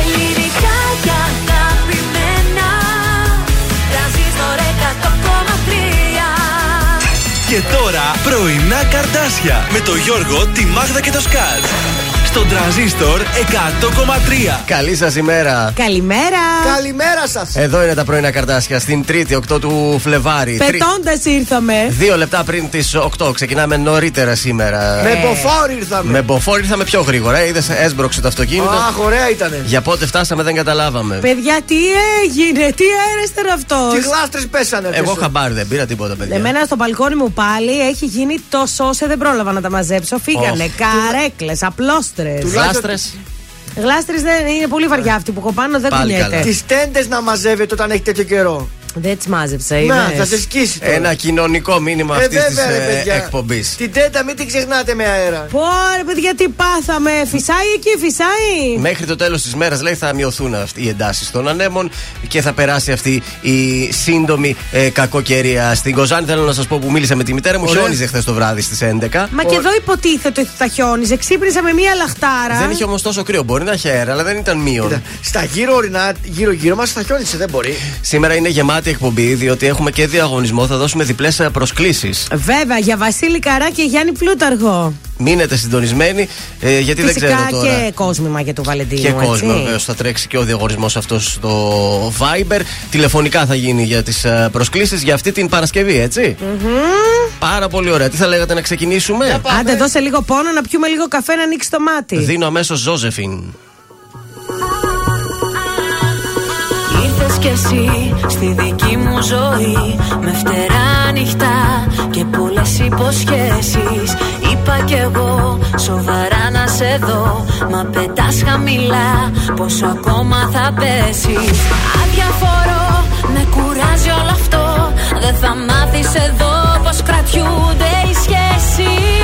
Ελληνικά και αγαπημένα Τρανζίστορ 100,3 Και τώρα πρωινά καρτάσια με το Γιώργο, τη Μάγδα και το Σκάτ. Στον τραζίστορ 100,3. Καλή σας ημέρα. Καλημέρα. Καλημέρα σας. Εδώ είναι τα πρωινά καρτάσια στην 3η 8 του Φλεβάρι. Τρι- Πετώντας ήρθαμε. Δύο λεπτά πριν τις 8. Ξεκινάμε νωρίτερα σήμερα. Με μποφόρ ήρθαμε. Με μποφόρ ήρθαμε πιο γρήγορα. Είδες, έσπρωξε το αυτοκίνητο. Αχ, ωραία ήτανε. Για πότε φτάσαμε δεν καταλάβαμε. Παιδιά, τι έγινε, τι αέρα ήταν αυτός; Τι γλάστρες πέσανε. Εγώ αυτές. χαμπάρι δεν πήρα τίποτα, παιδιά. Εμένα στο μπαλκόνι μου πάλι έχει γίνει τόσο όσο δεν πρόλαβα να τα μαζέψω. Φύγανε καρέκλες, απλώστρε. Γλάστρες. Γλάστρες δεν είναι πολύ βαριά αυτή που έχω πάνω, δεν Πάλι κουνιέται. καλά. Τις τέντες να μαζεύετε όταν έχει τέτοιο καιρό. Δεν τις μάζεψα, Να, είδες. θα σε σκίσει τώρα. Ένα κοινωνικό μήνυμα Ε, αυτής της βέβαια, ρε, παιδιά. εκπομπής. Την τέντα μην την ξεχνάτε με αέρα. Πόρε, παιδιά, τι πάθαμε. Φυσάει εκεί, φυσάει. Μέχρι το τέλος της μέρας λέει θα μειωθούν αυτοί οι εντάσεις των ανέμων και θα περάσει αυτή η σύντομη ε, κακοκαιρία. Στην Κοζάνη θέλω να σας πω που μίλησα με τη μητέρα μου, Ωραία. χιόνιζε χθες το βράδυ στις 11. Μα και εδώ υποτίθεται ότι θα χιόνιζε. Ξύπνησα με μία λαχτάρα. Δεν είχε όμως τόσο κρύο. Μπορεί να έχει αέρα, αλλά δεν ήταν μείον. Κοίτα, Στα γύρω ορεινά, γύρω-γύρω μας θα χιόνισε, δεν μπορεί. Σήμερα είναι γεμάτη εκπομπή, διότι έχουμε και διαγωνισμό. Θα δώσουμε διπλές προσκλήσεις. Βέβαια, για Βασίλη Καρά και Γιάννη Πλούταργο. Μείνετε συντονισμένοι, ε, γιατί δεν Φυσικά ξέρω τώρα. και κόσμημα για του Βαλεντίνου. Και έτσι. κόσμο, βεβαίω. Θα τρέξει και ο διαγωνισμός αυτός στο Viber. Τηλεφωνικά θα γίνει για τις προσκλήσεις για αυτή την Παρασκευή, έτσι. Πάρα πολύ ωραία. Τι θα λέγατε να ξεκινήσουμε; Άντε, δώσε λίγο πόνο να πιούμε λίγο καφέ να ανοίξει το μάτι. Δίνω αμέσως Ζώζεφιν. Ήρθες κι εσύ στη δική μου ζωή. Με φτερά νυχτά και πολλές υποσχέσεις. Είπα κι εγώ σοβαρά να σε δω. Μα πετάς χαμηλά πόσο ακόμα θα πέσεις. Αδιαφορώ, με κουράζει όλο αυτό. Δεν θα μάθεις εδώ πως κρατιούνται οι σχέσεις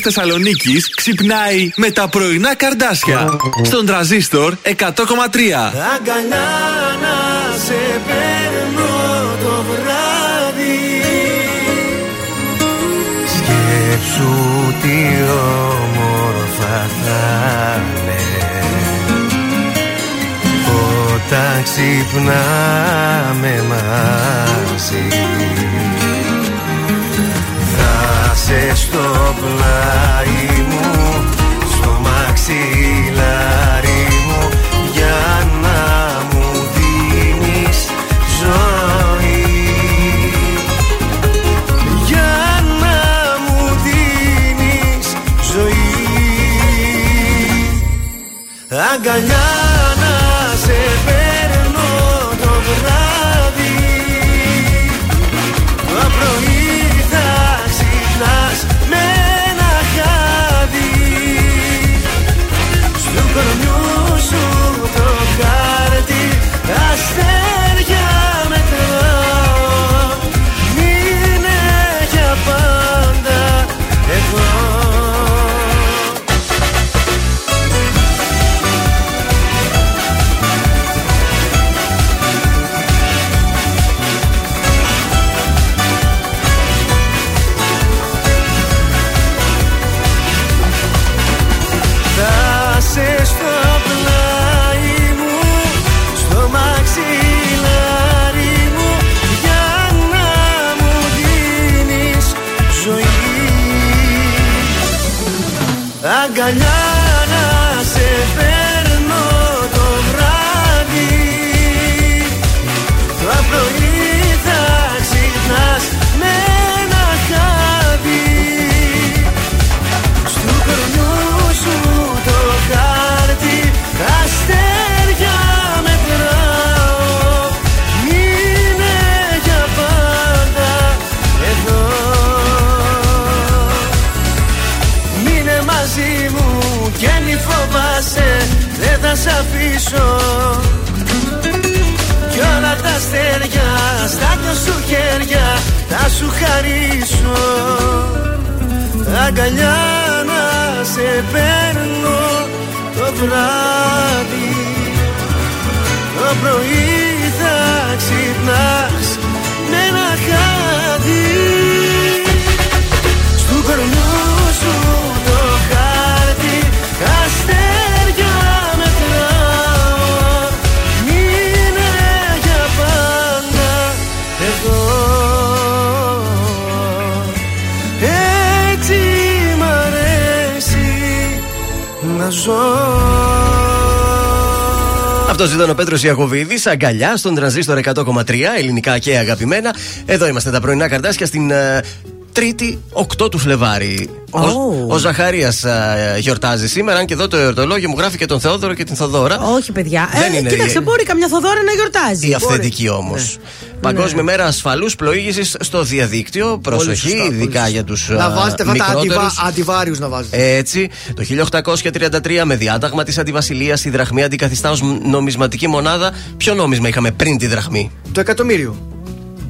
της Θεσσαλονίκης ξυπνάει με τα πρωινά καρδάσια. Στον τραζίστορ 100,3. Αγκαλιά να σε παίρνω το βράδυ Σκέψου τι όμορφα θα είναι να ξυπνάμε μαζί Θα σε στο πλάι μου, Πέτρος Ιακοβίδη, αγκαλιά στον τρανζίστορ 100,3, ελληνικά και αγαπημένα. Εδώ είμαστε τα πρωινά καρτάσια στην ε, Τρίτη 8 του Φλεβάρι. Ο, Oh. ο Ζαχαρίας γιορτάζει σήμερα, αν και εδώ το εορτολόγιο μου γράφει και τον Θεόδωρο και την Θοδώρα. Όχι, παιδιά. Δεν ε, είναι κοίταξε, η- μπορεί καμιά θοδόρα να γιορτάζει. Η Μπορεί. αυθεντική όμω. Παγκόσμια μέρα ασφαλούς πλοήγησης στο διαδίκτυο. Προσοχή, σωστά, πολύ ειδικά σωστά. για τους Να βάζετε αυτά τα μικρότερους. αντιβα... αντιβάριους να βάζετε. Έτσι, το 1833 με διάταγμα της αντιβασιλείας η δραχμή αντικαθιστάς ω νομισματική μονάδα. Ποιο νόμισμα είχαμε πριν τη δραχμή; Το εκατομμύριο.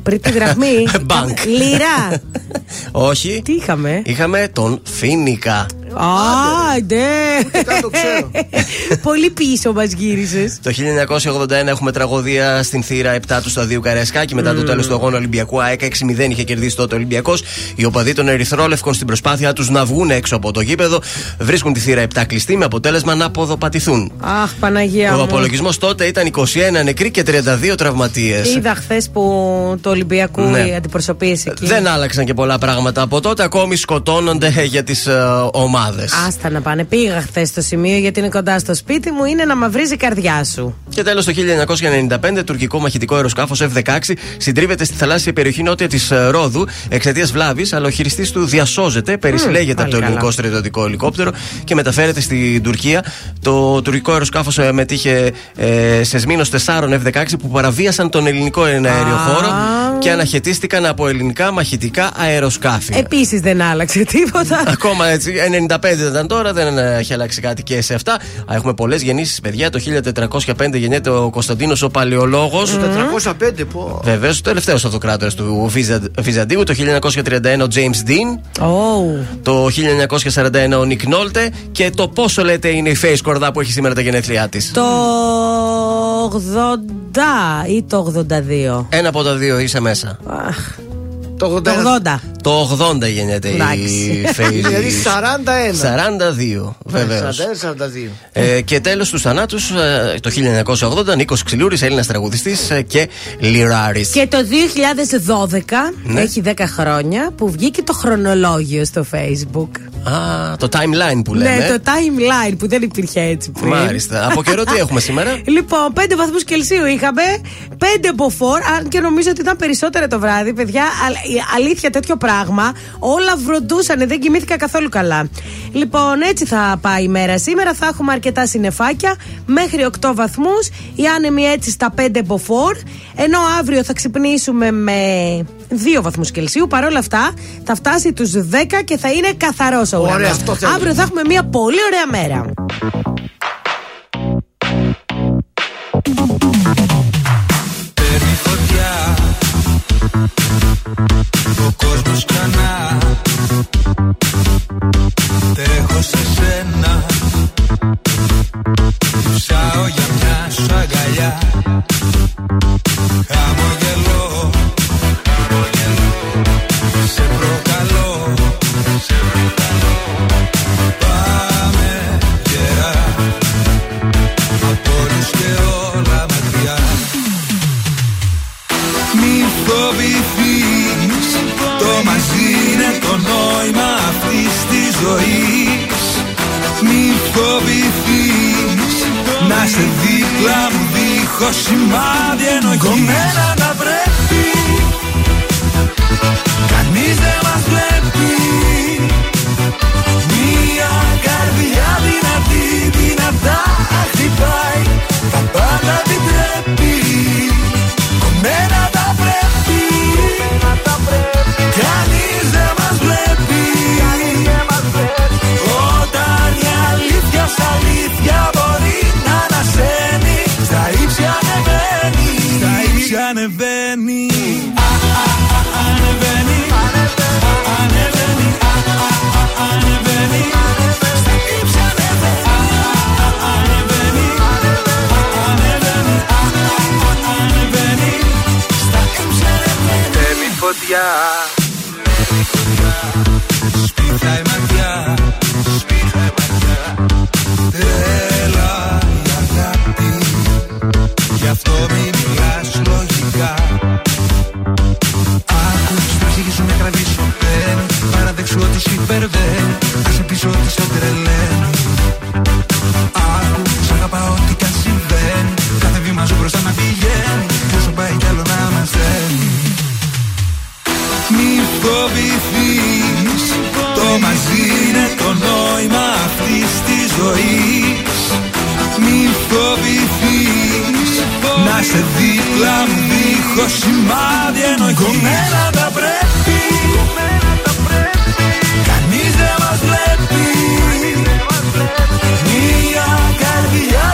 Πριν τη γραμμή. Μπανκ. Λίρα. Όχι. Τι είχαμε; Είχαμε τον Φίνικα. Άντε. Κάτι το ξέρω. Πολύ πίσω μας γύρισες. Το 1981 έχουμε τραγωδία στην θύρα 7 του σταδίου Καρέσκακη. Μετά το τέλος του αγώνα Ολυμπιακού ΑΕΚ 6-0 είχε κερδίσει τότε ο Ολυμπιακός. Οι οπαδοί των Ερυθρόλευκων στην προσπάθειά τους να βγουν έξω από το γήπεδο βρίσκουν τη θύρα 7 κλειστή με αποτέλεσμα να αποδοπατηθούν. Αχ, Παναγία. Ο μου. απολογισμός τότε ήταν 21 νεκροί και 32 τραυματίες. Είδα χθες που το Ολυμπιακού Ναι. η αντιπροσωπείες εκεί. Δεν άλλαξαν και πολλά πράγματα από τότε. Ακόμη σκοτώνονται για τις ομάδες. Άστα να πάνε. Πήγα χθες στο σημείο γιατί είναι κοντά στο σπίτι μου. Είναι να μαυρίζει η καρδιά σου. Και τέλος το 1995, τουρκικό μαχητικό αεροσκάφος F-16 συντρίβεται στη θαλάσσια περιοχή νότια της Ρόδου εξαιτίας βλάβης, αλλά ο χειριστής του διασώζεται, περισυλλέγεται από πάλι το ελληνικό καλά. στρατιωτικό ελικόπτερο και μεταφέρεται στην Τουρκία. Το τουρκικό αεροσκάφος μετήχε ε, σε σμήνος 4 F-16 που παραβίασαν τον ελληνικό εναέριο Α. χώρο και αναχαιτίστηκαν από ελληνικά μαχητικά αεροσκάφη. Επίσης δεν άλλαξε τίποτα. Ακόμα έτσι, 95 ήταν τώρα, δεν έχει αλλάξει κάτι και σε αυτά. Α, Έχουμε πολλές γεννήσεις, παιδιά. Το 1405 γεννιέται ο Κωνσταντίνος ο Παλαιολόγος. 405 πω. Βεβαίως, ο τελευταίος αυτοκράτορα του Βυζα- Βυζαντίου. Το 1931 ο James Dean. Oh. Το 1941 ο Νικ Νόλτε. Και το πόσο λέτε είναι η Face Κορδά που έχει σήμερα τα γενέθλιά της; Το 80 ή το 82. Ένα από τα δύο είσαι μέσα. Αχ, Το 80. Το 80 γεννιέται η Φέη. Δηλαδή 41. 42, βεβαίως. 41-42. Ε, και τέλος του θανάτους ε, το 1980 Νίκος Ξυλούρης, Έλληνας τραγουδιστής ε, και λιράρης. Και το 2012, Ναι. έχει 10 χρόνια, που βγήκε το χρονολόγιο στο Facebook. Α, το timeline που λέμε. Ναι, το timeline που δεν υπήρχε έτσι πριν. Μάλιστα. Από καιρό τι έχουμε σήμερα; Λοιπόν, 5 βαθμούς Κελσίου είχαμε, 5 μποφόρ, αν και νομίζω ότι ήταν περισσότερα το βράδυ, παιδιά. Αλλά η αλήθεια, τέτοιο πράγμα, όλα βροντούσαν, δεν κοιμήθηκα καθόλου καλά. Λοιπόν, έτσι θα πάει η μέρα σήμερα. Θα έχουμε αρκετά συννεφάκια, μέχρι 8 βαθμούς. Οι άνεμοι έτσι στα 5 μποφόρ. Ενώ αύριο θα ξυπνήσουμε με 2 βαθμούς Κελσίου. Παρ' όλα αυτά, θα φτάσει τους 10 και θα είναι καθαρός ο Ωραία, ουρανός. αυτό θέλω. Αύριο θα έχουμε μια πολύ ωραία μέρα. Παίρνει φωτιά Ο κόσμος ξανά Τρέχω σε σένα Ψάω για μια σου αγκαλιά σημάδι ενοχής Κομμένα τα πρέπει Κανείς δεν μας βλέπει. Μια καρδιά δυνατή δυνατά χτυπάει. Τα πάντα επιτρέπει. Κομμένα τα πρέπει. Κανείς δεν μας βλέπει. Όταν η αλήθεια σ' αλήθεια Παίρνει φωτιά Σπίθα η ματιά Σπίθα η ματιά Έλα η αγάπη. Γι' αυτό μη μιλάς λογικά. Άκου στην ψυχή σου με τραβήσω Δεν παραδέξου ότι σου υπερβαίνει Άσε πίσω ότι σε τρελαίνει ζωής. Μη φοβηθείς. Να σε δίπλα μου δίχως σημάδι ενοχής. Κομμένα τα πρέπει. Κανείς δεν μας βλέπει. Μια καρδιά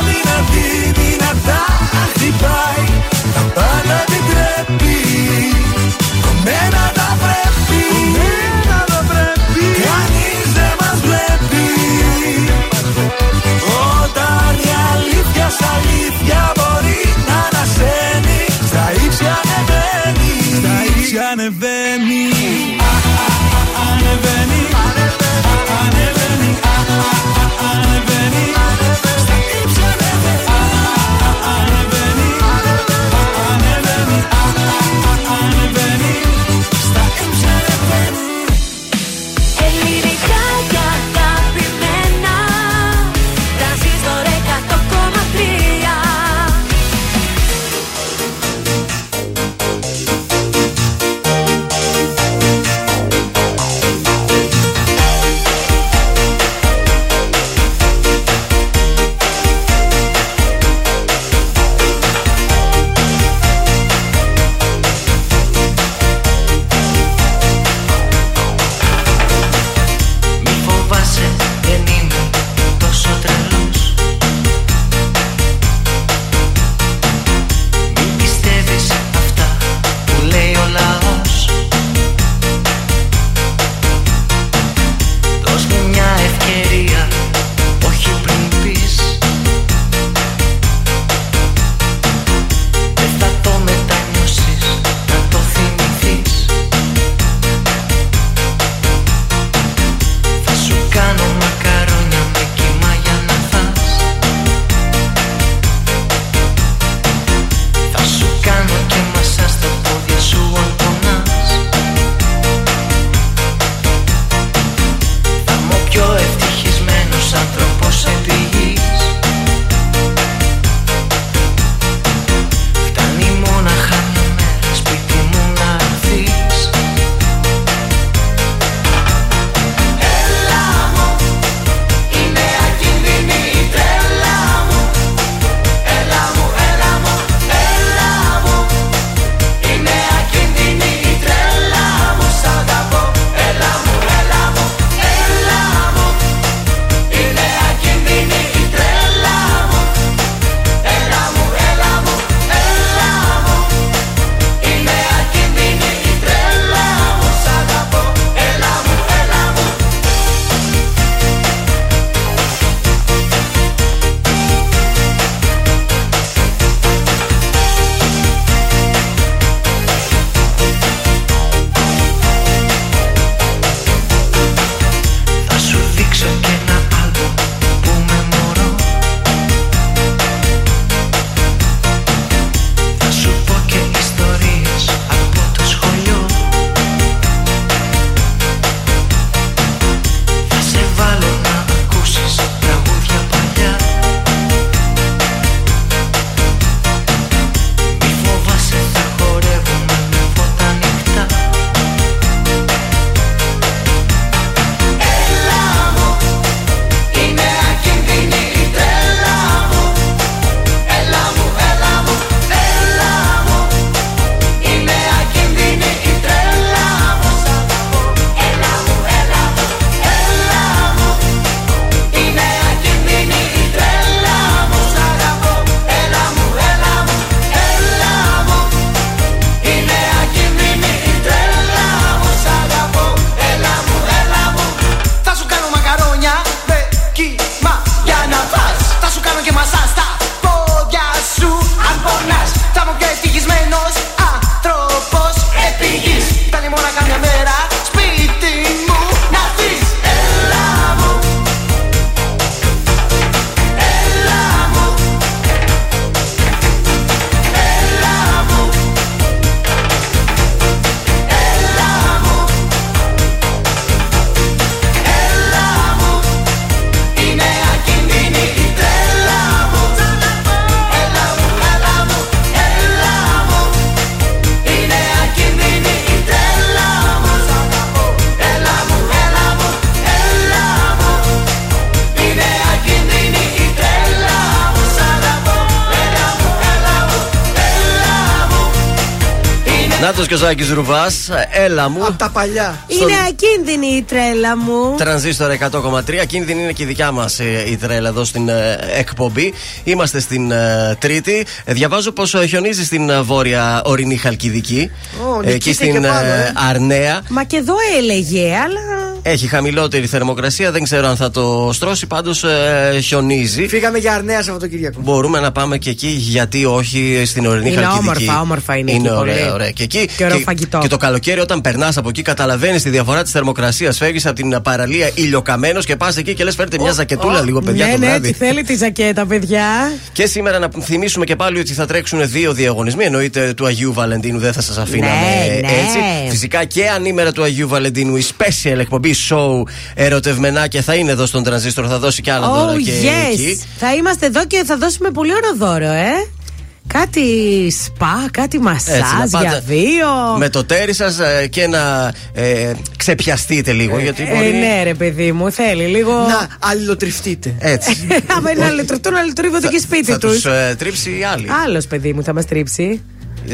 Ζάκη Ρουβάς, έλα μου. Από τα παλιά. Είναι ακίνδυνη η τρέλα μου. Τρανζίστορ 100,3. Ακίνδυνη είναι και η δικιά μας ε, η τρέλα εδώ στην ε, εκπομπή. Είμαστε στην ε, Τρίτη. Διαβάζω πω χιονίζει στην βόρεια ορεινή Χαλκιδική. Ω, εκεί στην και πάνω, ε. Αρνέα. Μα και εδώ έλεγε, αλλά. Έχει χαμηλότερη θερμοκρασία, δεν ξέρω αν θα το στρώσει, πάντως ε, χιονίζει. Φύγαμε για Αρνέα Σαββατοκύριακο. Μπορούμε να πάμε και εκεί, γιατί όχι στην ορεινή Είναι Χαλκιδική. όμορφα, όμορφα είναι Είναι εκεί, ωραία, πολύ. ωραία. Και, εκεί, Και ωραίο φαγητό. και το καλοκαίρι, όταν περνάς από εκεί, καταλαβαίνεις τη διαφορά της θερμοκρασίας. Φεύγεις από την παραλία ηλιοκαμένος και πας εκεί και λες: Φέρτε μια ζακετούλα λίγο, παιδιά, ναι, το ναι, βράδυ. έτσι θέλει τη ζακέτα, παιδιά. Και σήμερα να θυμίσουμε και πάλι ότι θα τρέξουν δύο διαγωνισμοί. Εννοείται του Αγίου Βαλεντίνου, δεν θα σας αφήναμε Ναι, ναι. έτσι. Φυσικά και ανήμερα του Αγίου Βαλεντίνου, η special εκπομπή show ερωτευμενάκια θα είναι εδώ στον τρανζίστρο. Θα δώσει κι άλλα δώρα Oh, και yes. εκεί. Θα είμαστε εδώ και θα δώσουμε πολύ ωραίο δώρο, ε. Κάτι σπα, κάτι Έτσι, μασάζ να πάτε για δύο. Με το τέρι σας και να ε, ξεπιαστείτε λίγο. γιατί Ε, μπορεί... ναι, ρε παιδί μου, θέλει λίγο. Να αλληλοτριφτείτε. Έτσι. Άμα είναι να λειτουργούν, να λειτουργούν και σπίτι θα τους. τους ε, τρίψει οι άλλοι. Άλλος παιδί μου θα μας τρίψει.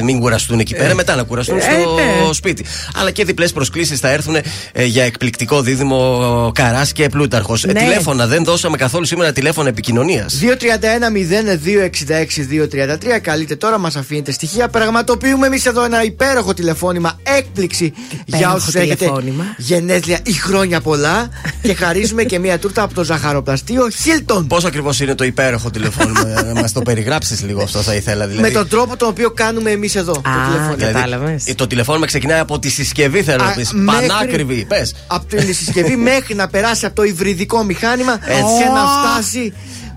Μην κουραστούν εκεί πέρα, μετά να κουραστούν Ε, στο ναι. σπίτι. Αλλά και διπλές προσκλήσεις θα έρθουν ε, για εκπληκτικό δίδυμο Καράς και Πλούταρχος. Ναι. τηλέφωνα δεν δώσαμε καθόλου σήμερα τηλέφωνο επικοινωνίας. 231-0266-233. Καλείτε τώρα, μας αφήνετε στοιχεία. Πραγματοποιούμε εμείς εδώ ένα υπέροχο τηλεφώνημα έκπληξη για Υπέροχο όσους έχετε τηλεφώνημα. γενέθλια ή χρόνια πολλά. και χαρίζουμε και μία τούρτα από το ζαχαροπλαστείο Hilton. Πώς ακριβώς είναι το υπέροχο τηλεφώνημα, να μας το περιγράψεις λίγο αυτό θα ήθελα. Δηλαδή, Με τον τρόπο τον οποίο κάνουμε εμεί εδώ. το Α, τηλεφώνημα. δηλαδή, κατάλαβες. ε, το τηλεφώνημα ξεκινάει από τη συσκευή, θέλω να Α, πεις. μέχρι- Πανάκριβη, πες. Από την συσκευή μέχρι να περάσει από το υβριδικό μηχάνημα Έτσι. και να Ω. φτάσει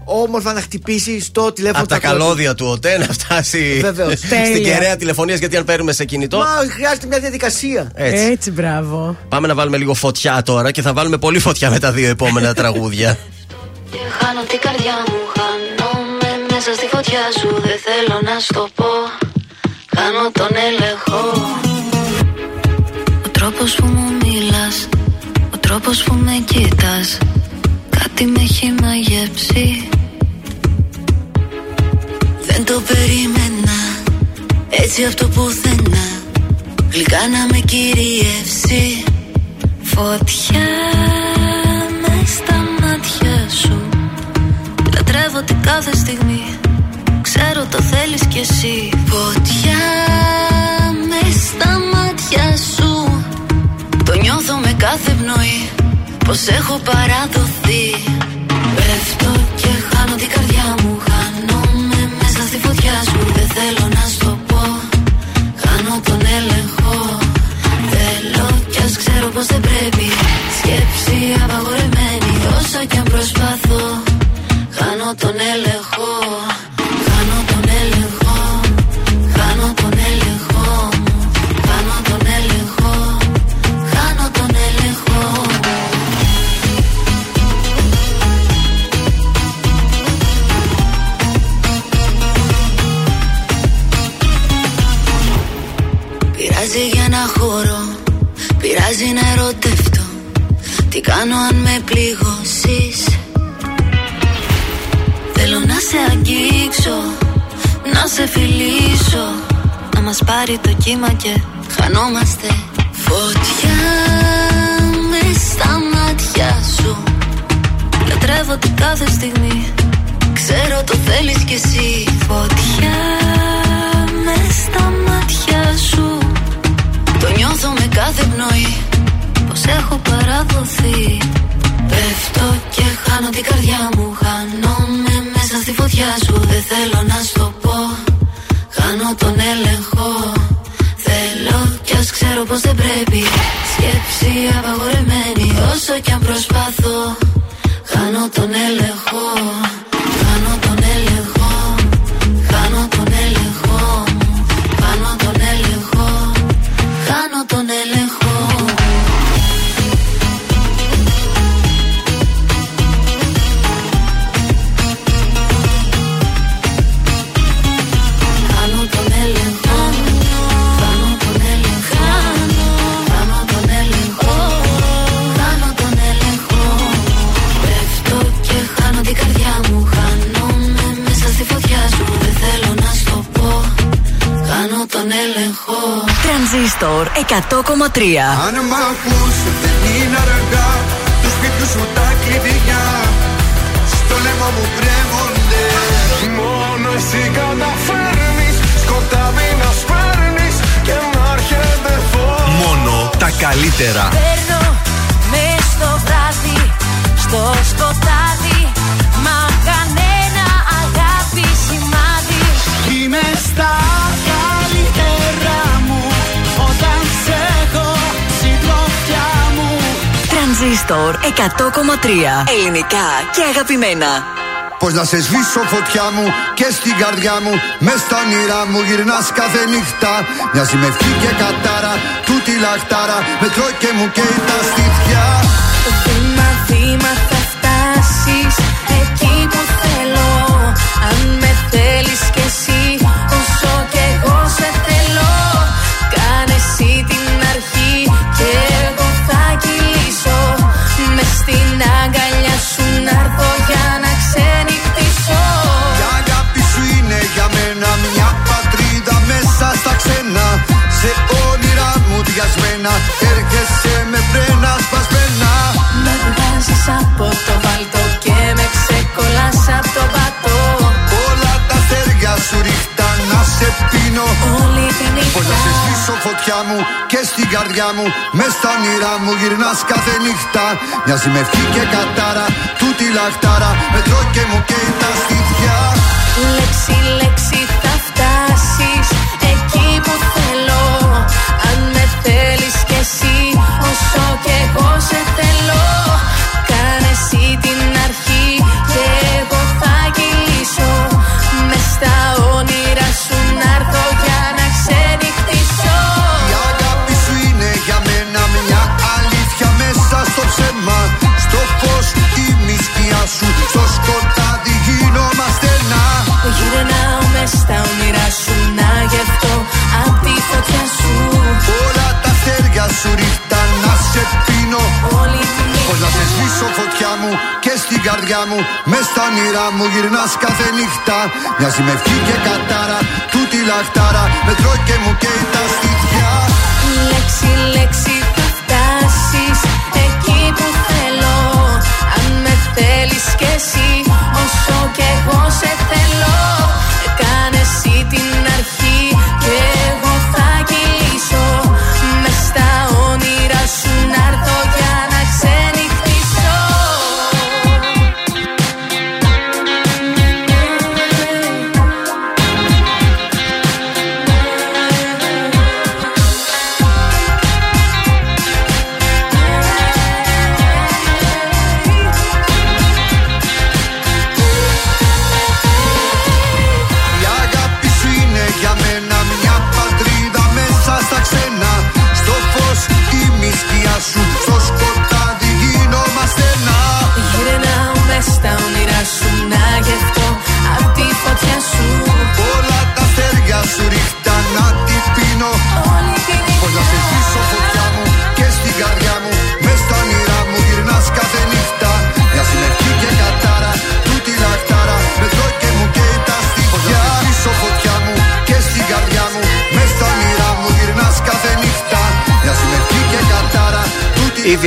όμορφα να χτυπήσει στο τηλέφωνο Από τα του ακροατή. καλώδια του ΟΤΕ να φτάσει Βεβαίως. στην Τέλεια. κεραία τηλεφωνίας. Γιατί αν παίρνουμε σε κινητό. Μα χρειάζεται μια διαδικασία. Έτσι. Έτσι, μπράβο. Πάμε να βάλουμε λίγο φωτιά τώρα και θα βάλουμε πολύ φωτιά με τα δύο επόμενα τραγούδια. Και χάνω την καρδιά μου, χάνομαι μέσα στη φωτιά σου Δεν θέλω να στο πω, χάνω τον έλεγχο. Ο τρόπος που μου μιλάς, ο τρόπος που με κοίτας Κάτι με έχει μαγεύσει Δεν το περίμενα, έτσι από το πουθενά. Γλυκά να με κυριεύσει. Φωτιά μες στα μάτια σου. Λατρεύω την κάθε στιγμή Ξέρω το θέλεις κι εσύ. Φωτιά με στα μάτια σου. Το νιώθω με κάθε πνοή. Πως έχω παραδοθεί Αν μ' ακούς δεν είναι αργά. Τους σπίτιου σου τα κλειδιά. Στο λαιμό μου κρέμονται. Μόνο εσύ καταφέρνεις. Σκοτάδι να σπέρνεις. Και να έρχεται φως. Μόνο τα καλύτερα. Τρανζίστορ 100,3 Ελληνικά και αγαπημένα. Πώς να σε σβήσω φωτιά μου και στην καρδιά μου Μες στα όνειρά μου γυρνάς κάθε νύχτα. Μοιάζει με ευχή και κατάρα Τούτη λαχτάρα Με τρώει και μου καίει τα στήθια. Βήμα βήμα θα φτάσεις εκεί που θέλω. Αν με θέλεις κι σε πίνω Όλη τη νύχτα Πώς να σε σβήσω φωτιά μου και στην καρδιά μου Μες στα όνειρά μου γυρνάς κάθε νύχτα. Μοιάζει με ευχή και κατάρα Τούτη λαχτάρα. Με τρώει και μου καίει τα στήθια. Λέξη, λέξη θα φτάσεις. Εκεί που θέλω. Αν με θέλεις κι εσύ όσο κι εγώ σε θέλω να σε νύχτα σβήσω φωτιά μου και στην καρδιά μου Μες στα όνειρά μου γυρνάς κάθε νύχτα. Μοιάζει με ευχή και κατάρα Τούτη λαχτάρα Με τρώει και μου καίει τα στήθια. Λέξη, λέξη θα φτάσεις εκεί που θέλω. Αν με θέλεις κι εσύ όσο κι εγώ σε θέλω. Κάνε εσύ την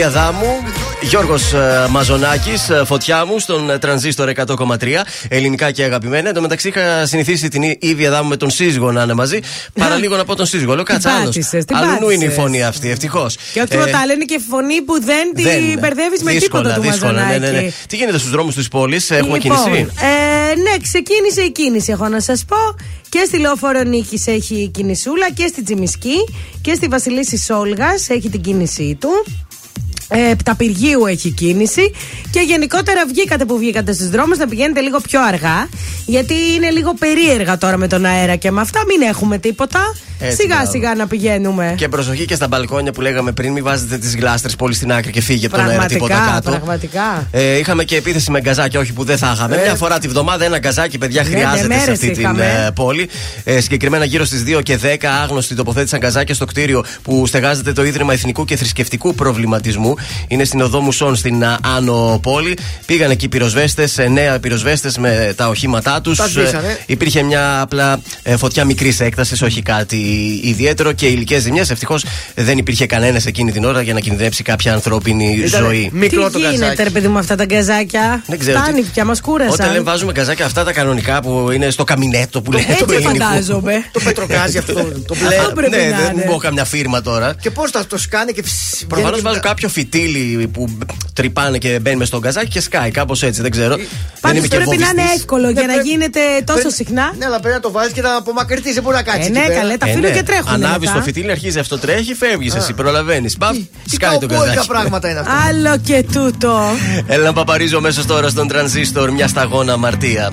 Τούτη Ήδη Αδάμου, Γιώργο Μαζονάκη, φωτιά μου στον ε, τρανζίστορ 100,3. Ελληνικά και αγαπημένα. Εν τω μεταξύ είχα συνηθίσει την Ήδη Αδάμου με τον σύζυγο να είναι μαζί. Παραλίγο να πω τον σύζυγο. Λέω κάτσε άλλος. πάτησες, την Αλλού είναι η πάτησες. φωνή αυτή, ευτυχώς. Και όχι τίποτα άλλο, είναι και φωνή που δεν την μπερδεύεις με τίποτα του δύσκολα, ναι, Μαζονάκη. ναι, ναι. Τι γίνεται στους δρόμους της πόλης, έχουμε Λοιπόν, κίνηση. Ε, ναι, ξεκίνησε η κίνηση, έχω να σας πω. Και στη Λεωφόρο Νίκης έχει κινησούλα και στη Τζιμισκή και στη Βασιλίση Σόλγας έχει την κίνησή του. Ε, Πταπυργίου έχει κίνηση και γενικότερα βγήκατε που βγήκατε στους δρόμους να πηγαίνετε λίγο πιο αργά γιατί είναι λίγο περίεργα τώρα με τον αέρα και με αυτά μην έχουμε τίποτα Έτσι, σιγά μπράβο. σιγά να πηγαίνουμε Και προσοχή και στα μπαλκόνια που λέγαμε πριν, μην βάζετε τις γλάστρες πολύ στην άκρη και φύγει από τον αέρα τίποτα πραγματικά, κάτω. πραγματικά Ε, είχαμε και επίθεση με γκαζάκι, όχι που δεν θα είχαμε. Ε. Μια φορά τη βδομάδα ένα γκαζάκι, παιδιά, Ναι, χρειάζεται ναι, σε μέρες αυτή την είχαμε. ε, πόλη. Ε, συγκεκριμένα γύρω στις 2 και 10 άγνωστοι τοποθέτησαν γκαζάκια στο κτίριο που στεγάζεται το Ίδρυμα Εθνικού και Θρησκευτικού Προβληματισμού. Είναι στην οδό Μουσών στην Άνω Πόλη. Πήγαν εκεί πυροσβέστες, νέα πυροσβέστες με τα οχήματά τους. Υπήρχε μια απλά φωτιά μικρής έκτασης, όχι κάτι ιδιαίτερο και υλικέ ζημιές. Ευτυχώς δεν υπήρχε κανένας εκείνη την ώρα για να κινδυνεύσει κάποια ανθρώπινη ζωή. Μικρό Τι γίνεται, ρε παιδί μου, αυτά τα γκαζάκια; Δεν ξέρω. Φτάνει πια, μας κούρασαν. Όταν λέμε βάζουμε γκαζάκια αυτά τα κανονικά που είναι στο καμινέτο που λέει το φαντάζομαι. Το πετροκάζι αυτό. Το μπλε. Ναι, δεν έχω καμιά φίρμα τώρα. Και πώς θα το σκάνε και Προφανώς βάζω κάποιο φυτίλι που τρυπάνε και μπαίνει μες στον γκαζάκι και σκάει. Κάπως έτσι, δεν ξέρω. Πάντω πρέπει να είναι εύκολο για να γίνεται τόσο συχνά. Ναι, αλλά πρέπει να το βάζεις και να απομακρυνθείς. Δεν μπορεί να κάτσει. Ναι, καλέ, τα φύλλα και τρέχουν. Ανάβεις το φυτίλι, αρχίζεις αυτό τρέχει, φεύγει εσύ, προλαβαίνεις. Μπαμ, σκάει τον γκαζάκι. πράγματα είναι αυτά. Άλλο και τούτο. Έλα να παπαρίζω μέσα τώρα στον τρανζίστορ μια σταγόνα αμαρτία.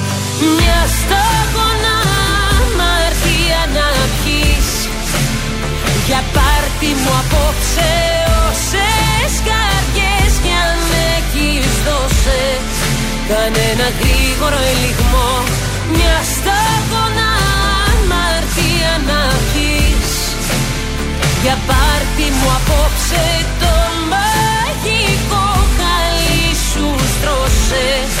Μια σταγόνα αμαρτία να πιείς Για πάρτι μου απόψε όσες καρδιές κι αν έχεις δώσες. Κάνε ένα γρήγορο ελιγμό. Μια σταγόνα αμαρτία να πιείς Για πάρτι μου απόψε το μαγικό χαλί σου στρώσες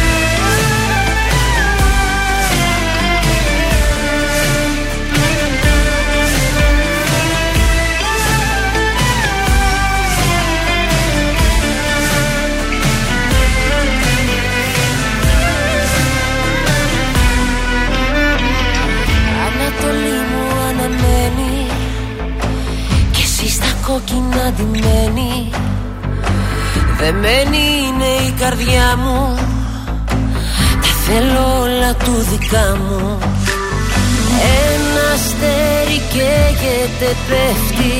κόκκινα ντυμένη. Δεμένη είναι η καρδιά μου. Τα θέλω όλα του δικά μου. Ένα αστέρι καίγεται πέφτει.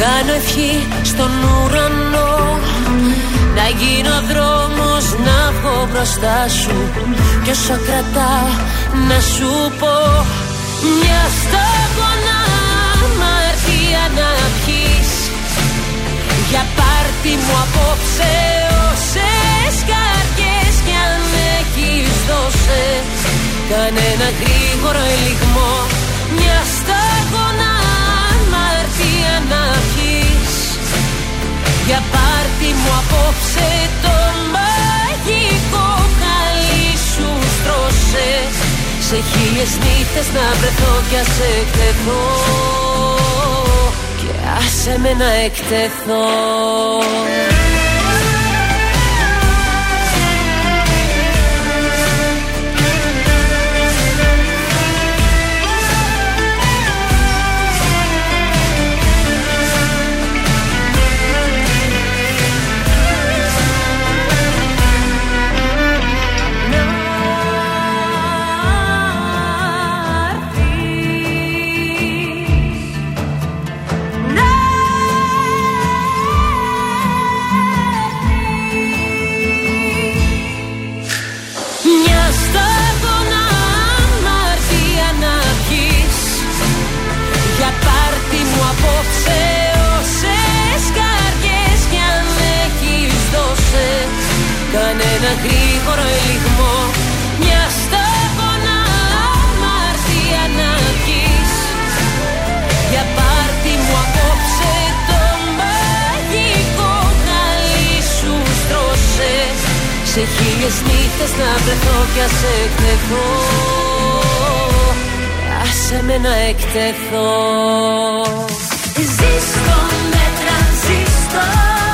Κάνω ευχή στον ουρανό. Να γίνω δρόμος να βγω μπροστά σου. Κι όσο κρατάω να σου πω Μια σταγόνα Για πάρτι μου απόψε όσες καρδιές κι αν έχεις δώσες. Κάνε ένα γρήγορο ελιγμό Μια σταγόνα αμαρτία να πιείς Για πάρτι μου απόψε το μαγικό χαλί σου στρώσε. Σε χίλιες νύχτες να βρεθώ κι ας εκτεθώ Και άσε με να εκτεθώ γρήγορο ελιγμό Μια σταγόνα αμαρτία να πιείς Για πάρτι μου απόψε το μαγικό χαλί σου στρώσε. Σε χίλιες νύχτες να βρεθώ κι ας εκτεθώ. Άσε με να εκτεθώ. Ζήστο με τρανζίστορ Τρανζίστορ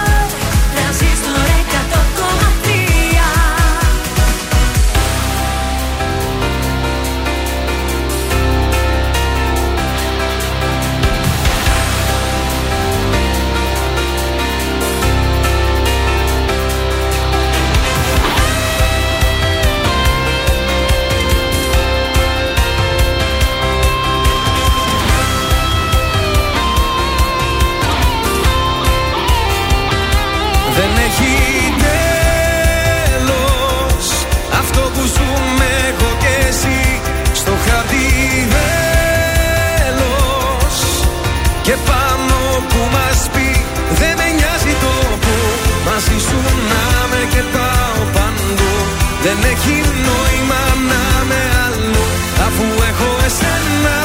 που δεν με νοιάζει το που Μαζί σου να με και πάω παντού Δεν έχει νόημα να με άλλο Αφού έχω εσένα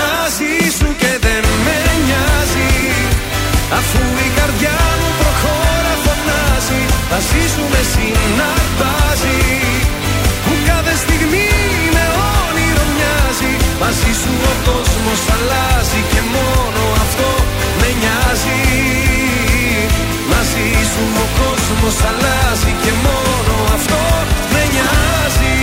Μαζί σου και δεν με νοιάζει. Αφού η καρδιά μου προχώρα φωνάζει Μαζί σου με συναρπάζει. Που κάθε στιγμή με όνειρο μοιάζει Μαζί σου ο κόσμος αλλάζει και μόνο. Μαζί σου ο κόσμος αλλάζει Και μόνο αυτό με νοιάζει.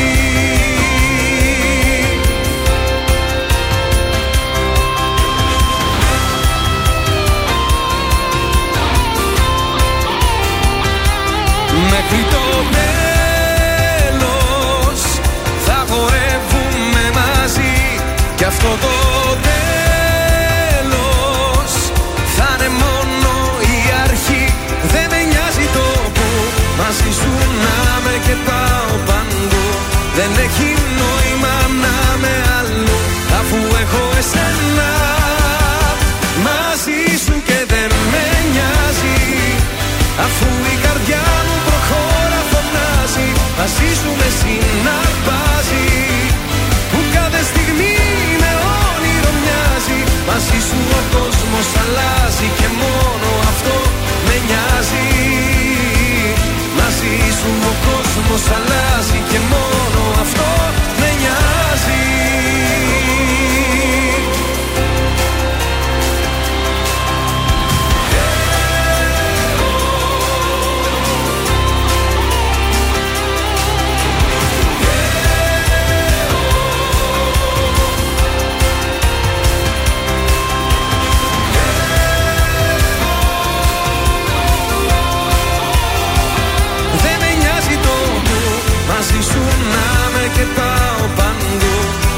Μέχρι το τέλος θα χορεύουμε μαζί. Κι αυτό το Δεν έχει νόημα να με αλλού αφού έχω εσένα. Μαζί σου και δεν με νοιάζει Αφού η καρδιά μου προχώρα φωνάζει. Μαζί σου με συναρπάζει Που κάθε στιγμή με όνειρο μοιάζει. Μαζί σου ο κόσμος αλλάζει Και μόνο αυτό κόσμος αλλάζει Και μόνο αυτό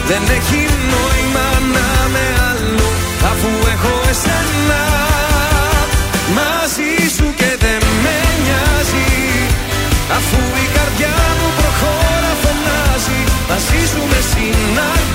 Δεν έχει νόημα να με αλλού αφού έχω εσένα. Μαζί σου και δεν με νοιάζει αφού η καρδιά μου προχώρα φωνάζει. Μαζί σου με συναρπάζει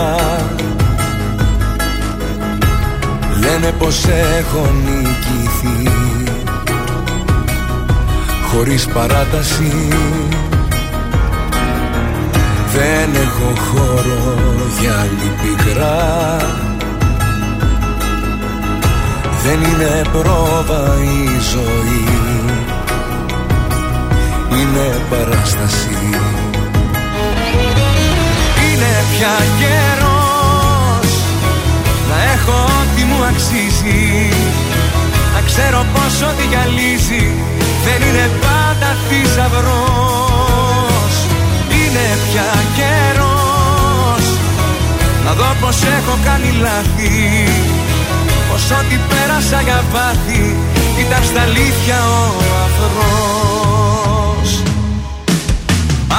Λένε πως έχω νικηθεί. Χωρίς παράταση Δεν έχω χώρο για άλλη πικρά Δεν είναι πρόβα η ζωή. Είναι παράσταση. Είναι πια καιρός αξίζει. Να ξέρω πως ό,τι γυαλίζει δεν είναι πάντα θησαυρός. Είναι πια καιρός. Να δω πως έχω κάνει λάθη. Πως ό,τι πέρασα για βάθη ήταν στα αλήθεια ο αφρός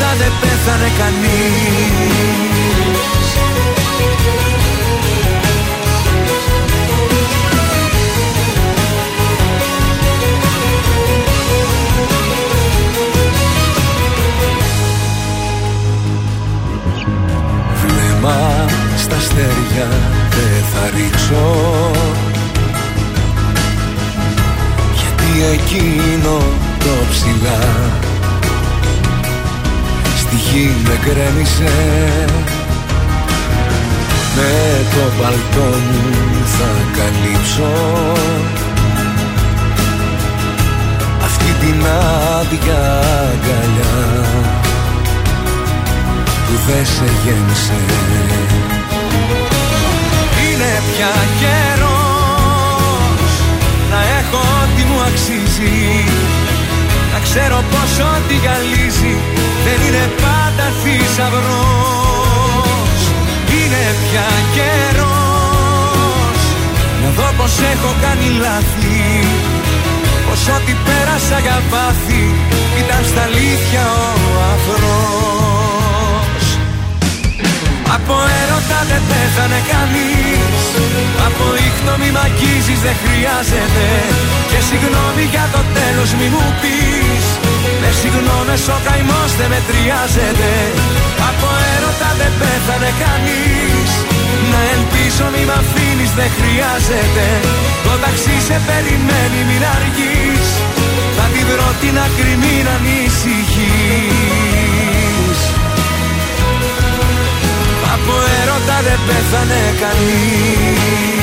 έρωτα δεν πέθανε κανείς. Βλέμμα στα αστέρια δεν θα ρίξω. Εκείνο το ψηλά Στη γη με γκρέμισε. Με το παλτό μου θα καλύψω. Αυτή την άδεια αγκαλιά Που δεν σε γέμισε. Είναι πια καιρός Να έχω ό,τι μου αξίζει. Να ξέρω πως ό,τι γυαλίζει. Δεν είναι πάντα θησαυρός. Είναι πια καιρός. Να δω πως έχω κάνει λάθη. Πως ό,τι πέρασα για πάθη Ήταν στα αλήθεια ο αφρός. Από έρωτα δεν πέθανε κανείς. Από ίχνο μη μ' αγγίζεις δεν χρειάζεται. Και συγγνώμη για το τέλος μη μου πεις Με συγγνώμες ο καημός δεν μετριάζεται. Από έρωτα δεν πέθανε κανείς. Να ελπίζω μη μ' αφήνεις δεν χρειάζεται. Το ταξί σε περιμένει μην αργείς. Θα την βρω την άκρη μην ανησυχείς. Από έρωτα δεν πέθανε κανείς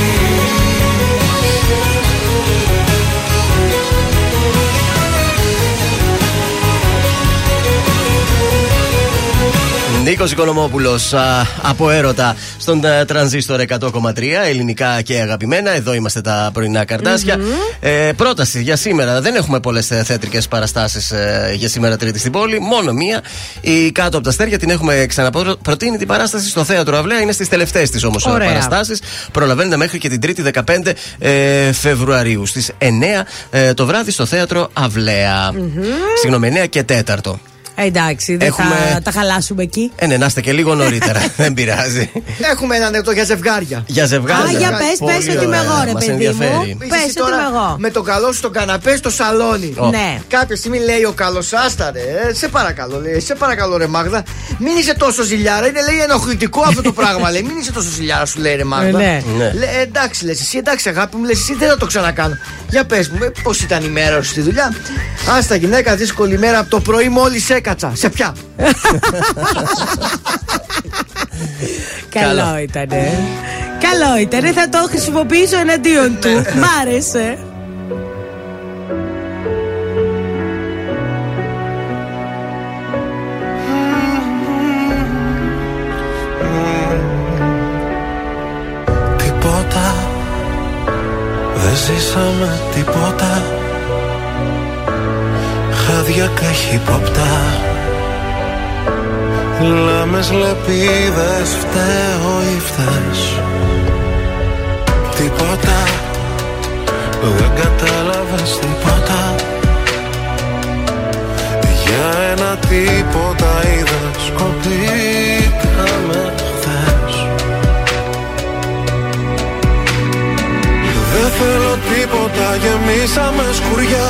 Νίκος Οικονομόπουλος από έρωτα στον ε, τρανζίστορ 100,3 ελληνικά και αγαπημένα. Εδώ είμαστε τα πρωινά καρτάσια. Ε, πρόταση για σήμερα. Δεν έχουμε πολλές θέατρικε παραστάσεις ε, για σήμερα Τρίτη στην πόλη. Μόνο μία. Η κάτω από τα αστέρια την έχουμε ξαναπροτείνει την παράσταση στο θέατρο Αυλαία. Είναι στις τελευταίες της όμως Ωραία. παραστάσεις. Προλαβαίνετε μέχρι και την Τρίτη 15 ε, Φεβρουαρίου. Στις 9 ε, το βράδυ στο θέατρο Αυλαία. Συγγνώμη, 9 και 4. Ε, εντάξει, δεν Έχουμε- θα τα χαλάσουμε εκεί. Ε, ναι, να είστε και λίγο νωρίτερα. Δεν πειράζει. Έχουμε ένα ανεκδότο για ζευγάρια. Για ζευγάρια. Α, για πες, Πολύ πες ότι είμαι ωραία. εγώ, ρε Μας παιδί μου. ενδιαφέρει. Πες Είσαι ότι τώρα είμαι εγώ. Με το καλό σου στο καναπέ στο σαλόνι. Ω. Ναι. Κάποια στιγμή λέει ο καλός άσταρε, ε, σε παρακαλώ, λέει, σε παρακαλώ ρε Μάγδα, μην είσαι τόσο ζηλιάρα. Είναι λέει ενοχλητικό αυτό το πράγμα. λέει, μην είσαι τόσο ζηλιάρα, σου λέει ρε Μάγδα. Ε, ναι. Ναι. Λέει, «Ε, εντάξει, λες, εσύ εντάξει, αγάπη μου, λες, εσύ δεν θα το ξανακάνω. Για πες μου, πώς ήταν η μέρα σου στη δουλειά. Άστα, γυναίκα, δύσκολη μέρα από το πρωί μόλις έκατσα. Σε πια. Καλό Καλό. ήτανε. Καλό ήτανε, θα το χρησιμοποιήσω εναντίον του. Μ' άρεσε. Τίποτα Δεν ζήσαμε τίποτα Χάδια καχύποπτα Λάμες λεπίδες φταίω ή φταίς. Τίποτα. Δεν κατάλαβες τίποτα. Για ένα τίποτα είδα σκοτήκαμε χθες. Δεν θέλω τίποτα, γεμίσαμε σκουριά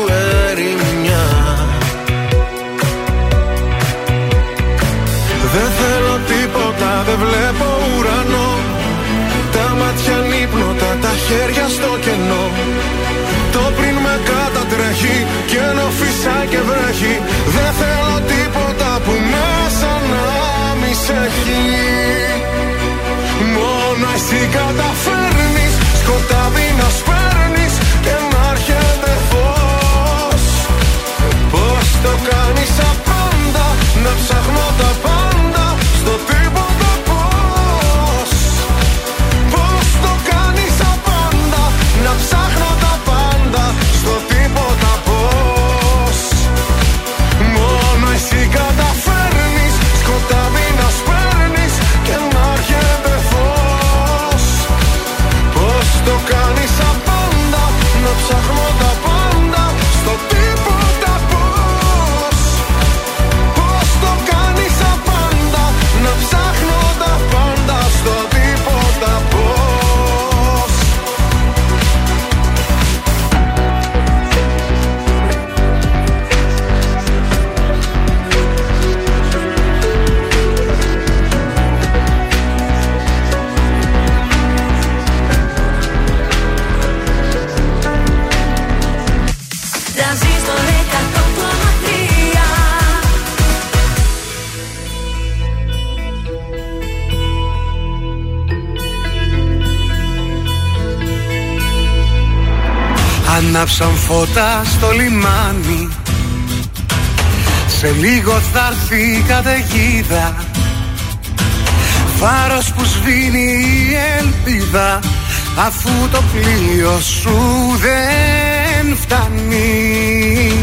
Δεν θέλω τίποτα δεν βλέπω ουρανό. Τα μάτια νύπνοτα, τα χέρια στο κενό. Το πριν με κατατρέχει και ενώ φυσάει και βρέχει. Δεν θέλω τίποτα που μέσα να μη σε έχει. Μόνο εσύ καταφέρνεις. Σκοτάδι να σπέρνεις και να έρχεται φως. Πώς το κάνεις απάντα να ψάχνω τα πάντα στο τίποτα Ανάψαν φώτα στο λιμάνι. Σε λίγο θα έρθει η καταιγίδα. Φάρος που σβήνει η ελπίδα Αφού το πλοίο σου δεν φτάνει.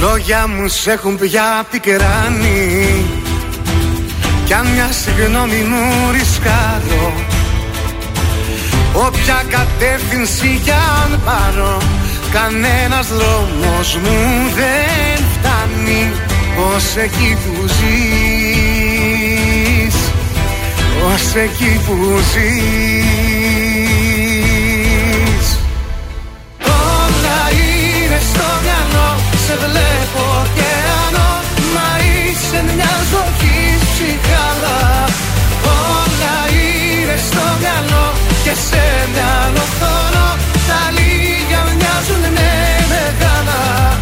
Λόγια μου σ' έχουν πια πικράνει. Κι αν μια συγγνώμη μου ρισκάρω Όποια κατεύθυνση κι αν πάρω Κανένας δρόμος μου δεν φτάνει Ως εκεί που ζεις. Ως εκεί που ζεις. Όλα είναι στο μυαλό Σε βλέπω ωκεανό Μα είσαι μια ζωή ψυχάλα Όλα είναι στο μυαλό Και σε μυαλό χώρο Τα λίγα μοιάζουν με μεγάλα.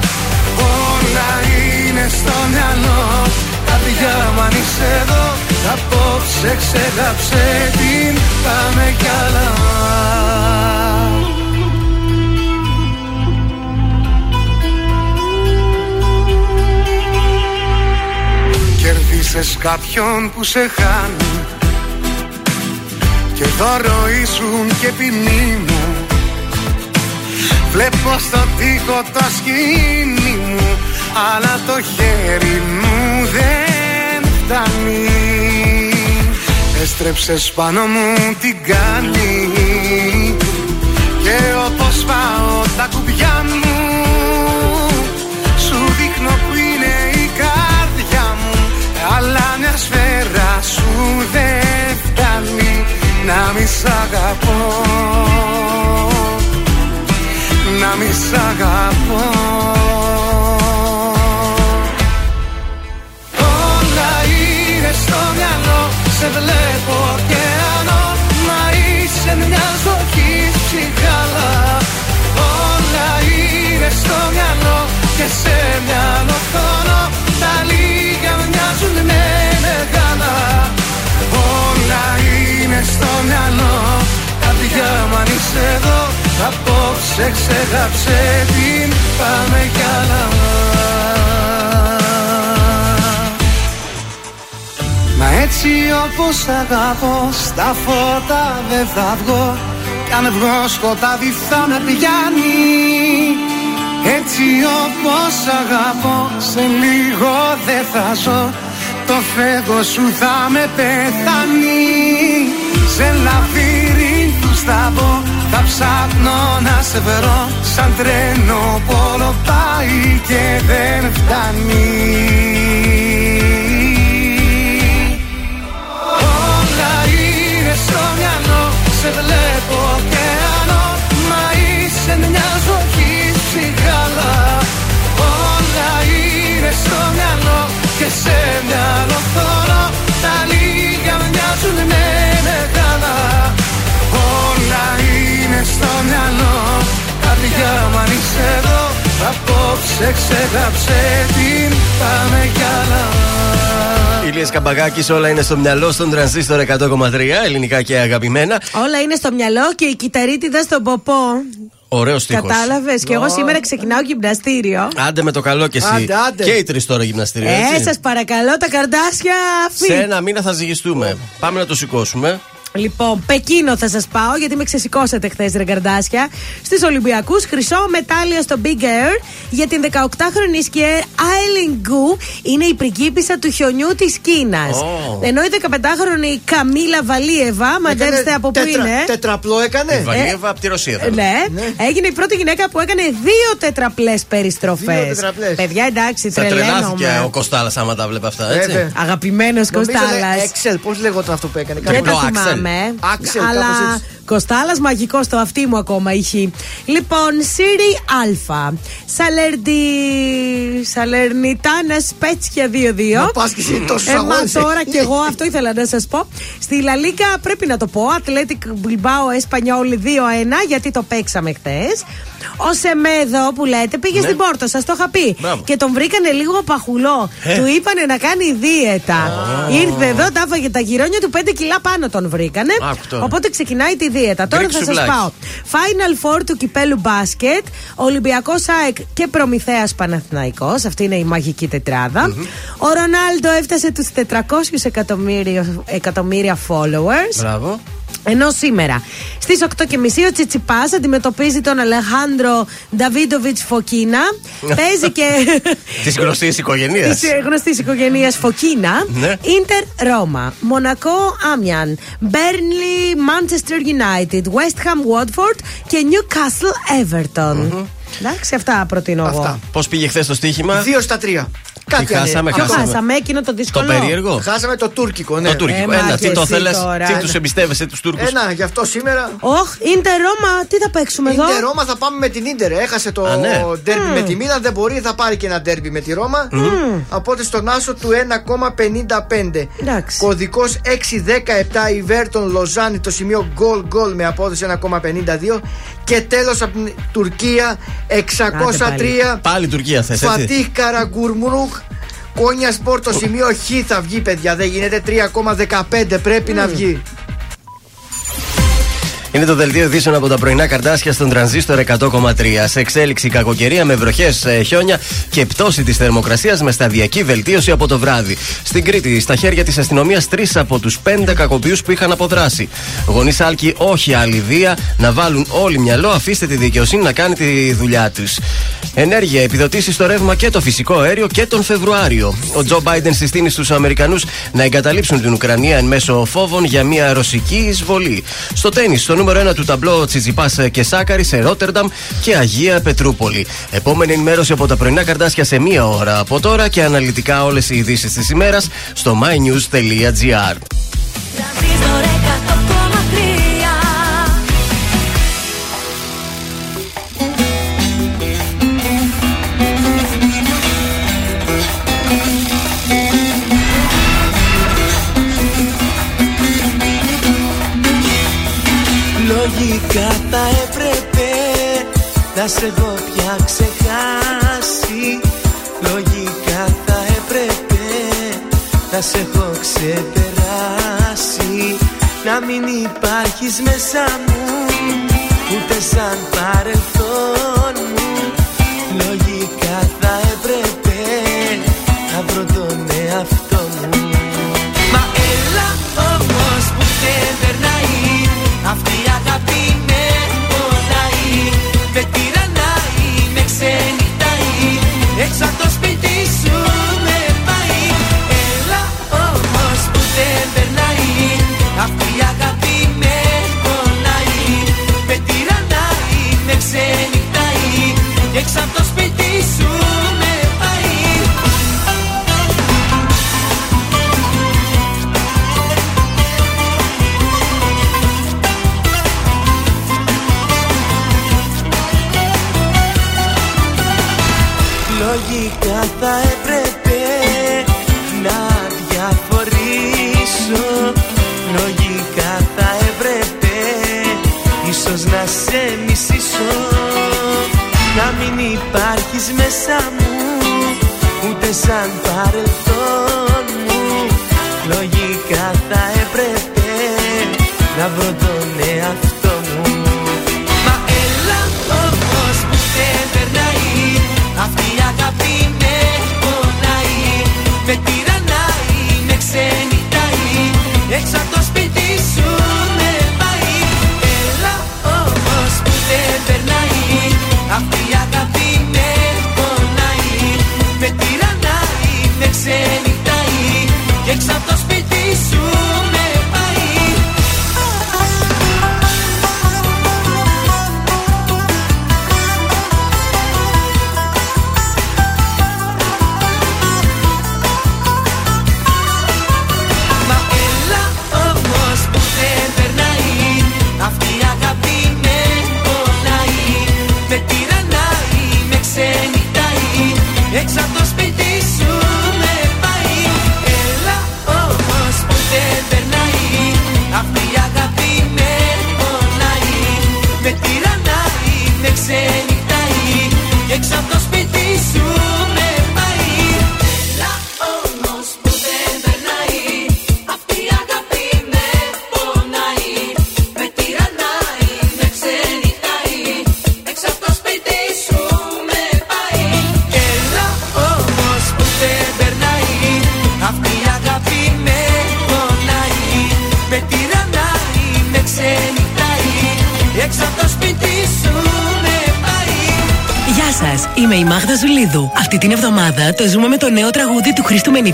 Όλα είναι στο μυαλό. Καρδιά μου αν είσαι εδώ Απόψε ξεγάψε την. Πάμε κι άλλα. Κερδίσες κάποιον που σε χάνει. Και δώρο ήσουν και ποινή μου Βλέπω στο τοίχο το σκηνή μου Αλλά το χέρι μου δεν φτάνει Έστρεψες πάνω μου την κάνει Και όπως πάω τα κουμπιά μου Σου δείχνω που είναι η καρδιά μου. Αλλά μια σφαίρα σου δεν φτάνει Να μη σ' αγαπώ μη σ' αγαπώ. Όλα είναι στο μυαλό Σε βλέπω ωκεανό Μα είσαι μια ζωή ψυχάλα Όλα είναι στο μυαλό Και σε μυαλό χρόνο Τα λίγα μοιάζουν με μεγάλα. Όλα είναι στο μυαλό. Καρδιά μου αν είσαι εδώ Απόψε ξεγάψε την Πάμε κι άλλα. Μα έτσι όπως αγαπώ Στα φώτα δεν θα βγω. Κι αν βγω σκοτάδι θα με πιάνει. Έτσι όπως αγαπώ Σε λίγο δεν θα ζω. Το φεύγω σου θα με πεθάνει. Σε λαβύρινθους θα μπω Θα ψάχνω να σε βρω. Σαν τρένο πόλο πάει και δεν φτάνει. Όλα είναι στο μυαλό Σε βλέπω ωκεανό Μα είσαι μια ζωή ψυχάλα Όλα είναι στο μυαλό Και σε μυαλό χώρο Τα λίγα μοιάζουν μακριά Μ' αν είσαι εδώ Απόψε ξεγάψε την Πάμε κι άλλα Ηλίας Καμπαγάκης, όλα είναι στο μυαλό στον τρανζίστορ 100,3 ελληνικά και αγαπημένα. Όλα είναι στο μυαλό και η κυταρίτιδα στον ποπό. Ωραίο στίχο. Κατάλαβες. Και εγώ σήμερα ξεκινάω γυμναστήριο. Άντε με το καλό και εσύ. Άντε, άντε. Και οι τρεις τώρα γυμναστήριο. Ε, έτσι. σας παρακαλώ τα καρδάσια Σε αφή. ένα μήνα θα ζυγιστούμε. Πάμε να το σηκώσουμε. Λοιπόν, Πεκίνο θα σας πάω γιατί με ξεσηκώσατε χθες, ρε καρδάσια. Στους Ολυμπιακούς, χρυσό μετάλλιο στο Big Air για την 18χρονη σκιέρ Άιλιν Γκου είναι η πριγκίπισσα του χιονιού της Κίνας. Ω. Ενώ η 15χρονη Καμίλα Βαλίεβα, μαντέψτε Έκανε από πού τέτρα- είναι. Τετραπλό Η έκανε. Βαλίεβα από τη Ρωσία. θα Ε, Ναι, έγινε η πρώτη γυναίκα που έκανε δύο τετραπλές περιστροφές. Δύο τετραπλές. Παιδιά, εντάξει, Θα τρελάθηκε τρελαίνομαι. ο Κοστάλα άμα τα βλέπει αυτά, έτσι. Βέβαια. Αγαπημένος Νομίζω Κοστάλα. λέει Excel, πώς λέγονταν αυτό που έκανε. Δεν Κάπου- τα το Axel. θυμάμαι. Axel, αλλά κάπως έτσι. Κοστάλας μαγικός στο αυτί μου ακόμα είχε. Λοιπόν, Serie A. Σαλερντι... Σαλερνιτάνα Σπέτσια 2-2. Να πας και εσύ τόσο Ε, μα αγώνες. τώρα κι εγώ αυτό ήθελα να σας πω. Στη La Liga πρέπει να το πω. Ατλέτικ Μπιλμπάο Εσπανιόλ 2-1 γιατί το παίξαμε χθες. Ο Σεμέδο που λέτε πήγε Ναι. στην Πόρτο, σας το είχα πει. Μπράβο. Και τον βρήκανε λίγο παχουλό. Ε. Του είπανε να κάνει δίαιτα. Ήρθε εδώ, τα έφαγε τα γυρόνια του 5 κιλά πάνω τον βρήκανε. Άκου τώρα. Οπότε ξεκινάει τη δίαιτα. Τώρα Greek θα σας σουβλάκι. πάω. Final Four του κυπέλου μπάσκετ. Ολυμπιακός ΑΕΚ και Προμηθέας Παναθηναϊκός Αυτή είναι η μαγική τετράδα. Ο Ρονάλντο έφτασε τους 400 εκατομμύρια, εκατομμύρια followers. Μπράβο. Ενώ σήμερα στις 8.30 ο Τσιτσιπάς αντιμετωπίζει τον Αλεχάνδρο Νταβίντοβιτς Φωκίνα. Παίζει και. Της γνωστής οικογένειας. Της γνωστής οικογένειας Φωκίνα. Ναι. Ιντερ Ρώμα. Μονακό Άμιαν. Μπέρνλι Manchester United. West Ham Watford και Newcastle Everton. Εντάξει, αυτά προτείνω εγώ. Αυτά. Πώς πήγε χθες το στοίχημα; Δύο στα τρία. Κάτι Τι χάσαμε, ανέ- Ποιο αυτό. χάσαμε. χάσαμε, εκείνο το Το δύσκολο. περίεργο. Χάσαμε το τουρκικό, ναι. Το τουρκικό. Ε, Ένα, μα τι και το εσύ θέλει. τώρα. Τι τους εμπιστεύεσαι τους Τούρκου. Ένα, γι' αυτό σήμερα. Όχ, Ιντερ Ρώμα, τι θα παίξουμε εδώ; Ιντερ Ρώμα θα πάμε με την Ιντερ. Έχασε το Α, ναι. ντέρμπι με τη Μίλαν, δεν μπορεί, θα πάρει και ένα ντέρμπι με τη Ρώμα. Οπότε στον άσο του 1,55. Εντάξει. Κωδικός 617 η Βέρτον Λοζάνη το σημείο γκολ γκολ με απόδοση 1,52. Και τέλος από την Τουρκία 603 Πάλι Τουρκία θες, έτσι. Φατίχ Καραγκουρμουρούχ. Κόνιας Σπορ το σημείο Χ θα βγει, παιδιά. Δεν γίνεται 3,15. Πρέπει να βγει. Είναι το δελτίο ειδήσεων από τα πρωινά καρτάσια στον τρανζίστορ 100,3. Σε εξέλιξη κακοκαιρία με βροχές, χιόνια και πτώση της θερμοκρασίας με σταδιακή βελτίωση από το βράδυ. Στην Κρήτη, στα χέρια της αστυνομίας, τρεις από τους πέντε κακοποιούς που είχαν αποδράσει. Γονείς Άλκη, όχι άλλη βία, να βάλουν όλοι μυαλό, αφήστε τη δικαιοσύνη να κάνει τη δουλειά τους. Ενέργεια, επιδοτήσεις στο ρεύμα και το φυσικό αέριο και τον Φεβρουάριο. Ο Τζο Μπάιντεν συστήνει στους Αμερικανούς να εγκαταλείψουν την Ουκρανία εν μέσω φόβων για μια ρωσική εισβολή. Στο τέννη, στο νούμερο 1 του ταμπλό Τσιτσιπά και Σάκαρης σε Ρότερνταμ και Αγία Πετρούπολη. Επόμενη ενημέρωση από τα πρωινά καρτάσια σε μία ώρα από τώρα και αναλυτικά όλες οι ειδήσεις της ημέρας στο mynews.gr. να σε έχω πια ξεχάσει. Λογικά θα έπρεπε να σε έχω ξεπεράσει. Να μην υπάρχεις μέσα μου ούτε σαν παρελθόν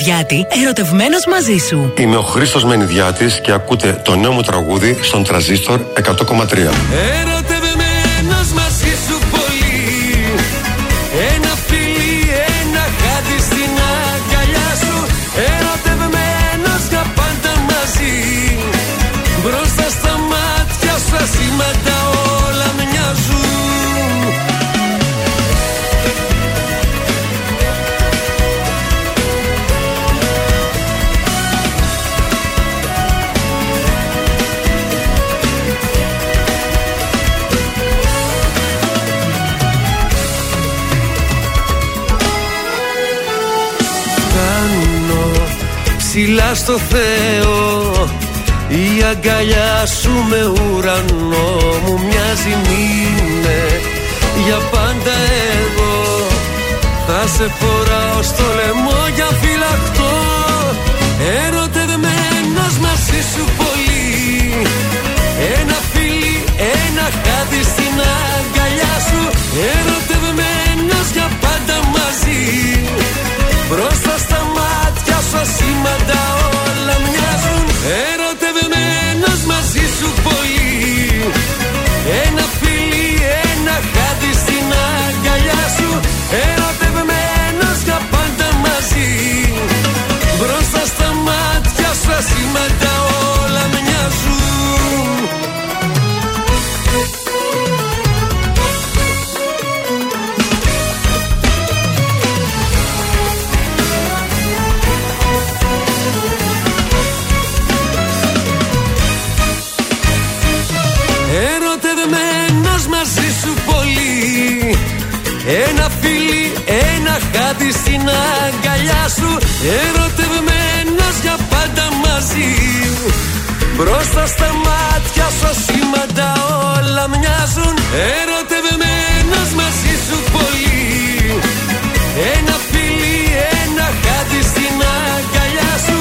Μενιδιάτη, Ερωτευμένος μαζί σου. Είμαι ο Χρήστος Μενιδιάτης και ακούτε το νέο μου τραγούδι στον Τραζίστορ 100,3. Στο Θεό Η αγκαλιά σου με ουρανό μου μοιάζει μήνε. Για πάντα εγώ θα σε φοράω στο λαιμό για φυλακτό. Ερωτευμένος μαζί σου πολύ. Ένα φιλί, ένα χάδι στην αγκαλιά σου. Ερωτευμένος για πάντα μαζί. Μπροστά στα μάτια σου ασήμαντα Μπροστά στα μάτια σου ασήμαντα όλα μοιάζουν. Ερωτευμένος μαζί σου πολύ. Ένα φιλί, ένα χάδι στην αγκαλιά σου.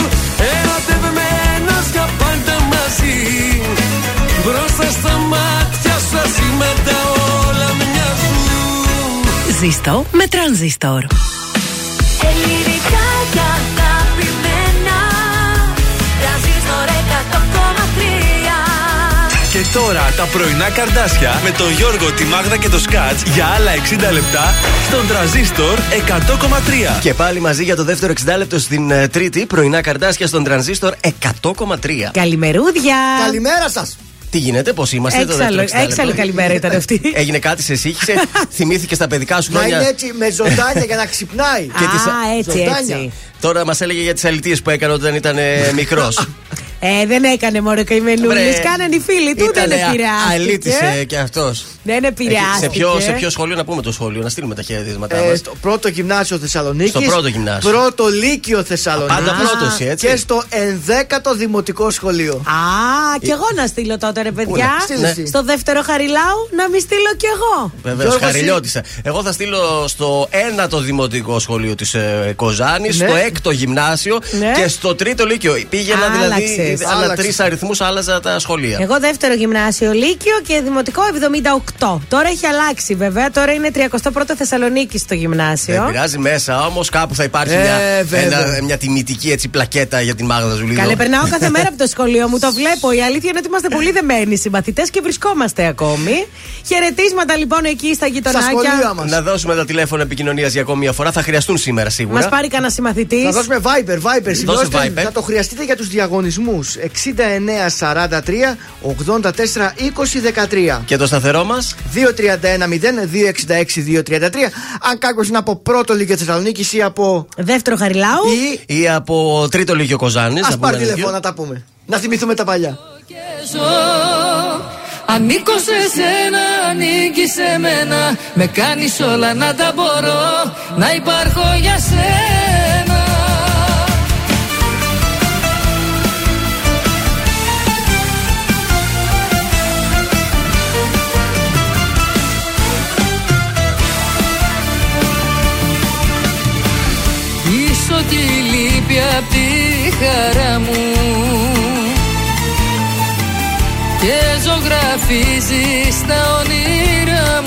Ερωτευμένος για πάντα μαζί. Μπροστά στα μάτια σου ασήμαντα όλα μοιάζουν. Ζήστο με τρανζίστορ. Τώρα τα πρωινά καρδάσια με τον Γιώργο, τη Μάγδα και το Σκάτς για άλλα 60 λεπτά στον τραζίστορ 100,3. Και πάλι μαζί για το δεύτερο 60 λεπτό στην ε, Τρίτη, πρωινά καρδάσια στον τρανζίστορ 100,3. Καλημερούδια. Καλημέρα σας. Τι γίνεται, πώς είμαστε, το Έξαλλο- δεύτερο 60 λεπτό; έξαλλη καλημέρα ήταν αυτή. Έγινε κάτι, σε σύγχυσε, θυμήθηκε τα παιδικά σου Να χρόνια; είναι έτσι με ζωντάνια για να ξυπνάει. Και τις- Α, έτσι, Ζωντάνια. έτσι. Τώρα μας έλεγε για τις αλητίες που έκανε όταν ήταν μικρός. Ε, δεν έκανε μόνο καημενούλη. Βρε. Κάνανε οι φίλοι του, δεν Ήτανε επηρεάστηκε. αλήτησε κι αυτός. Δεν επηρεάστηκε. Σε ποιο, σε ποιο σχολείο να πούμε το σχολείο, να στείλουμε τα χαιρετίσματά Ε, μας. στο πρώτο γυμνάσιο Θεσσαλονίκης. Στο πρώτο γυμνάσιο. Πρώτο λύκειο Θεσσαλονίκης. Πάντα πρώτος, έτσι. Και στο ενδέκατο δημοτικό σχολείο. Α, κι εγώ να στείλω τότε, ρε παιδιά. Στείλε εσύ. Στο δεύτερο Χαριλάου να μην στείλω κι εγώ. Βεβαίως, Γιώργος, χαριλιώτησα. Εγώ θα στείλω στο ένατο δημοτικό σχολείο της ε, Κοζάνης, Ναι. στο έκτο γυμνάσιο Ναι. και στο τρίτο λύκειο. Πήγαινα δηλαδή, Άλλαξες. άλλα Άλλαξες. τρεις αριθμούς, άλλαζα τα σχολεία. Εγώ δεύτερο γυμνάσιο Λύκειο και δημοτικό 78. Τώρα έχει αλλάξει βέβαια. Τώρα είναι 31ο Θεσσαλονίκη στο γυμνάσιο. Δεν πειράζει μέσα όμως, κάπου θα υπάρχει Ε, μια, βέβαια. ένα- μια τιμητική έτσι, πλακέτα για την Μάγδα Ζουλίδου. Καλέ, περνάω κάθε μέρα από το σχολείο μου, το βλέπω. Η αλήθεια είναι ότι είμαστε πολύ δεμένοι συμπαθητές και βρισκόμαστε ακόμη. Χαιρετίσματα λοιπόν εκεί στα Στα γειτονάκια. σχολεία μας. Να δώσουμε τα τηλέφωνα επικοινωνίας για ακόμη μια φορά. Θα χρειαστούν σήμερα σίγουρα. Μας πάρει κανένα συμμαθητής. Θα δώσουμε Viber, Viber. Σημειώστε, Viber. Θα το χρειαστείτε για τους διαγωνισμούς. 6943 84 20 13. Και το σταθερό μας; 231-0-266-233. Αν κάποιο είναι από πρώτο Λίγιο Θεσσαλονίκη ή από. Δεύτερο Χαριλάου. ή. ή από τρίτο Λύκειο Κοζάνης. Α πάρει τηλέφωνο να τα πούμε. Να θυμηθούμε τα παλιά. ζω Ανήκω σε σένα, ανήκει σε μένα Με κάνεις όλα να τα μπορώ Να υπάρχω για σένα Είσαι ό,τι λείπει απ' τη χαρά μου. Και ζωγραφίζεις τα όνειρά μου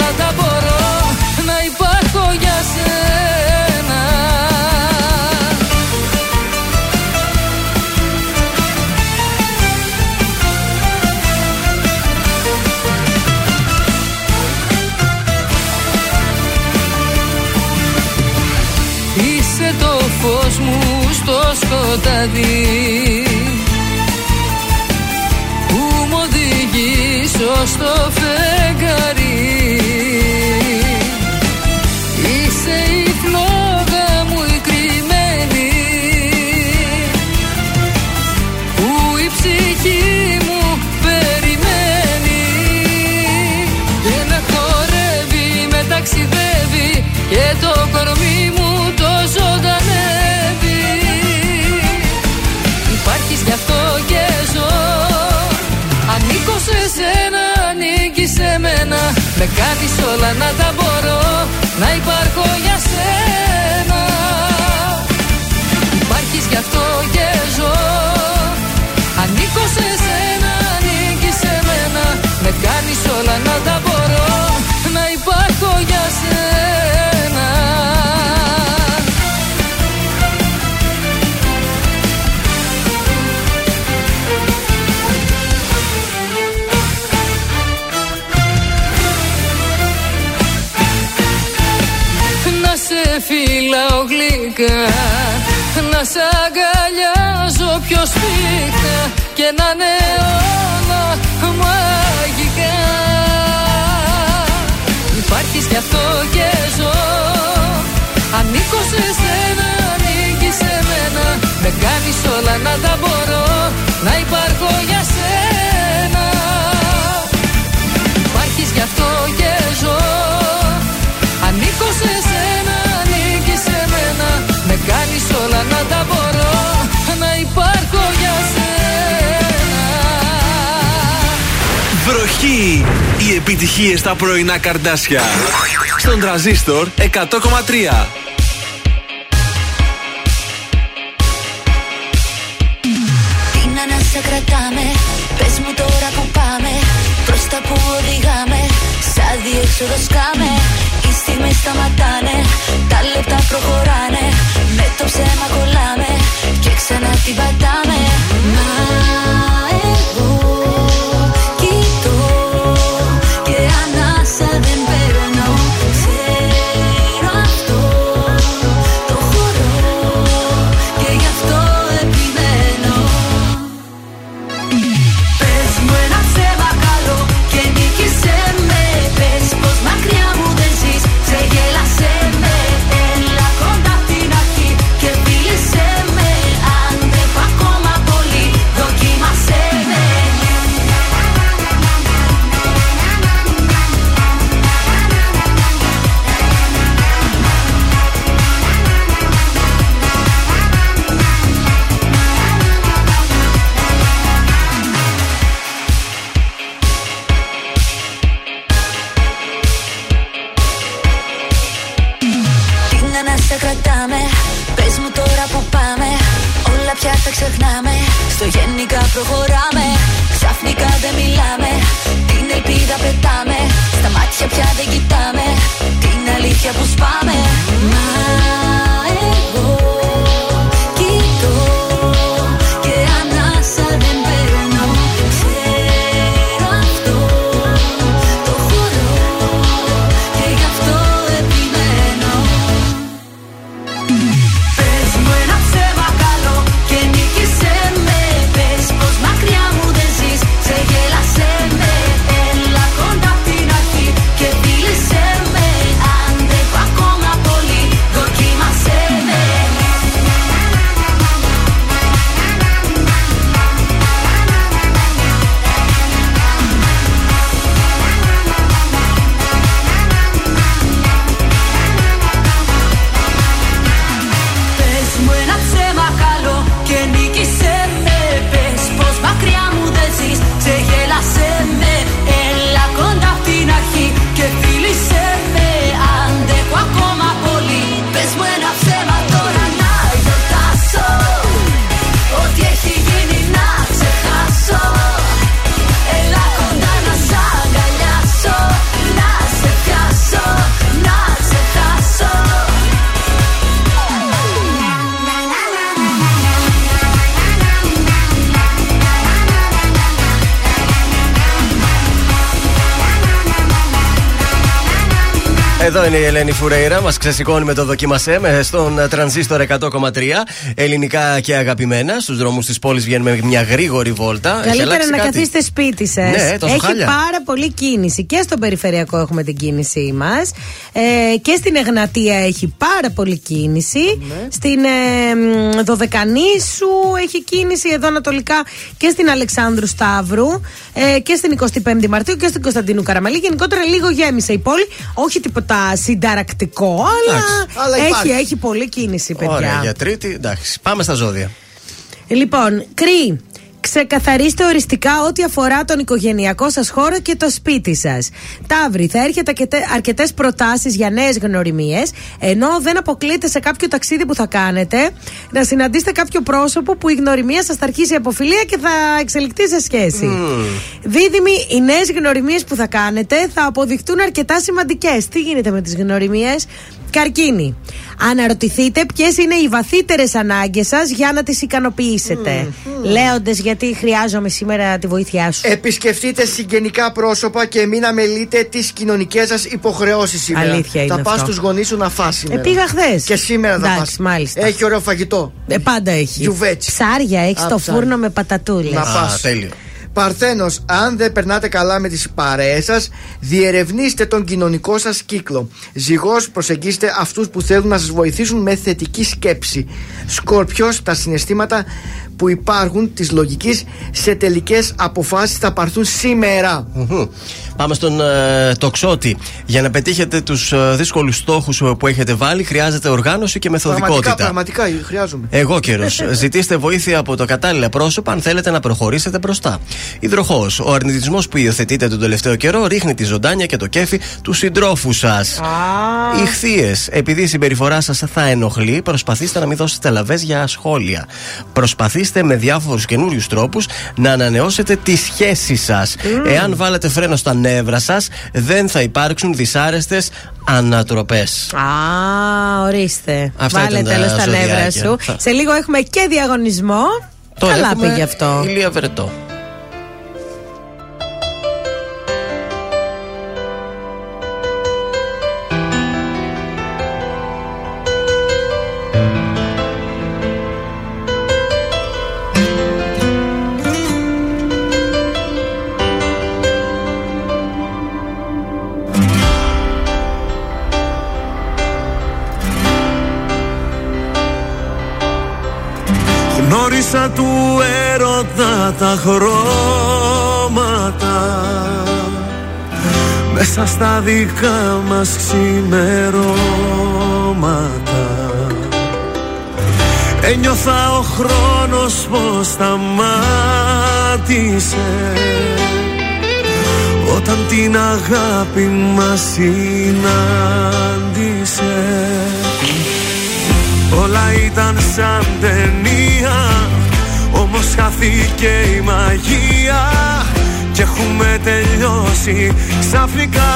οδηγείς ως Με κάνεις όλα να τα μπορώ Να σ' αγκαλιάζω πιο σπίχτα Και να είναι όλα μαγικά. Υπάρχεις γι' αυτό και ζω. Ανήκω σε σένα, ανήκεις σε μένα. Με κάνεις όλα να τα μπορώ. Να υπάρχω για σένα Οι επιτυχίες στα πρωινά καρδάσια. Στον τραζίστορ 100,3. Τι να να σε κρατάμε Πες μου τώρα που πάμε Προς τα που οδηγάμε Σαν διέξοδο σκάμε Οι στιγμές σταματάνε Τα λεπτά προχωράνε Με το ψέμα κολλάμε Και ξανά την πατάμε είναι η Ελένη Φουρέιρα, μας ξεσηκώνει με το δοκίμασέ με στον τρανζίστορ 100,3. Ελληνικά και αγαπημένα. Στους δρόμους της πόλης βγαίνουμε με μια γρήγορη βόλτα. Έχει Καλύτερα αλλάξει να κάτι; καθίσετε σπίτι σας. Ναι, τόσο Έχει χάλια. πάρα πολύ κίνηση. Και στον περιφερειακό έχουμε την κίνησή μας. Ε, και στην Εγνατία έχει πάρα πολύ κίνηση. Ναι. Στην ε, μ, Δωδεκανήσου έχει κίνηση εδώ ανατολικά και στην Αλεξάνδρου Σταύρου. Ε, και στην 25η Μαρτίου και στην Κωνσταντίνου Καραμαλή. Γενικότερα λίγο γέμισε η πόλη. Όχι τίποτα συνταρακτικό, αλλά, Αλλά έχει, υπάρχει. έχει πολύ κίνηση, παιδιά. Ωραία, για τρίτη. Εντάξει, πάμε στα ζώδια. Λοιπόν, Κρυ, ξεκαθαρίστε οριστικά ό,τι αφορά τον οικογενειακό σας χώρο και το σπίτι σας. Ταύρι, θα έρχεται αρκετέ προτάσεις για νέες γνωριμίες, ενώ δεν αποκλείεται σε κάποιο ταξίδι που θα κάνετε να συναντήσετε κάποιο πρόσωπο που η γνωριμία σας θα αρχίσει από φιλία και θα εξελιχθεί σε σχέση. Δίδυμοι, οι νέες γνωριμίες που θα κάνετε θα αποδειχτούν αρκετά σημαντικές. Τι γίνεται με τις γνωριμίες; Καρκίνη. Αναρωτηθείτε ποιες είναι οι βαθύτερες ανάγκες σας για να τις ικανοποιήσετε. Λέοντες γιατί χρειάζομαι σήμερα τη βοήθειά σου. Επισκεφτείτε συγγενικά πρόσωπα και μην αμελείτε τις κοινωνικές σας υποχρεώσεις σήμερα. Αλήθεια είναι Θα πας αυτό. στους γονείς σου να φας σήμερα. Ε, πήγα χθες. Και σήμερα θα Εντάξει, πας. μάλιστα. Έχει ωραίο φαγητό. Ε, πάντα έχει. Γιουβέτσι. Ψάρια έχεις Α, στο ψάρια. φούρνο με πατατούλες. Να πας. τέλειο. Παρθένος, αν δεν περνάτε καλά με τις παρέες σας, διερευνήστε τον κοινωνικό σας κύκλο. Ζυγός, προσεγγίστε αυτούς που θέλουν να σας βοηθήσουν με θετική σκέψη. Σκόρπιο, τα συναισθήματα που υπάρχουν της λογικής σε τελικές αποφάσεις θα πάρθουν σήμερα. Μμμ. Πάμε στον ε, τοξότη. Για να πετύχετε τους ε, δύσκολους στόχους που έχετε βάλει, χρειάζεται οργάνωση και Πραγματικά, μεθοδικότητα. πραγματικά χρειάζομαι. Εγώ καιρο. Ζητήστε βοήθεια από το κατάλληλα πρόσωπα αν θέλετε να προχωρήσετε μπροστά. Υδροχός. Ο αρνητισμός που υιοθετείτε τον τελευταίο καιρό ρίχνει τη ζωντάνια και το κέφι του συντρόφου σας. Ηχθείες. Επειδή η συμπεριφορά σας θα ενοχλεί, προσπαθήστε να μην δώσετε λαβές για σχόλια. Προσπαθήστε Προσπαθήστε με διάφορους καινούριους τρόπους να ανανεώσετε τη σχέση σας. Εάν βάλετε φρένο στα νεύρα σας, δεν θα υπάρξουν δυσάρεστες ανατροπές. Α, ορίστε. Αυτά Βάλε ήταν τα τέλος στα νεύρα ζωδιάκια. σου. Θα- Σε λίγο έχουμε και διαγωνισμό. Τώρα Καλά έχουμε πήγε αυτό. Ηλία Βερετό. Χρώματα Μέσα στα δικά μας ξημερώματα. Ένιωθα ο χρόνος πως σταμάτησε Όταν την αγάπη μας συνάντησε. Όλα ήταν σαν ταινία Όμως χάθηκε η μαγεία Και έχουμε τελειώσει ξαφνικά.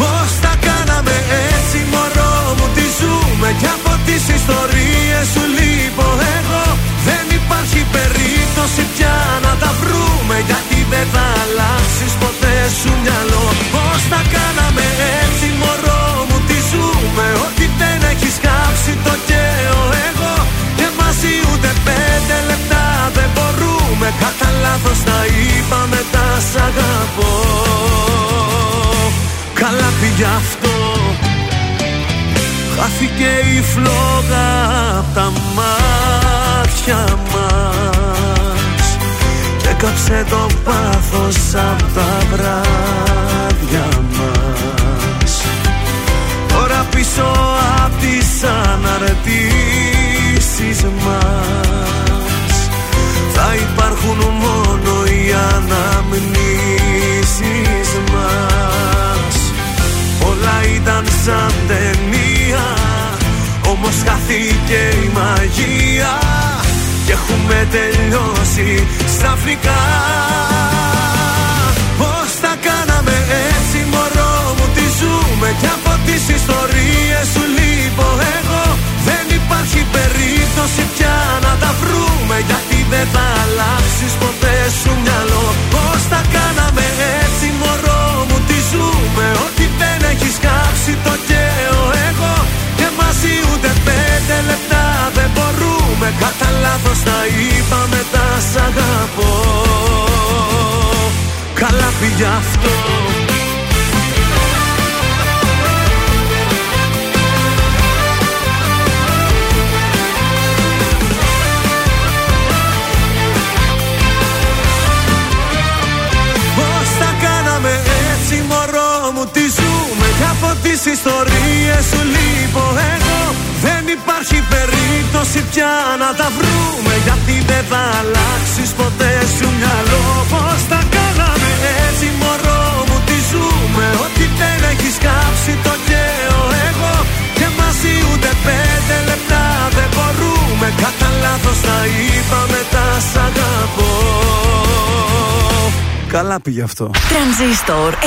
Πώς τα κάναμε έτσι μωρό μου Τι ζούμε κι από τις ιστορίες σου λείπω εγώ. Δεν υπάρχει περίπτωση πια να τα βρούμε Γιατί δεν θα αλλάξεις ποτέ σου μυαλό. Πώς τα κάναμε έτσι μωρό μου τι ζούμε Κατά λάθος τα είπαμε τα σ' αγαπώ. Καλά πήγε αυτό. Χάθηκε η φλόγα απ' τα μάτια μας Και κάψε το πάθος απ' τα βράδια μας. Τώρα πίσω απ' τις αναρτήσεις μας Θα υπάρχουν μόνο οι αναμνήσεις μας. Όλα ήταν σαν ταινία Όμως χάθηκε η μαγεία. Και έχουμε τελειώσει ξαφνικά Πώς τα κάναμε έτσι μωρό μου τι ζούμε Κι από τις ιστορίες σου λείπω εγώ. Δεν υπάρχει περίπτωση πια να τα βρούμε Γιατί δεν θα αλλάξεις ποτέ σου μυαλό. Πώς τα κάναμε έτσι μωρό μου τι ζούμε Ότι δεν έχεις κάψει το καίω εγώ. Και μαζί ούτε πέντε λεπτά δεν μπορούμε. Κατά λάθος τα είπαμε τα σ' αγαπώ. Καλά πήγε αυτό ιστορίες σου λείπω εγώ. Δεν υπάρχει περίπτωση πια να τα βρούμε. Γιατί δεν θα αλλάξεις ποτέ σου μυαλό. Πώς τα κάναμε έτσι μωρό μου τι ζούμε. Ότι δεν έχεις κάψει το καίω εγώ. Και μαζί ούτε πέντε λεπτά δεν μπορούμε. Κατά λάθος τα είπαμε τα σ' αγαπώ Καλά πήγε αυτό. Τρανζίστορ 100,3.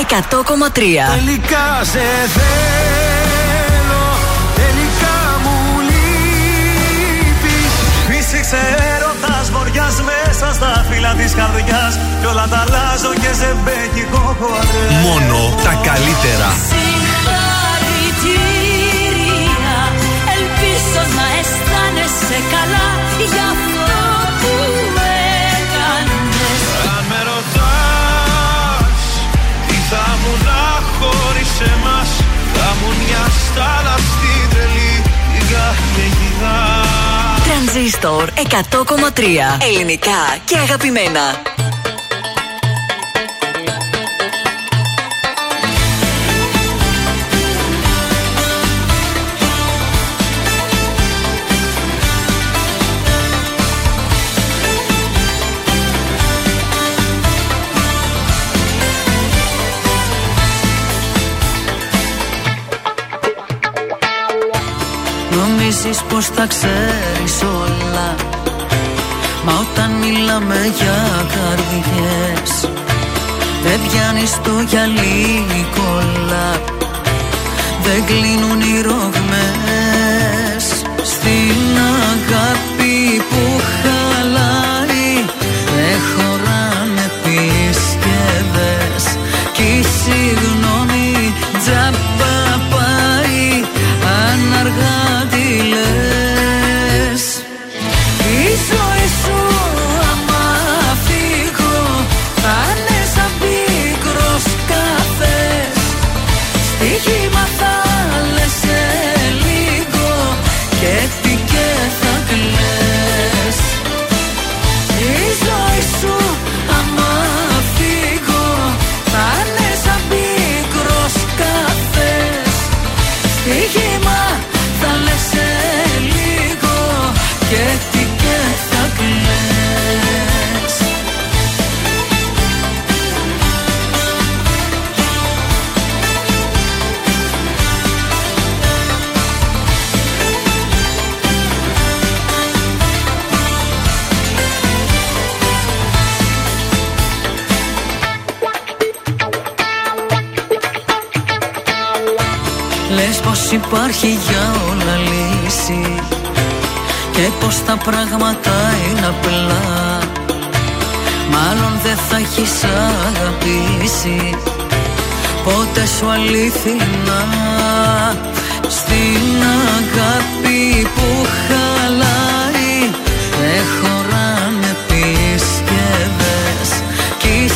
Τελικά σε θέλω, τελικά μου λείπεις Φύσηξε έρωτας βοριάς μέσα στα φύλλα της καρδιάς Κι όλα τα αλλάζω και σε μπέκικο χορεύω Μόνο τα καλύτερα. Συγχαρητήρια Ελπίζω να αισθάνεσαι καλά Για Τρανζίστορ 100,3. Ελληνικά και αγαπημένα. Νομίζεις πως τα ξέρεις όλα Μα όταν μιλάμε για καρδιές Δεν πιάνεις το γυαλί κολλά Δεν κλείνουν οι ρογμές Στην αγάπη υπάρχει για όλα λύση Και πως τα πράγματα είναι απλά. Μάλλον δεν θα έχεις αγαπήσει Πότε σου αλήθινα Στην αγάπη που χαλάει Δεν χωράνε πίσκευες Κι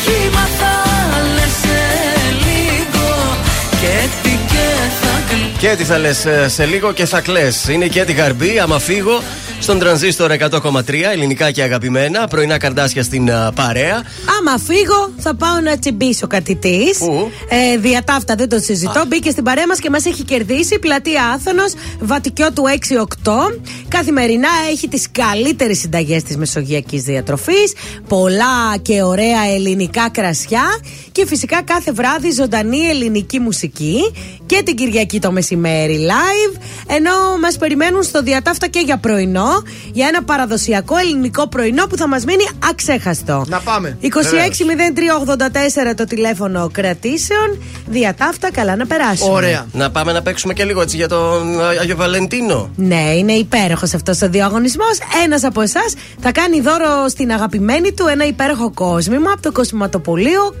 Στοίχημα θα λες σε λίγο Και τι και θα κλαις Και τι θα λες σε λίγο και θα κλε. Είναι και τη γαρμπή, άμα φύγω. Στον τρανζίστορ 100,3 ελληνικά και αγαπημένα. Πρωινά καρδάσια στην α, παρέα. Άμα φύγω, θα πάω να τσιμπήσω κάτι της. Ε, διατάφτα, δεν το συζητώ. Μπήκε στην παρέα μας και μας έχει κερδίσει. Πλατεία Άθωνος, Βατικιό του 6-8. Καθημερινά έχει τις καλύτερες συνταγές της μεσογειακής διατροφής. Πολλά και ωραία ελληνικά κρασιά. Και φυσικά κάθε βράδυ ζωντανή ελληνική μουσική. Και την Κυριακή το μεσημέρι live. Ενώ μας περιμένουν στο διατάφτα και για πρωινό. Για ένα παραδοσιακό ελληνικό πρωινό που θα μας μείνει αξέχαστο. Να πάμε. 26-03-84 το τηλέφωνο κρατήσεων. Διατάφτα, καλά να περάσουμε. Να πάμε να παίξουμε και λίγο έτσι για τον Άγιο Βαλεντίνο. Ναι, είναι υπέροχος αυτός ο διαγωνισμός. Ένας από εσάς θα κάνει δώρο στην αγαπημένη του ένα υπέροχο κόσμημα από το κοσμηματοπολείο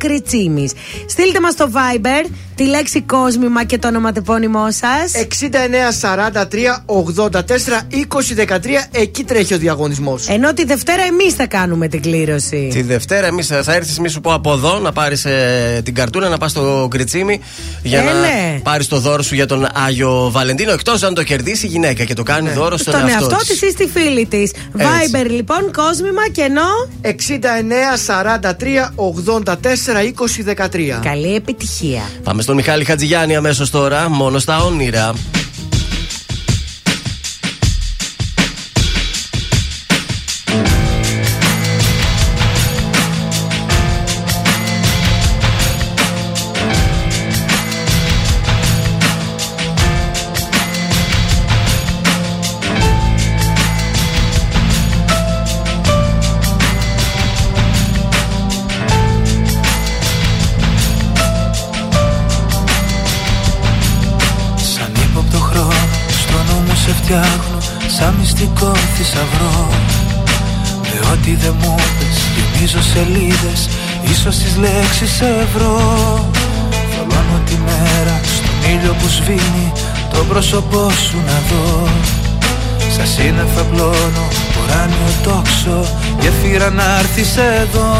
Κριτσίμη. Στείλτε μας στο Viber τη λέξη κόσμημα και το ονοματεπώνυμό σας. 69 43 84 20 13 εκεί τρέχει ο διαγωνισμός. Ενώ τη Δευτέρα εμείς θα κάνουμε την κλήρωση. Τη Δευτέρα εμείς θα έρθεις, μη σου πω από εδώ, να πάρεις την καρτούνα, να πας στο Κριτσίμι για Ε, να ναι. πάρεις το δώρο σου για τον Άγιο Βαλεντίνο. Εκτός αν το κερδίσει η γυναίκα και το κάνει δώρο στον, Στον εαυτό, εαυτό της. της ή στη φίλη της. Viber λοιπόν, κόσμημα και ενώ. 69 43 84 20 13. Καλή επιτυχία. Πάμε στον Μιχάλη Χατζηγιάννη αμέσως τώρα, μόνο στα όνειρα. Σαν μυστικό θησαυρό. Με ό,τι δεν μου πες Γεμίζω σελίδες Ίσως τις λέξεις σε βρω Θολώνω τη μέρα Στον ήλιο που σβήνει το πρόσωπό σου να δω. Σα σύννεφα πλώνω ουράνιο τόξο Γεφύρα να έρθεις εδώ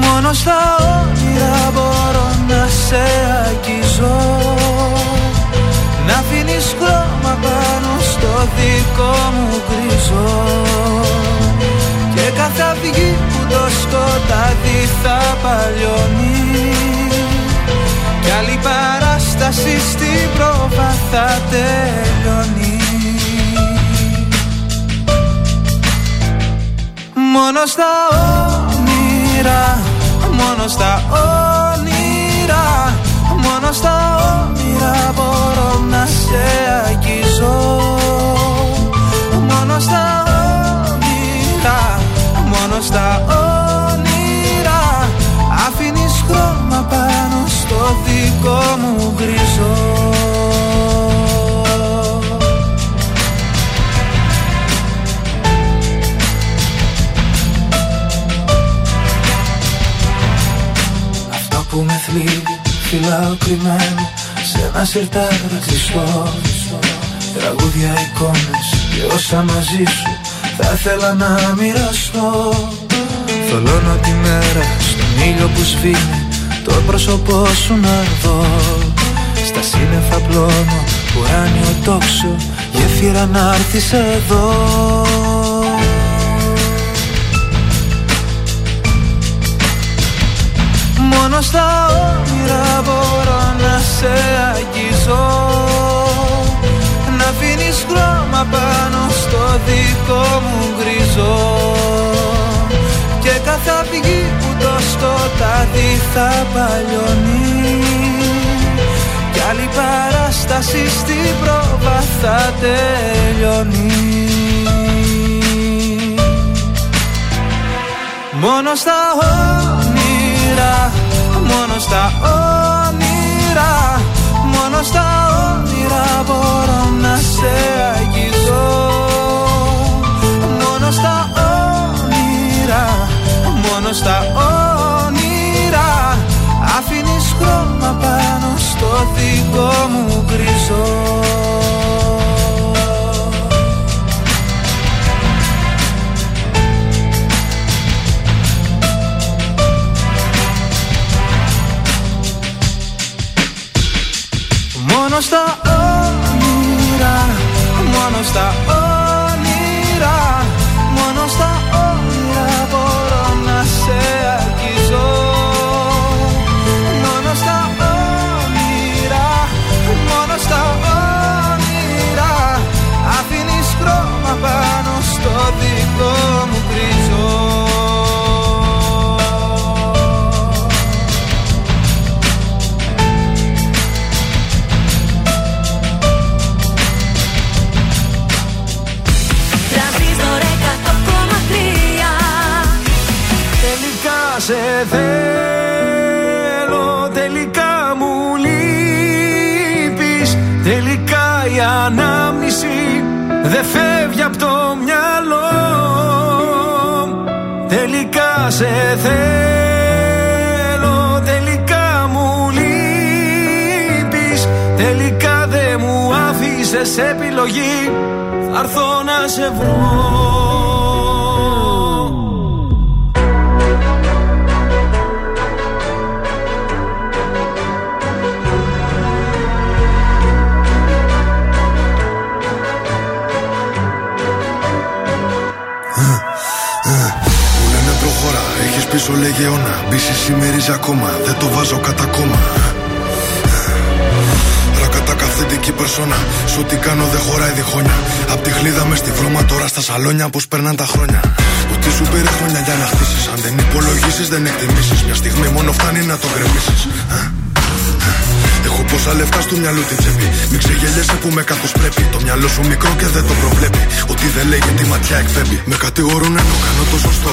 Μόνο στα όνειρα μπορώ να σε αγγίζω. Να αφήνεις χρώμα πάνω στο δικό μου γκριζό Και κάθε αυγή που το σκοτάδι θα παλιώνει. Κι άλλη παράσταση στην πρόβα θα τελειώνει. Μόνο στα όνειρα Μόνο στα όνειρα Μόνο στα όνειρα μπορώ να σε αγγίζω. Μόνο στα όνειρα Μόνο στα όνειρα. Αφήνεις χρώμα πάνω στο δικό μου γκριζό Αυτό που με θλίβει φυλάω κρυμμένο Σε ένα σιρτάρι κλειστό. Τραγούδια εικόνες και όσα μαζί σου Θα ήθελα να μοιραστώ. Θολώνω τη μέρα στον ήλιο που σβήνει Το πρόσωπό σου να δω. Στα σύννεφα πλώνω ουράνιο τόξο Γέφυρα να έρθεις εδώ Μόνο στα όνειρα μπορώ να σε αγγίζω. Να αφήνεις χρώμα πάνω στο δικό μου γκριζό Και κάθε αυγή που το σκοτάδι θα παλιώνει. Κι άλλη παράσταση στην πρόβα θα τελειώνει. Μόνο στα όνειρα, μόνο στα όνειρα Μόνο στα όνειρα μπορώ να σε αγγίζω. Μόνο στα όνειρα, μόνο στα όνειρα Αφήνεις χρώμα πάνω στο δικό μου γκριζό Μόνο στα όνειρα, μόνο στα όνειρα Μόνο στα όνειρα μπορώ να σε σε θέλω Τελικά μου λείπεις. Τελικά η ανάμνηση Δεν φεύγει από το μυαλό. Τελικά σε θέλω Τελικά μου λείπεις. Τελικά δεν μου άφησες επιλογή. Θα έρθω να σε βρω έχεις πίσω λέγε αιώνα Μπίση σημερίζει ακόμα, δεν το βάζω κατά κόμμα Ρακατακαθεντική περσόνα Σου τι κάνω δεν χωράει διχόνια Απ' τη χλίδα μες στη βρώμα τώρα στα σαλόνια Πως περνάνε τα χρόνια Ότι σου πήρε χρόνια για να χτίσεις Αν δεν υπολογίσεις δεν εκτιμήσεις Μια στιγμή μόνο φτάνει να το γκρεμίσεις Έχω πόσα λεφτά στο μυαλό την τσέπη. Μην ξεγελιέσαι που με καθώ πρέπει. Το μυαλό σου μικρό και δεν το προβλέπει. Ότι δεν λέει τη ματιά εκπέμπει. Με κατηγορούν ενώ κάνω το σωστό.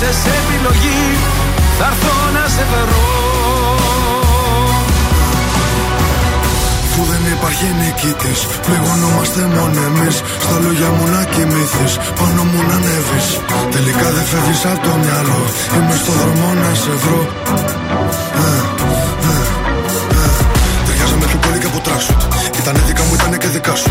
άφησες επιλογή Θα έρθω να σε βρω Που δεν υπάρχει νικητής. Πληγωνόμαστε μόνο εμείς. Στα λόγια μου να κοιμηθείς. Πάνω μου να ανέβεις. Τελικά δεν φεύγεις από το μυαλό. Είμαι στο δρόμο να σε βρω. Ε, ε, ε. Ταιριάζαμε πιο πολύ και από τράσουτ. Ήτανε δικά μου, ήτανε και δικά σου.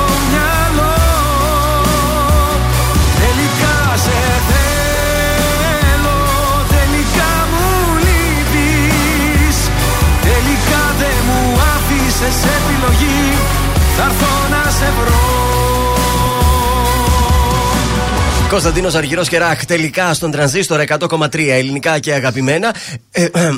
άφησες επιλογή Θα έρθω να σε βρω Κωνσταντίνος Αργυρός και Ραχ τελικά στον τρανζίστορ 100,3 ελληνικά και αγαπημένα. Ε, ε,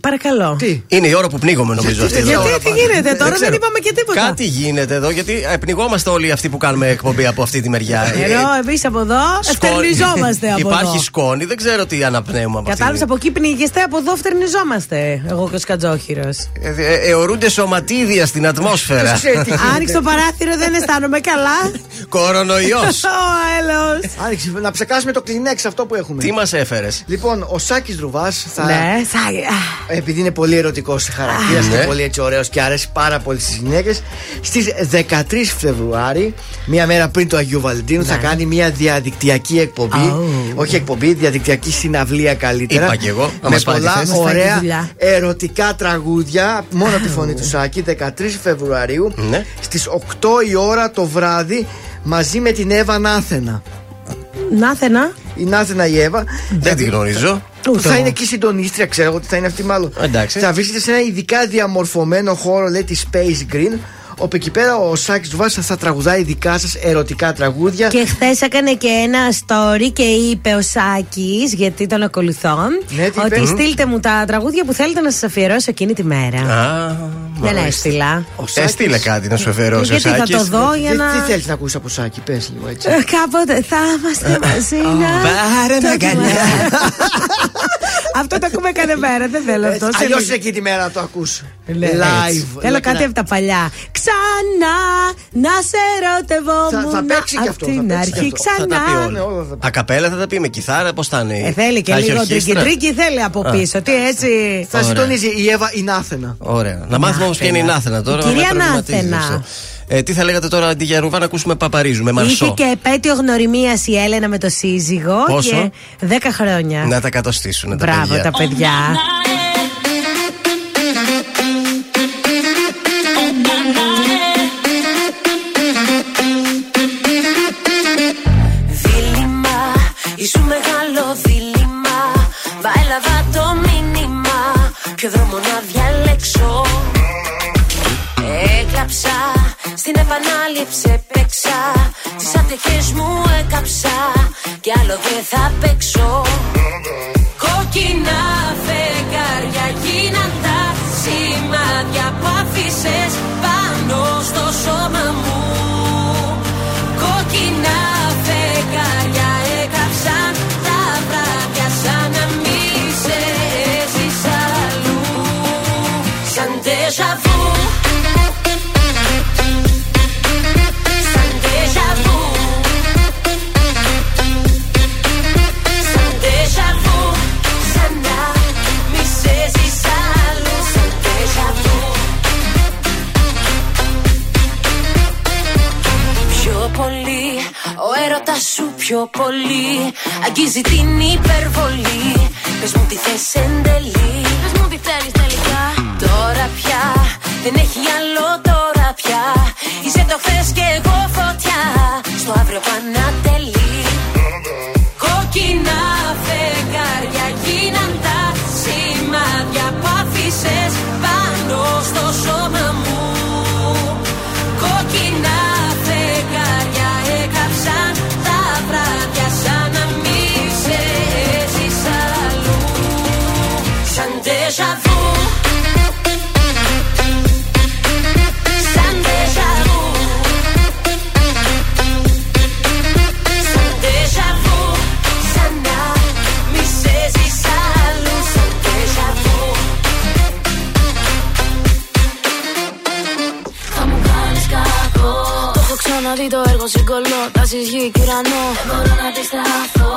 Παρακαλώ. Τι; είναι η ώρα που πνίγομαι νομίζω αυτή. εδώ. Γιατί, τι γίνεται τώρα, ξέρω. δεν είπαμε και τίποτα. Κάτι γίνεται εδώ, γιατί ε, πνιγόμαστε όλοι αυτοί που κάνουμε εκπομπή από αυτή τη μεριά. Ε, Ενώ εμείς από εδώ στερνιζόμαστε από Υπάρχει εδώ. σκόνη, δεν ξέρω τι αναπνέουμε από Κατάλαβες αυτή. από εκεί πνίγεστε, από εδώ φτερνιζόμαστε. Εγώ και ο Σκατζόχυρος. Ε, ε, Αιωρούνται σωματίδια στην ατμόσφαιρα. Άνοιξε το παράθυρο, δεν αισθάνομαι καλά. Κορονοϊός. Ο έλεος. Άνοιξε, να ψεκάσουμε το κλινέξ αυτό που έχουμε. Τι μας έφερες; Λοιπόν, ο Σάκης Ρουβάς θα. Ναι, θα. Επειδή είναι πολύ ερωτικός χαρακτήρας Ναι. και πολύ έτσι ωραίος και αρέσει πάρα πολύ στις γυναίκες, στις 13 Φεβρουάρη, μία μέρα πριν το Αγίου Βαλεντίνου, θα κάνει μία διαδικτυακή εκπομπή. Ναι. Ω. Όχι εκπομπή, διαδικτυακή συναυλία καλύτερα. Είπα κι εγώ, να με μας πάρει τη πολλά θέση. Μας φάει τη ωραία δουλειά. ερωτικά τραγούδια. Μόνο από τη φωνή του Σάκη, 13 Φεβρουαρίου, Ναι. στις 8 η ώρα το βράδυ, μαζί με την Εύα Νάθενα. Νάθενα. Η Νάθενα η Εύα. Δεν τη γνωρίζω. Ούτε θα εγώ. είναι εκεί συντονίστρια, ξέρω ότι θα είναι αυτή μάλλον. Εντάξει. Θα βρίσκεται σε ένα ειδικά διαμορφωμένο χώρο, λέει της Space Green. Όπου εκεί πέρα ο Σάκη Βάσα θα τραγουδάει δικά σα ερωτικά τραγούδια. Και χθε έκανε και ένα story και είπε ο Σάκη, γιατί τον ακολουθώ, Ναι, τι είπε? ότι στείλτε μου τα τραγούδια που θέλετε να σα αφιερώσω εκείνη τη μέρα. Α, Δεν μάλιστα. έστειλα. Ο Σάκης- Έστειλε κάτι να σου εφερώσει ο Γιατί θα Σάκης. το δω για Τι, να. τι θέλει να ακούσει από Σάκη, πε λίγο έτσι. Ε, Κάποτε θα είμαστε μαζί να. Πάρε με Το αγκαλιά. Αυτό το ακούμε κάθε μέρα, δεν θέλω αυτό. σε Αλλιώς λίγο. εκεί τη μέρα να το ακούς Ναι, Live. έτσι. Θέλω κάτι από τα παλιά. Ξανά να σε ερωτευόμουν. Θα- θα παίξει κι αυτό, Απ' την θα παίξει αρχή κι αυτό. Θα τα πει ξανά. Ναι, όλα. όλα θα πει. Ακαπέλα θα τα πει με κιθάρα, πώς θα είναι. Ε, θέλει και Θα έχει λίγο ορχήστρα. τρίκι θέλει από Α. πίσω. Τι έτσι. Θα Ωραία. συντονίζει η Εύα η Νάθενα. Ωραία. Να μάθουμε όμως ποια είναι η Νάθενα τώρα. Η κυρία με προβληματίζει Νάθενα. Αυτό. Ε, τι θα λέγατε τώρα αντί για ρουβά να ακούσουμε παπαρίζου με μαρσό; Είχε και επέτειο γνωριμίας η Έλενα με το σύζυγο. Πόσο; Και 10 χρόνια. Να τα κατοστήσουν τα Μπράβο παιδιά. τα παιδιά. Δίλημα, ήσου μεγάλο δίλημα Μα έλαβα το μήνυμα Ποιο δρόμο να διαλέξω Έκλαψα, στην επανάληψη έπαιξα. Τις ατυχές μου έκαψα. Κι άλλο δεν θα παίξω. Κόκκινα φεγγάρια πιο πολύ. Αγγίζει την υπερβολή. Πες μου τι θες εν τέλει. Πες μου τι θέλεις τελικά. Τώρα πια, δεν έχει άλλο τώρα πια. Είσαι το χθες και εγώ φωτιά. Στο αύριο πανατελεί Κόκκινα φεγγάρια γίναν τα σημάδια. Που άφησες πάνω στο σώμα το έργο συγκολώ Τα γη και ουρανό. Δεν μπορώ να αντισταθώ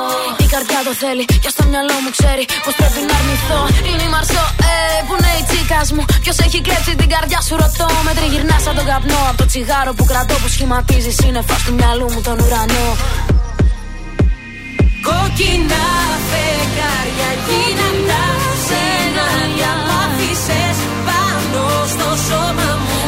Η καρδιά το θέλει και στο μυαλό μου ξέρει Πως πρέπει να αρνηθώ. Είναι η Μαρσό, ε, που είναι η τσίκας μου. Ποιος έχει κλέψει την καρδιά σου ρωτώ. Με τριγυρνά σαν τον καπνό. Από το τσιγάρο που κρατώ που σχηματίζει σύννεφα του μυαλού μου τον ουρανό. Κόκκινα φεγγάρια γίναν τα σενάρια που άφησες πάνω στο σώμα μου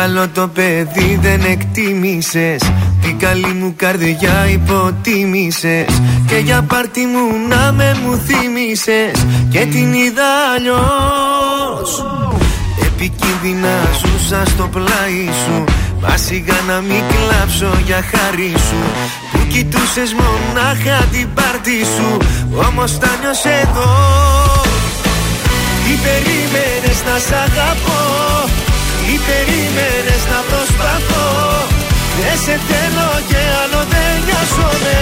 καλό το παιδί δεν εκτίμησες. Την καλή μου καρδιά υποτίμησες. Και για πάρτι μου να με μου θύμισες Και την είδα αλλιώς. Επικίνδυνα ζούσα στο πλάι σου. Μα σιγά να μην κλάψω για χάρη σου. Που κοιτούσες μονάχα την πάρτι σου. Όμως τα νιώσες εδώ. Τι περίμενες να σ' αγαπώ; Τι περίμενες να προσπαθώ. Δεν σε θέλω και άλλο δεν νοιάζομαι.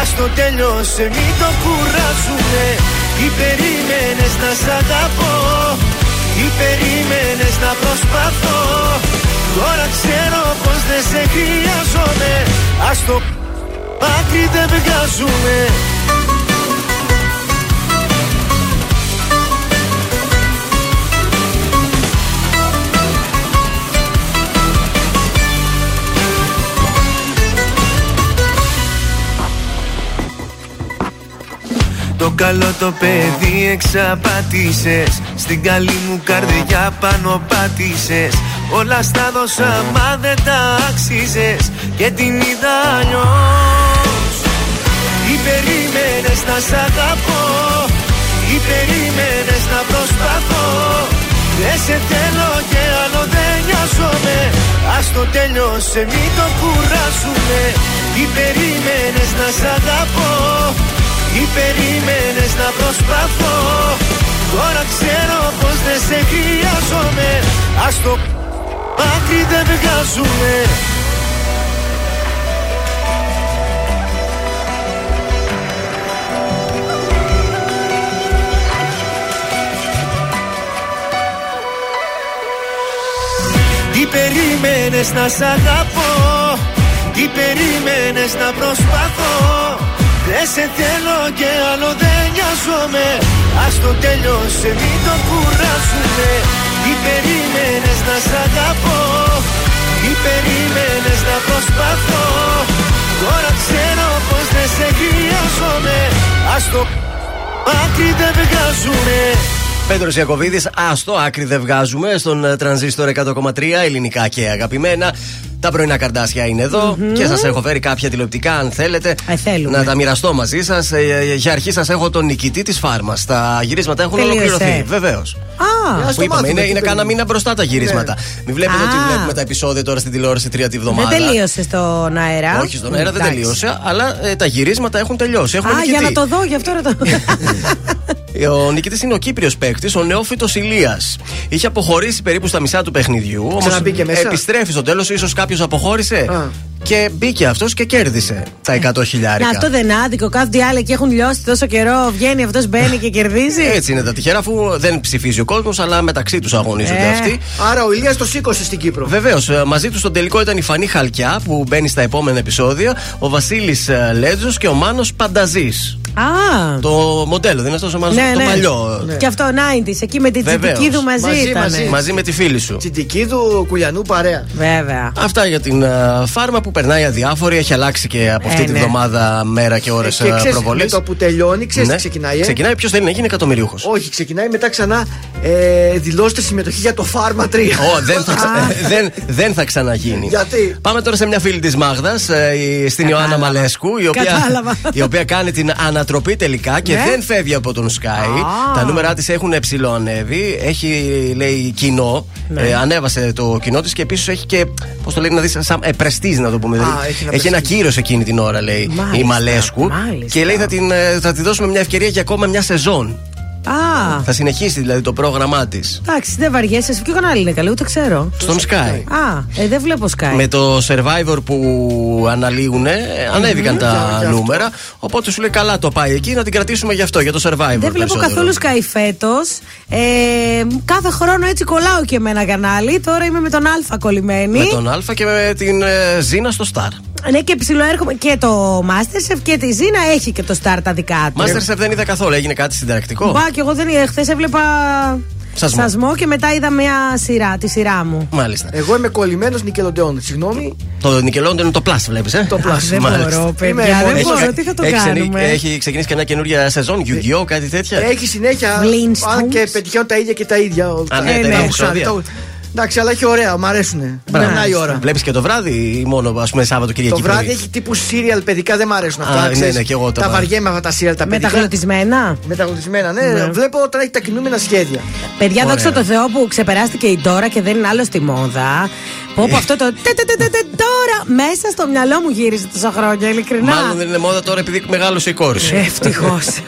Ας το τέλειωσε μην το κουράζουμε Τι περίμενες να σ' αγαπώ. Τι περίμενες να προσπαθώ. Τώρα ξέρω πως δεν σε χρειάζομαι. Ας το άκρη δεν βγάζουμε Το καλό το παιδί εξαπάτησες. Στην καλή μου καρδιά πάνω πάτησες. Όλα στα δώσα μα δεν τα άξιζες. Και την είδα αλλιώς. Τι περίμενες να σ' αγαπώ. Τι περίμενες να προσπαθώ. Δεν σε θέλω και άλλο δεν νοιάζομαι. Ας το τέλειωσε μην το κουράζουμε Τι περίμενες να σ' αγαπώ τι περίμενες να προσπαθώ. Τώρα ξέρω πως δεν σε χρειάζομαι. Ας το άκρη δεν βγάζουμε Τι περίμενες να σ' αγαπώ; Τι περίμενες να προσπαθώ; Δεν σε θέλω και άλλο δεν νοιάζομαι. Ας το τέλειωσε μην το κουράσουμε Τι περίμενες να σ' αγαπώ. Τι περίμενες να προσπαθώ. Τώρα ξέρω πως δεν σε χρειάζομαι. Ας το άκρη δεν βγάζουμε Πέτρος Ιακοβίδη, άστο, άκρη δεν βγάζουμε στον ε, τρανζίστορ 100,3 ελληνικά και αγαπημένα. Τα πρωινά καρδάσια είναι εδώ και σας έχω φέρει κάποια τηλεοπτικά, αν θέλετε, θέλουμε. να τα μοιραστώ μαζί σας. για αρχή σας έχω τον νικητή της Φάρμας. Τα γυρίσματα έχουν Τελείωσε. ολοκληρωθεί. Βεβαίως. Α, Που είπαμε, είναι, είναι κάνα μήνα μπροστά τα γυρίσματα. Μην βλέπετε Α. ότι βλέπουμε τα επεισόδια τώρα στην τηλεόραση τρία τη Δεν βδομάδα. τελείωσε στον αέρα. Όχι, στον αέρα δεν Εντάξει. τελείωσε, αλλά ε, τα γυρίσματα έχουν τελειώσει. Έχουμε Α, νικητή. για να το δω, γι' αυτό ρωτώ. Ο νικητής είναι ο Κύπριος παίκτης, ο νεόφυτος Ηλίας. Είχε αποχωρήσει περίπου στα μισά του παιχνιδιού. Όμως Ξαναμπήκε μέσα. επιστρέφει στο τέλος, ίσως κάποιος αποχώρησε. Και μπήκε αυτός και κέρδισε τα 100 χιλιάρικα. Να, αυτό δεν είναι άδικο. Κάποιοι άλλοι και έχουν λιώσει τόσο καιρό. Βγαίνει αυτός, μπαίνει και κερδίζει. Έτσι είναι τα τυχερά, αφού δεν ψηφίζει ο κόσμος, αλλά μεταξύ τους αγωνίζονται Ε. αυτοί. Άρα ο Ηλίας το σήκωσε στην Κύπρο. Βεβαίως, μαζί του στον τελικό ήταν η Φανή Χαλκιά που μπαίνει στα επόμενα επεισόδια, ο Βασίλης Λέτζο και ο Μάνος Πανταζής. Α, Το μοντέλο, δεν είναι αυτό ο Μάνο, ναι, το ναι. παλιό. Και αυτό 90s, εκεί με την Βεβαίως. τσιτική του μαζί, Μαζί, ήταν. μαζί. Μαζί με τη φίλη σου. Τσιτικίδου Κουλιανού παρέα. Βέβαια. Αυτά για την α, φάρμα που περνάει αδιάφορη. Έχει αλλάξει και από αυτή Ε, τη ναι. βδομάδα μέρα και ώρες Και ξέρεις, προβολής. με το που τελειώνει, ξέρεις τι ξεκινάει. Ε; Ξεκινάει ποιος θέλει να γίνει εκατομμυρίουχος. Όχι, ξεκινάει μετά ξανά ε, δηλώστε συμμετοχή για το Φάρμα 3. Ω, δεν, θα, ξα- δεν, δεν θα ξαναγίνει. Γιατί; Πάμε τώρα σε μια φίλη της Μάγδας, στην Ιωάννα Μαλέσκου, η οποία, Κατάλαβα. η οποία κάνει την ανατροπή τελικά και Ναι. δεν φεύγει από τον Sky. Α. Τα νούμερα της έχουν ψηλό ανέβει. Έχει, λέει, κοινό. Ναι. Ε, ανέβασε το κοινό της και επίσης έχει και. Πώς το λέει, να δεις, σαν ε, πρεστίζ, να το πούμε. Δηλαδή, έχει ένα έχει ένα πρεστίζ. κύρος εκείνη την ώρα, λέει Μάλιστα, η Μαλέσκου. μάλιστα. Και λέει θα, την, ε, θα τη δώσουμε μια ευκαιρία για ακόμα μια σεζόν. Α, Θα συνεχίσει δηλαδή το πρόγραμμά της. εντάξει, δεν βαριέσαι. Σε ποιο κανάλι είναι καλή, ούτε ξέρω. Στον Sky. Α, ε, δεν βλέπω Sky. Με το survivor που αναλύουν, ανέβηκαν τα νούμερα. Οπότε σου λέει καλά το πάει εκεί, να την κρατήσουμε γι' αυτό, για το survivor. Δεν βλέπω περισσότερο. καθόλου Sky φέτος. Ε, κάθε χρόνο έτσι κολλάω και με ένα κανάλι. Τώρα είμαι με τον Α κολλημένη. Με τον Α και με την ε, Ζήνα στο Star. Ναι, και ψιλοέρχομαι. Και το Masterchef και τη Ζήνα έχει και το Star τα δικά του. Masterchef δεν είδα καθόλου, έγινε κάτι συνταρακτικό. Μπα, και εγώ δεν είδα. Χθες έβλεπα Σασμό. σασμό και μετά είδα μια σειρά, τη σειρά μου. Μάλιστα. Εγώ είμαι κολλημένος Νικελοντεόν. Συγγνώμη. Το Nickelodeon είναι το Plus, βλέπεις, ε; Το Plus. δεν μπορώ, παιδιά, Είμαι δεν μόνος. μπορώ. Τι θα το έχει, κάνουμε; έχει ξεκινήσει και μια καινούργια σεζόν, Yu-Gi-Oh! κάτι τέτοια; Έχει συνέχεια. Flintstones. Αν και πετυχαίνουν τα ίδια και τα ίδια. Α, ναι, Ε, τα ίδια έχω επεισόδια. ξαναδεί. Εντάξει, αλλά έχει ωραία, μου αρέσουν. Περνάει η ώρα. Βλέπεις και το βράδυ ή μόνο ας πούμε, Σάββατο Κυριακή. Το βράδυ πρωί; έχει τύπου σύριαλ, παιδικά δεν μ' αρέσουν αυτά. Α, ναι, ξέρεις. ναι, και εγώ τα τα βάζω. βαριέμαι αυτά τα σύριαλ τα παιδικά. Μεταγλωτισμένα. Μεταγλωτισμένα, ναι. Ναι. Βλέπω τώρα έχει τα κινούμενα σχέδια. Παιδιά, Ωραία. δόξα τω Θεώ που ξεπεράστηκε η τώρα και δεν είναι άλλο στη μόδα. Πω πω αυτό το τε, τε, τε, τε, τε, τώρα μέσα στο μυαλό μου γύριζε τόσα χρόνια, ειλικρινά. Μάλλον δεν είναι μόδα τώρα επειδή μεγάλωσε η κόρη σου. Ευτυχώς.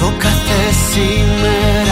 Το κάθε σήμερα είναι ίδιο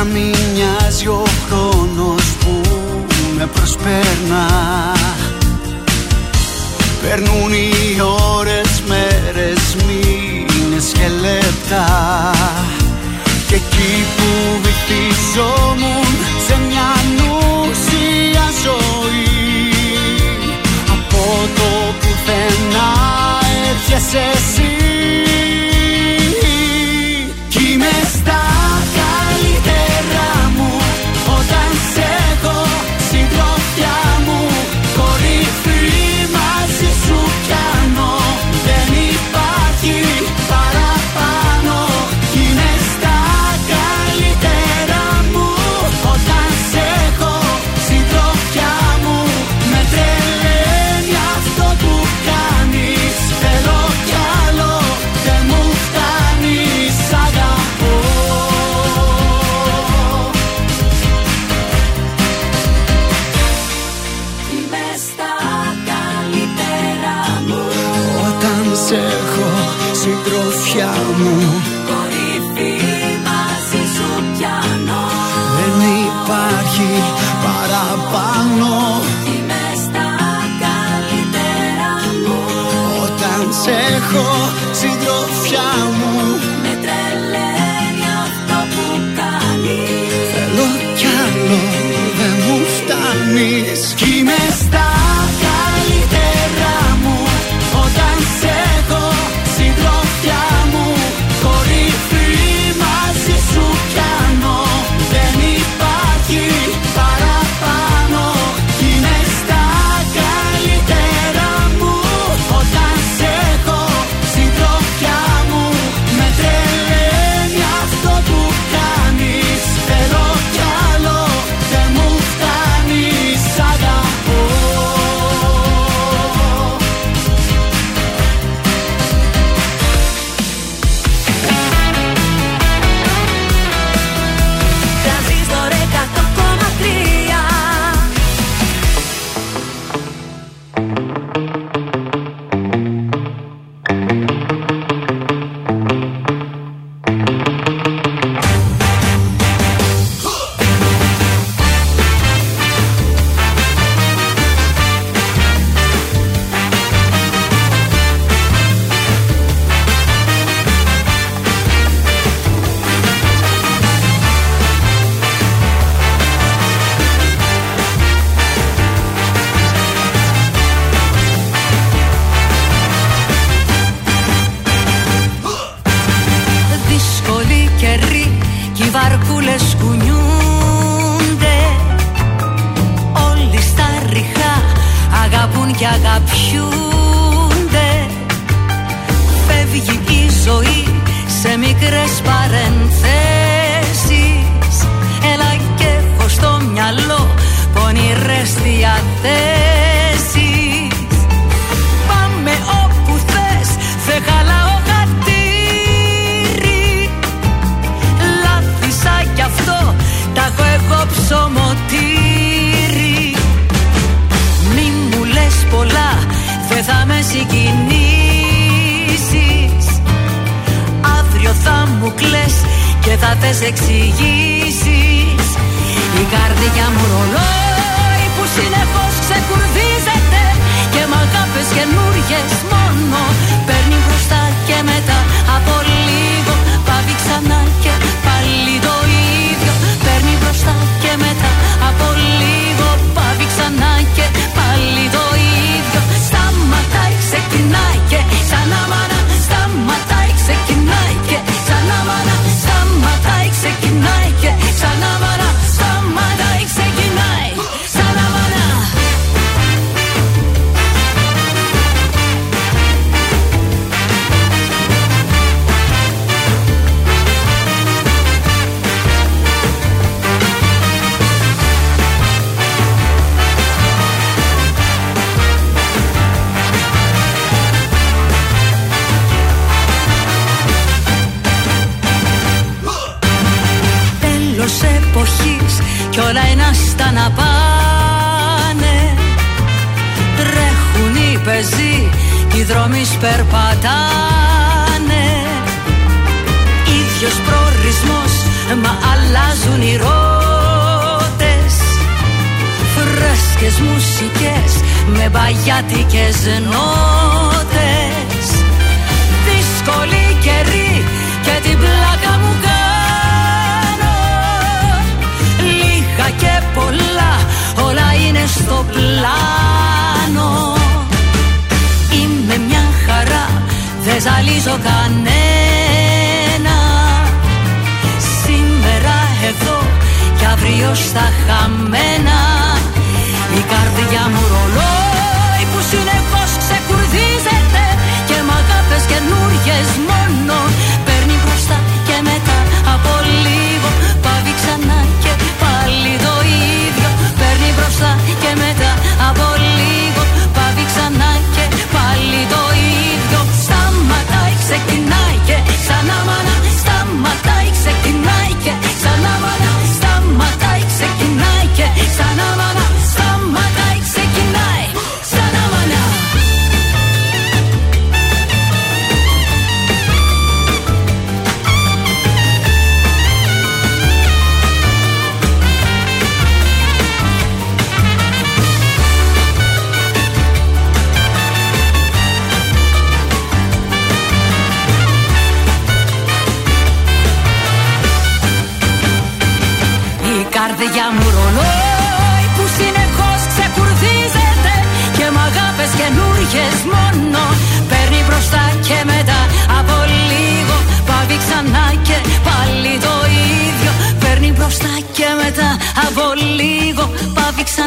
Όταν μη μοιάζει ο χρόνος που με προσπέρνα Περνούν οι ώρες, μέρες, μήνες και λεπτά. Και εκεί που βυθιζόμουν σε μια νουσία ζωή Από το πουθενά έρχεσαι εσύ. Κι είμαι στα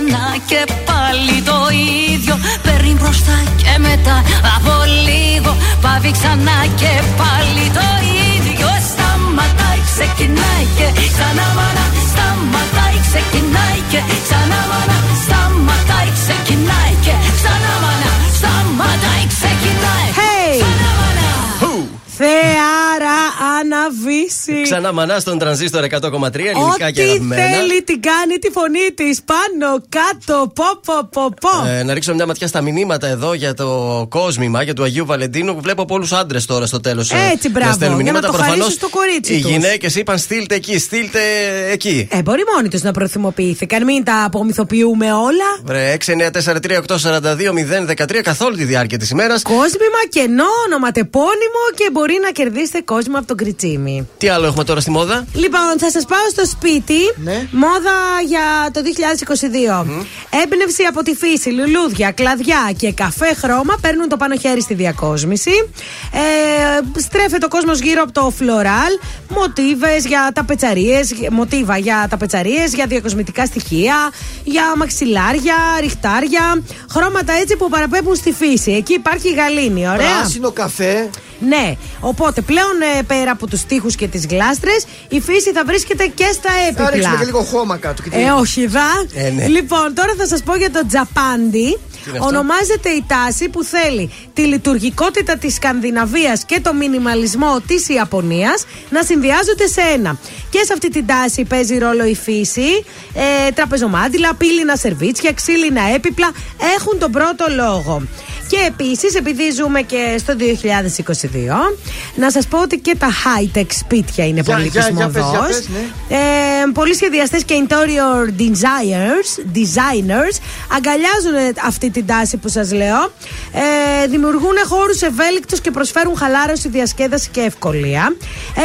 ξανά και πάλι το ίδιο. Παίρνει μπροστά και μετά από λίγο. Πάβει ξανά και πάλι το ίδιο. Σταματάει ξεκινάει και ξανά μάνα σταματάει ξεκινάει και ξανά μάνα σταματάει ξεκινάει και ξανά μάνα σταματάει ξεκινάει. Hey! ξανά μάνα Θεάρα αναβήσει. Ξανά μανά στον τρανζίστορ 100,3 ελληνικά και Ό,τι αγαπημένα. θέλει την κάνει τη φωνή της. Πάνω, κάτω, πω, πω, πω, πω. Ε, να ρίξω μια ματιά στα μηνύματα εδώ για το κόσμημα για του Αγίου Βαλεντίνου που βλέπω πολλού άντρες τώρα στο τέλος. Έτσι, μπράβο, για να το χαρίσουν στο κορίτσι Οι τους. γυναίκες είπαν στείλτε εκεί, στείλτε εκεί. Ε, μπορεί μόνοι τους να προθυμοποιήθηκαν. Μην τα απομυθοποιούμε όλα. Βρε, 6943842 013 καθ' όλη τη διάρκεια της ημέρας. Κόσμημα, κενό, ονοματεπώνυμο και μπορεί να κερδίσετε κόσμο από τον Κριτσίμι. Τι άλλο έχουμε τώρα στη μόδα. Λοιπόν, θα σας πάω στο σπίτι. Ναι. Μόδα για το 2022. Έμπνευση από τη φύση, λουλούδια, κλαδιά και καφέ χρώμα παίρνουν το πάνω χέρι στη διακόσμηση. Ε, στρέφεται ο κόσμος γύρω από το φλωράλ. Μοτίβες για τα πετσαρίες, μοτίβα για τα πετσαρίες, για διακοσμητικά στοιχεία, για μαξιλάρια, ριχτάρια. Χρώματα έτσι που παραπέμπουν στη φύση. Εκεί υπάρχει η γαλήνη, ωραία. Πράσινο καφέ. Ναι, οπότε πλέον ε, πέρα από τους τοίχου και τις γλάστρες, η φύση θα βρίσκεται και στα Θα ρίξουμε και έπιπλα. λίγο χώμα κάτω. και τι- Ε, όχι, δα. Ε, ναι. Λοιπόν, τώρα θα σας πω για το τζαπάντι. είναι αυτό; Ονομάζεται η τάση που θέλει τη λειτουργικότητα της Σκανδιναβίας και το μινιμαλισμό της Ιαπωνίας να συνδυάζονται σε ένα. Και σε αυτή την τάση παίζει ρόλο η φύση, ε, τραπεζομάντιλα, πύληνα σερβίτσια, ξύλινα έπιπλα έχουν τον πρώτο λόγο. Και επίσης, επειδή ζούμε και στο 2022, να σας πω ότι και τα high-tech σπίτια είναι Για- πολύ για- της για πες, για μοδός. πες, ναι. Ε, πολλοί σχεδιαστές και interior designers, designers αγκαλιάζουν αυτή την τάση που σας λέω. Ε, δημιουργούν χώρους ευέλικτους και προσφέρουν χαλάρωση, διασκέδαση και ευκολία.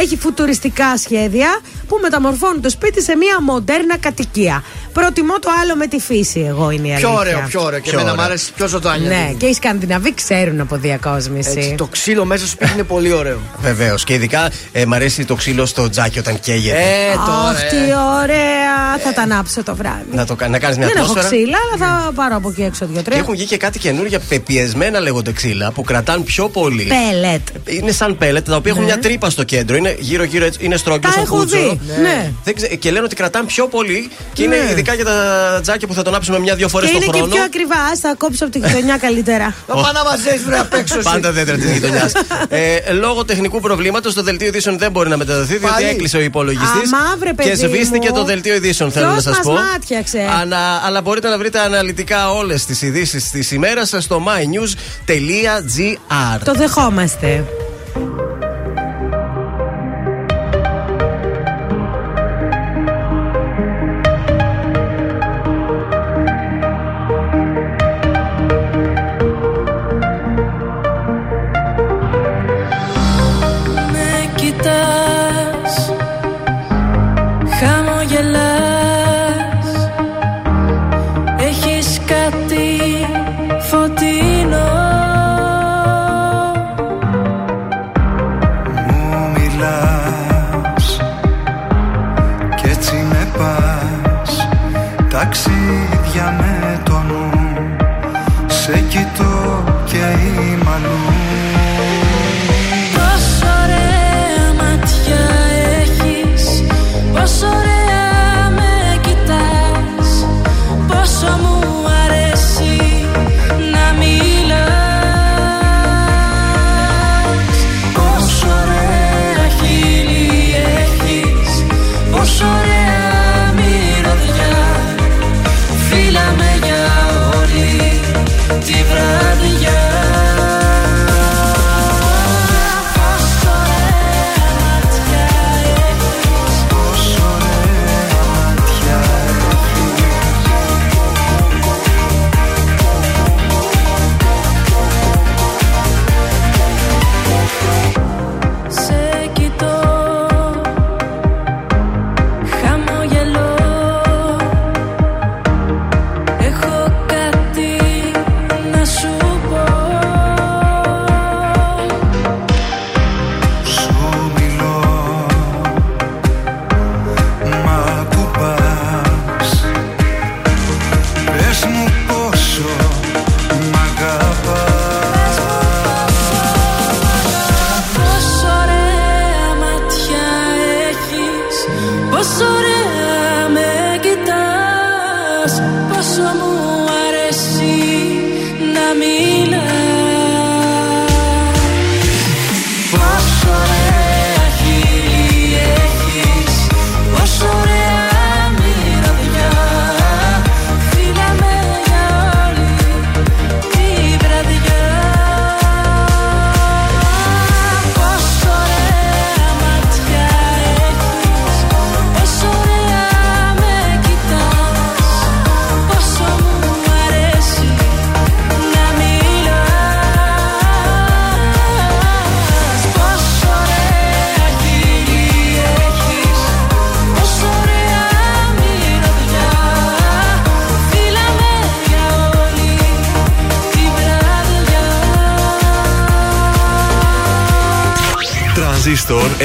Έχει φουτουριστικά σχέδια που μεταμορφώνουν το σπίτι σε μια μοντέρνα κατοικία. Προτιμώ το άλλο με τη φύση, εγώ είναι η αλήθεια. Πιο ωραίο, πιο ωραίο. Και Πιο εμένα μου ωραίο. άρεσε πιο ζωντάνια. Ναι, και οι Σκανδιναβοί ξέρουν από διακόσμηση. Έτσι, το ξύλο μέσα στο σπίτι είναι πολύ ωραίο. Βεβαίως. Και ειδικά ε, μ' αρέσει το ξύλο στο τζάκι όταν καίγεται. Ε, τώρα. Αχ, τι ωραία! Θα τα ανάψω το βράδυ. Να, το, κα- να κάνεις μια Δεν έχω ατμόσφαιρα. ξύλα, αλλά θα πάρω από εκεί έξω Και δύο-τρία. έχουν βγει και κάτι καινούργια πεπιεσμένα λέγονται ξύλα που κρατάνε πιο πολύ. Πέλετ. Είναι σαν πέλετ τα οποία έχουν Ναι. μια τρύπα στο κέντρο. Είναι γύρω-γύρω έτσι, είναι στρογγυλό Τα σαν έχω κούτσουρο. δει. Ναι. Δεν ξέ- και λένε ότι κρατάνε πιο πολύ και Ναι. είναι ειδικά για τα τζάκια που θα τον άψουμε μια-δυο φορές Και το είναι και χρόνο. πιο ακριβά. Ας τα κόψω από τη γειτονιά καλύτερα. Θα πάω να μαζέψεις βρε απ' έξω. εσύ. Πάντα δέντρα της γειτονιάς. ε, λόγω τεχνικού προβλήματος το δελτίο ειδήσεων δεν μπορεί να μεταδοθεί διότι Πάλι. έκλεισε ο υπολογιστής. Α, μαύρε, Και παιδί σβήστηκε μου. το δελτίο ειδήσεων, θέλω Ποιος να σας μας πω. μάτιαξε; Ανα- αλλά μπορείτε να βρείτε αναλυτικά όλες τις ειδήσεις της ημέρας στο mynews.gr. Το δεχόμαστε.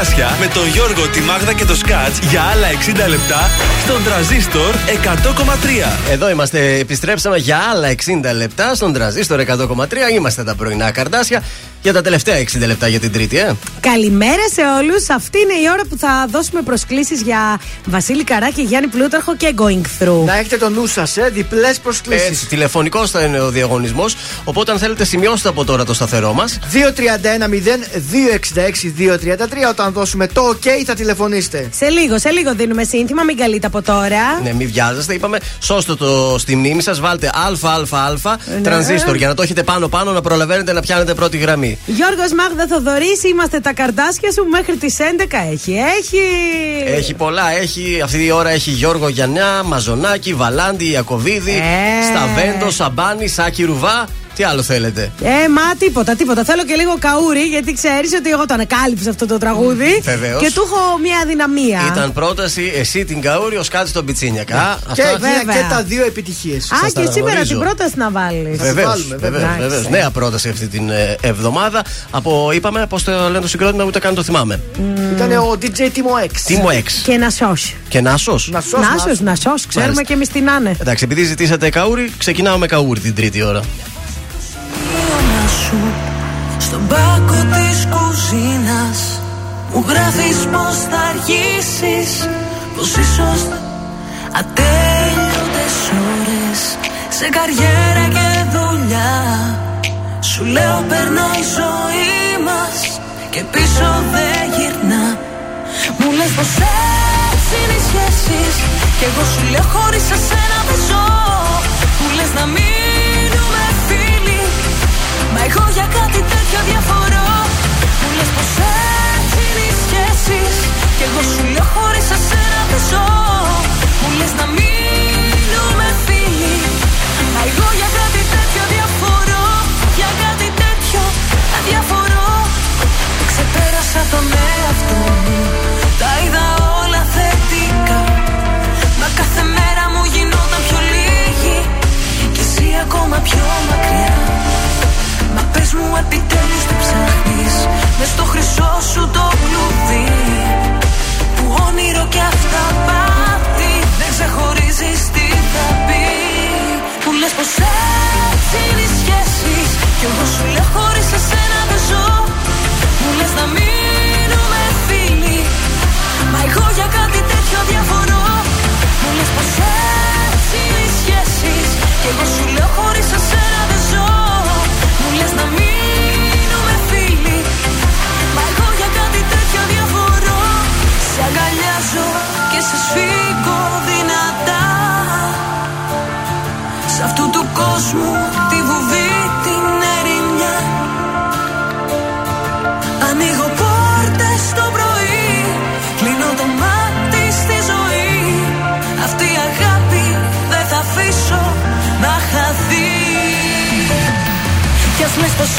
Καρδάσια με τον Γιώργο, τη Μάγδα και το Σκάτς για άλλα 60 λεπτά στον τραζίστορ 100,3. Εδώ είμαστε, επιστρέψαμε για άλλα 60 λεπτά στον τραζίστορ 100,3. Είμαστε τα πρωινά καρδάσια για τα τελευταία 60 λεπτά για την Τρίτη, ε. Καλημέρα σε όλους. Αυτή είναι η ώρα που θα δώσουμε προσκλήσεις για Βασίλη Καράκη, Γιάννη Πλούταρχο και Going Through. Να έχετε το νου σας, ε, διπλές προσκλήσεις. Έτσι, τηλεφωνικός θα είναι ο διαγωνισμός. Οπότε, αν θέλετε, σημειώστε από τώρα το σταθερό μας. 231-0-266-233. Όταν δώσουμε το OK, θα τηλεφωνήσετε. Σε λίγο, σε λίγο δίνουμε σύνθημα, μην καλείτε από τώρα. Ναι, μην βιάζεστε. Είπαμε, σώστε το στη μνήμη σας. Βάλτε ΑΑΑ Ναι. τρανζίστορ για να το έχετε πάνω-πάνω να προλαβαίνετε να πιάνετε πρώτη γραμμή. Γιώργος Μάγδα Θοδωρής, είμαστε τα καρτάσια σου μέχρι τις 11 έχει. Έχει. Έχει πολλά. Έχει, αυτή η ώρα έχει Γιώργο Γιαννιά, Μαζονάκη, Βαλάντι, Ιακοβίδη, Ε. Σταβέντο, Σαμπάνι, Σάκη Ρουβά. Τι άλλο θέλετε; Ε, μα τίποτα, τίποτα. Θέλω και λίγο καούρι, γιατί ξέρεις ότι εγώ το ανακάλυψα αυτό το τραγούδι. Βεβαίως. Και του έχω μια αδυναμία. Ήταν πρόταση εσύ την Καούρη, ο Σκάτης τον Πιτσίνιακα. Και, Αυτά- και, και τα δύο επιτυχίες. Α, Σας και τα σήμερα γνωρίζω. την πρόταση να βάλεις. Βεβαίως. βάλουμε, βέβαια. Εντάξει. Νέα πρόταση αυτή την ε, εβδομάδα. Από, είπαμε, πώς το λένε το συγκρότημα, ούτε καν το θυμάμαι. Ήταν ο DJ Timo X. Τίμο 6. Και να σώσει. Και Νάσο. Να σώσει. Νάσο, να σώσει. Ξέρουμε Μάλιστα. και εμείς τι να είναι. Εντάξει, επειδή ζητήσατε καούρι, ξεκινάω με καούρι την τρίτη ώρα. Σου Στον πάκο της κουζίνας Μου γράφεις πως θα αργήσεις Πως ίσως ατέλειωτες ώρες Σε καριέρα και δουλειά Σου λέω περνάει η ζωή μας Και πίσω δεν γυρνά. Μου λες πως έτσι Κι εγώ σου λέω χωρίς εσένα δεν ζω. Μου λες να μείνουμε φίλοι Μα εγώ για κάτι τέτοιο διαφορώ. Μου λες πως έτσι είναι οι σχέσεις Κι εγώ σου λέω χωρίς εσένα δεν ζω. Μου λες να μείνουμε φίλοι. Μα εγώ για κάτι τέτοιο διαφορώ. Για κάτι τέτοιο διαφορώ Ξεπέρασα τον εαυτό μου. Τα είδα όλα θετικά. Μα κάθε μέρα μου γινόταν πιο λίγη. Και εσύ ακόμα πιο μακριά. Μα πες μου επιτέλους τι ψάχνεις. Μες στο χρυσό σου το κλουβί Που όνειρο κι αυτά πάτη Δεν ξεχωρίζεις τι θα πει. Που λες πως έτσι είναι οι σχέσεις Κι εγώ σου λέω χωρίς εσένα δεν ζω. Μου λες να μείνουμε φίλοι Μα εγώ για κάτι τέτοιο διαφορώ Μου λες πως έτσι είναι οι σχέσεις Κι εγώ σου Σ' αυτού του κόσμου τη βουβή την ερημιά. Ανοίγω πόρτες το πρωί Κλείνω το μάτι στη ζωή. Αυτή η αγάπη δεν θα αφήσω να χαθεί. Κι ας λες πως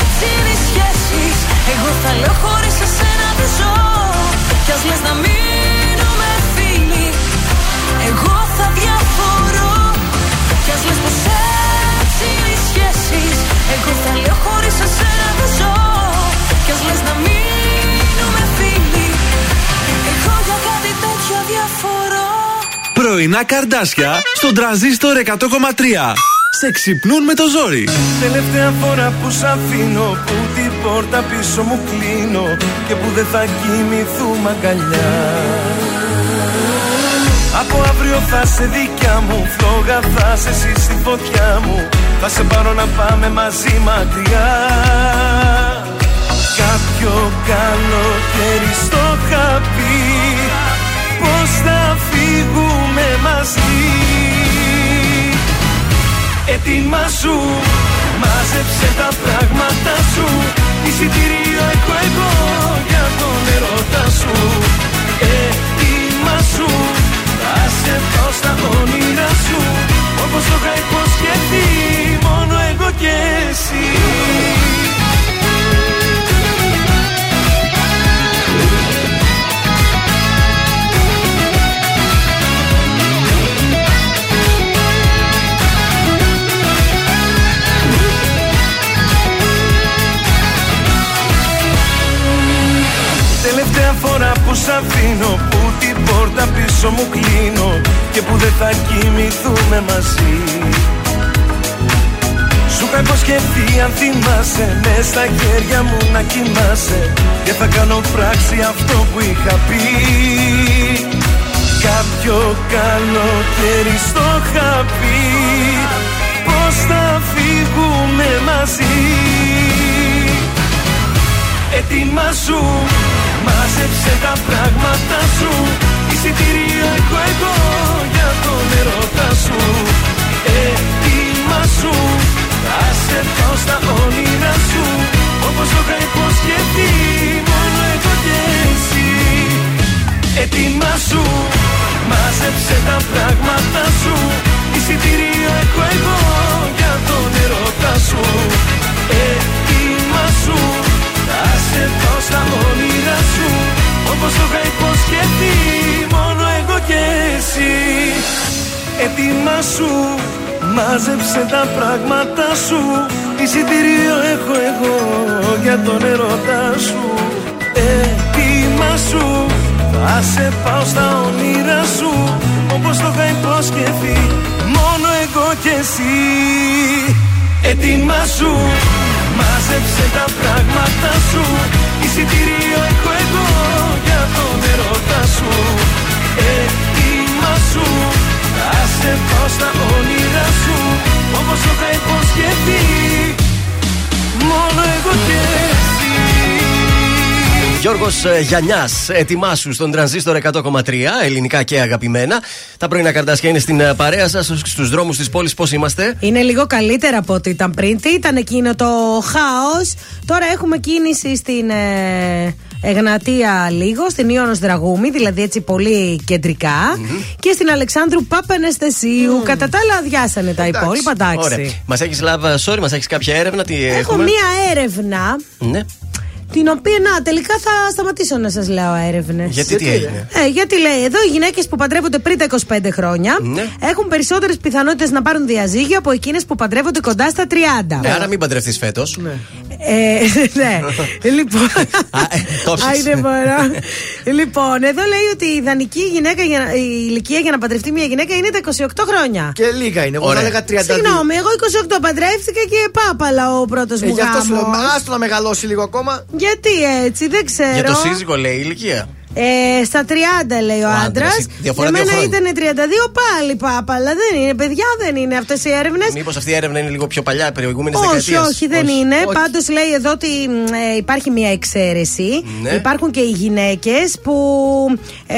έτσι είναι οι σχέσεις Εγώ θα λέω χωρίς εσένα δεν ζω. Κι ας λες να μείνουμε Εγώ θα λέω χωρίς εσένα δεν ζω Κι ας λες να μείνουμε φίλοι Εγώ για κάτι τέτοιο διαφορώ Πρωινά καρδάσια στον τραζίστορ 100,3. Σε ξυπνούν με το ζόρι. Τελευταία φορά που σ' αφήνω Που την πόρτα πίσω μου κλείνω Και που δεν θα κοιμηθούμε αγκαλιά Από αύριο θα σε δικιά μου Φλόγα θα σε εσύ στη φωτιά μου Θα σε πάρω να πάμε μαζί μακριά. Κάποιο καλοκαίρι στο χαπί. Πώς θα φύγουμε μαζί. Έτοιμα σου, μάζεψε τα πράγματα σου. Εισιτήριο έχω εγώ για τον ερώτα σου. Έτοιμα σου, θα σε πάω στα όνειρά σου Όπως το είχα υποσχεθεί, μόνο εγώ και εσύ. Τελευταία φορά που σ' αφήνω Που την πόρτα πίσω μου κλείνω Και που δεν θα κοιμηθούμε μαζί. Σου είχα υποσχεθεί αν θυμάσαι Μες στα χέρια μου να κοιμάσαι Και θα κάνω πράξη αυτό που είχα πει. Κάποιο καλοκαίρι στο χαπί Πώς θα φύγουμε μαζί. Έτοιμα σου, μάζεψε τα πράγματα σου Εισιτήριο έχω εγώ για τον ερώτα σου σου. Μάζεψε τα πράγματα σου. Εισιτήριο έχω εγώ Για τον ερώτα σου. Έτοιμα σου Θα σε πάω στα όνειρά σου. Όπως το είχα υποσχεθεί Μόνο εγώ και εσύ. Έτοιμα σου Μάζεψε τα πράγματα σου. Εισιτήριο έχω εγώ για τον ερώτα σου. Έτοιμα σου Θα σε πάω στα όνειρά σου Όπως το είχα υποσχεθεί Μόνο εγώ και εσύ Γιώργος Γιανιά. Ετοιμάσου στον τρανζίστορ 100,3 ελληνικά και αγαπημένα. Τα πρωινά καρτάσια είναι στην ε, παρέα σας στους δρόμους της πόλης. Πώς είμαστε, Είναι λίγο καλύτερα από ό,τι ήταν πριν. Τι ήταν εκείνο το χάος; Τώρα έχουμε κίνηση στην. Ε, Εγνατία λίγο, στην Ιώνο Δραγούμη, δηλαδή έτσι πολύ κεντρικά, και στην Αλεξάνδρου Παπενεστεσίου. Κατά τα άλλα, αδειάσανε τα υπόλοιπα. Εντάξει. Ωραία. Μας έχεις λάβει, sorry, μας έχεις κάποια έρευνα. Τι Έχω έχουμε; μία έρευνα. Ναι. Την οποία, να, τελικά θα σταματήσω να σας λέω έρευνες. Γιατί τι έγινε; Ε, γιατί λέει, εδώ οι γυναίκες που παντρεύονται πριν τα 25 χρόνια Ναι. έχουν περισσότερες πιθανότητες να πάρουν διαζύγιο από εκείνες που παντρεύονται κοντά στα 30. Ναι, άρα μην παντρευτείς φέτος. Ε, ναι. λοιπόν. το ψεις. Άιντε μπορώ. λοιπόν, εδώ λέει ότι η ιδανική γυναίκα για, να- η ηλικία για να παντρευτεί μια γυναίκα είναι τα 28 χρόνια. Και λίγα είναι. Εγώ θα Ωραία. έλεγα 32. Συγγνώμη, εγώ 28 παντρεύτηκα και πάπαλα ο πρώτος Ε, μου γι' αυτό σου λέω, γάμος. άστο να μεγαλώσει λίγο ακόμα. Γιατί έτσι, δεν ξέρω. Για το σύζυγο λέει η ηλικία. Ε, στα 30 λέει ο Ο άντρας, άντρα. η διαφορά Για δύο μένα χρόνια. ήταν 32 πάλι πάπαλα. Δεν είναι, παιδιά, δεν είναι αυτές οι έρευνες. Μήπως αυτή η έρευνα είναι λίγο πιο παλιά, προηγούμενη Όχι, δεκαετία. όχι, δεν είναι. Πάντως λέει εδώ ότι μ, ε, υπάρχει μια εξαίρεση. Ναι. Υπάρχουν και οι γυναίκες που ε,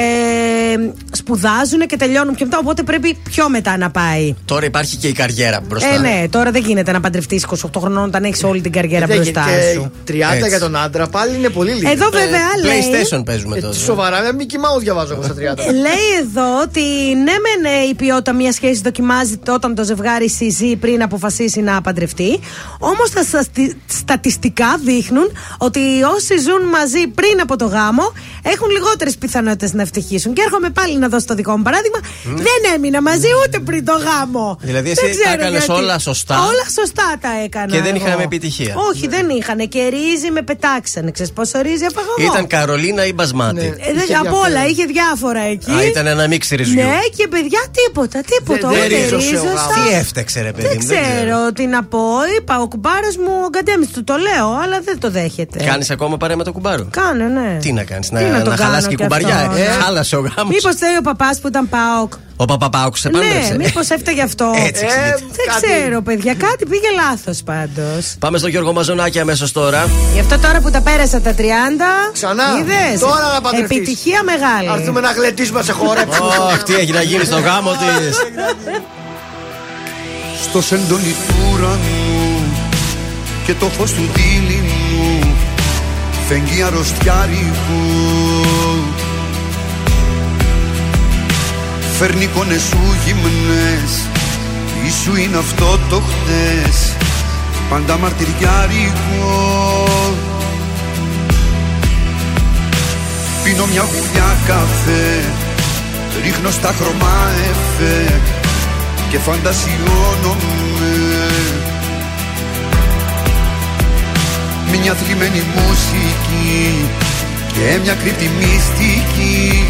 σπουδάζουν και τελειώνουν πιο μετά. Οπότε πρέπει πιο μετά να πάει. Τώρα υπάρχει και η καριέρα μπροστά. Ε, ναι, τώρα δεν γίνεται να παντρευτείς 28 χρονών όταν έχεις όλη την καριέρα Δεν μπροστά γίνεται. σου. Και 30 Έτσι. για τον άντρα πάλι είναι πολύ λίγο. Εδώ βέβαια λέει. PlayStation παίζουμε Ε, τώρα. Σοβαρά, ένα Mickey Mouse διαβάζω εγώ στα 30. Ε, Λέει εδώ ότι ναι, μεν ε, η ποιότητα μιας σχέσης δοκιμάζεται όταν το ζευγάρι συζεί πριν αποφασίσει να παντρευτεί. Όμως τα σαστι- στατιστικά δείχνουν ότι όσοι ζουν μαζί πριν από το γάμο έχουν λιγότερες πιθανότητες να ευτυχήσουν. Και έρχομαι πάλι να δώσω το δικό μου παράδειγμα. Δεν έμεινα μαζί ούτε πριν το γάμο. Δηλαδή, εσύ Δεν τα ξέρω έκανες γιατί. όλα σωστά. Όλα σωστά τα έκανα. Και δεν εγώ. είχαμε επιτυχία. Όχι, δεν είχαν. Και ρύζι με πετάξανε. Ξέρεις πόσο ρύζι έφαγα εγώ. Ήταν Καρολίνα ή Μπασμάτη; Ε, δεν- από όλα, είχε διάφορα εκεί. Α, ήταν ένα μίξ ρυζιού. Ναι, και παιδιά τίποτα, τίποτα. Δεν ούτε ρίζωσε ο ρίζωσα. γάμος. Τι έφταξε, ρε παιδί Δεν μου, ξέρω τι να πω. Είπα, ο κουμπάρος μου, ο Γκαντέμις του το λέω, αλλά δεν το δέχεται. Κάνεις ακόμα παρέα με το κουμπάρο; Κάνω, ναι. Τι να κάνεις, να, Τι να το να κάνω χαλάσει και κι κουμπαριά. αυτό, ε, ναι. χάλασε ο γάμος. Μήπως θέλει ο παπάς που ήταν Πάοκ. Ο Παπαπάουκ σε Ναι, παντρεύσε. μήπως έφταγε αυτό. Έτσι, έτσι. δεν ξέρω, παιδιά. Κάτι πήγε λάθος πάντως. Πάμε στο Γιώργο Μαζονάκη αμέσως τώρα. Γι' αυτό τώρα που τα πέρασα τα 30. Ξανά. Είδες; Τώρα να παντρευτείς. Επιτυχία μεγάλη. Θα έρθουμε να γλεντήσουμε σε χορέψουμε. Ωχ, τι έχει να γίνει στο γάμο της. Στο σεντόνι του ουρανού και το φως του δίληνου φεγγεί αρρωστιάρικου Φέρνει εικόνες σου γυμνές ή σου είναι αυτό το χτες πάντα μαρτυριάρικο Πίνω μια γουλιά καφέ ρίχνω στα χρώμα εφέ και φαντασιώνομαι. Μια θλιμμένη μουσική και μια κρύπτη μυστική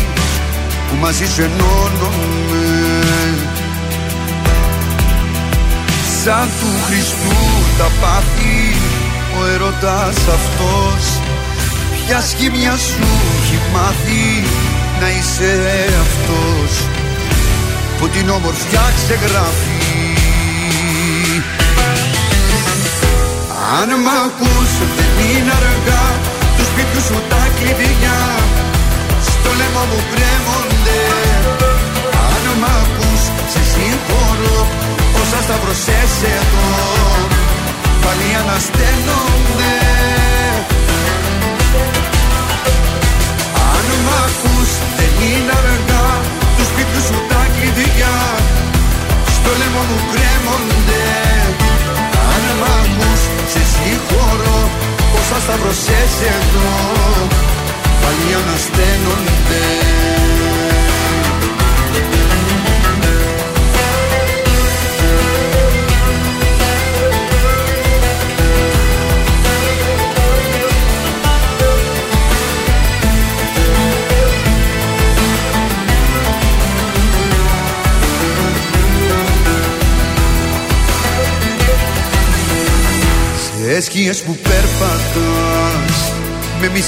που μαζί σου ενώνομαι Σαν του Χριστού τα πάθη ο ερωτάς αυτός Ποια σχήμια σου έχει μάθει να είσαι αυτός που την όμορφιά ξεγράφει. Αν μ' ακούς δεν είναι αργά τους σπίτιους σου τα κλειδιά. Στο λαιμό μου κρέμονται. Αν μ' ακούς σε συγχωρώ όσα σταυρωσές εδώ. Πάλι ανασταίνονται δεν είναι αργά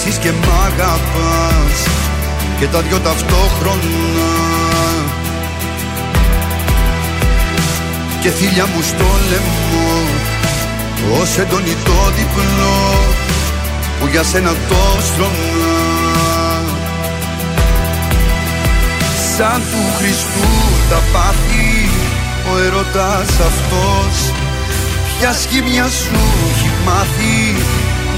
Μισείς και μ' αγαπάς Και τα δυο ταυτόχρονα. Και θύλια μου στο λαιμό Ως έντονη το διπλό Που για σένα το στρώμα Σαν του Χριστού τα πάθη Ο ερώτας αυτός Ποια σχήμια σου έχει μάθει.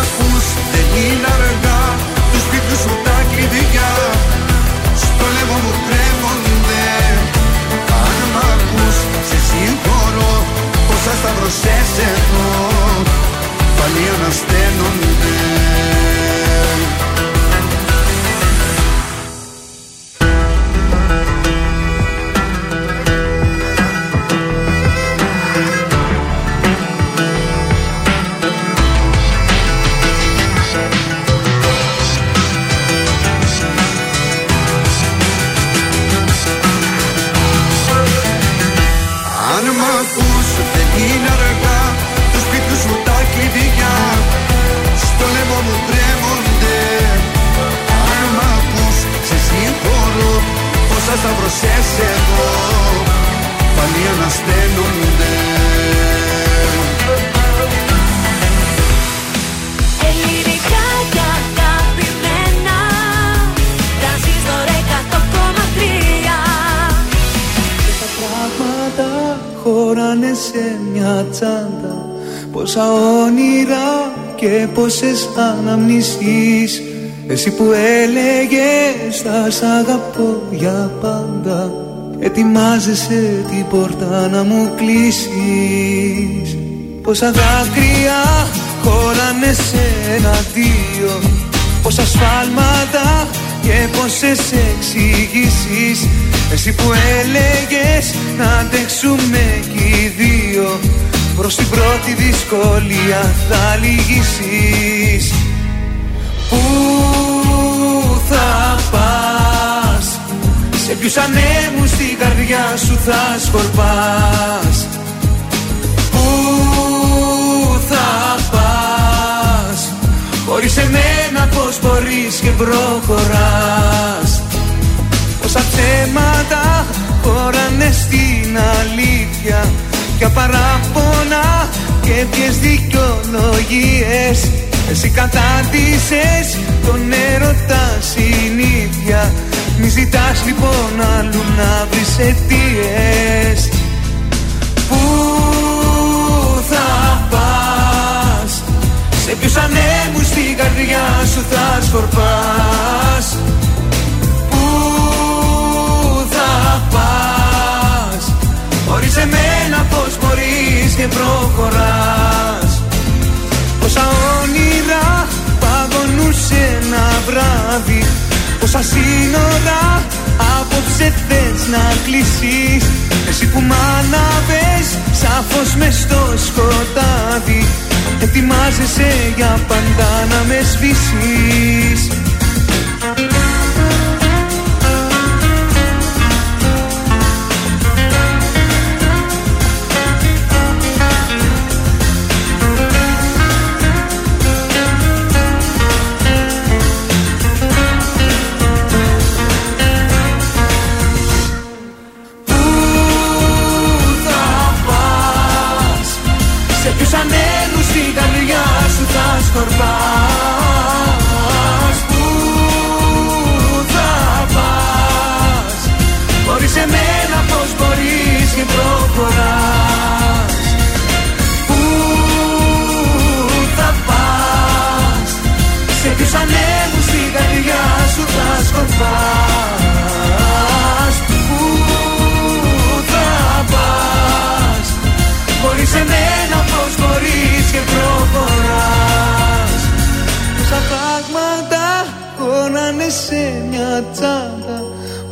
ακούς δεν είναι αργά. Τους σπίτου σου τα κλειδιά. Στο λαιμό μου κρέμονται. Αν μ' ακούς σε συγχωρώ. Όσα σταυρωσές εδώ Πάλι ανασταίνονται και πόσες αναμνήσεις. Εσύ που έλεγες θα σ' αγαπώ για πάντα Ετοιμάζεσαι την πόρτα να μου κλείσεις. Πόσα δάκρυα χωράνε σε ένα δύο. Πόσα σφάλματα και πόσες εξηγήσεις. Εσύ που έλεγες να αντέξουμε κι οι δύο Προς την πρώτη δυσκολία θα λυγίσεις. Πού θα πας Σε ποιους ανέμους την καρδιά σου θα σκορπάς. Πού θα πας Χωρίς εμένα πως μπορείς και προχωράς. Πόσα ψέματα χωράνε στην αλήθεια Ποια παράπονα και ποιες δικαιολογίες. Εσύ κατάντησες τον έρωτα συνήθεια Μη ζητάς λοιπόν αλλού να βρεις αιτίες. Πού θα πας; Σε ποιους ανέμους την καρδιά σου θα σκορπάς; Πού θα πας; Χωρίς εμένα πως μπορείς και προχωράς. Πόσα όνειρα παγωνούν σε ένα βράδυ. Πόσα σύνορα απόψε θες να κλείσεις. Εσύ που μ' αναβες σαφώς μες στο σκοτάδι. Ετοιμάζεσαι για πάντα να με σβήσεις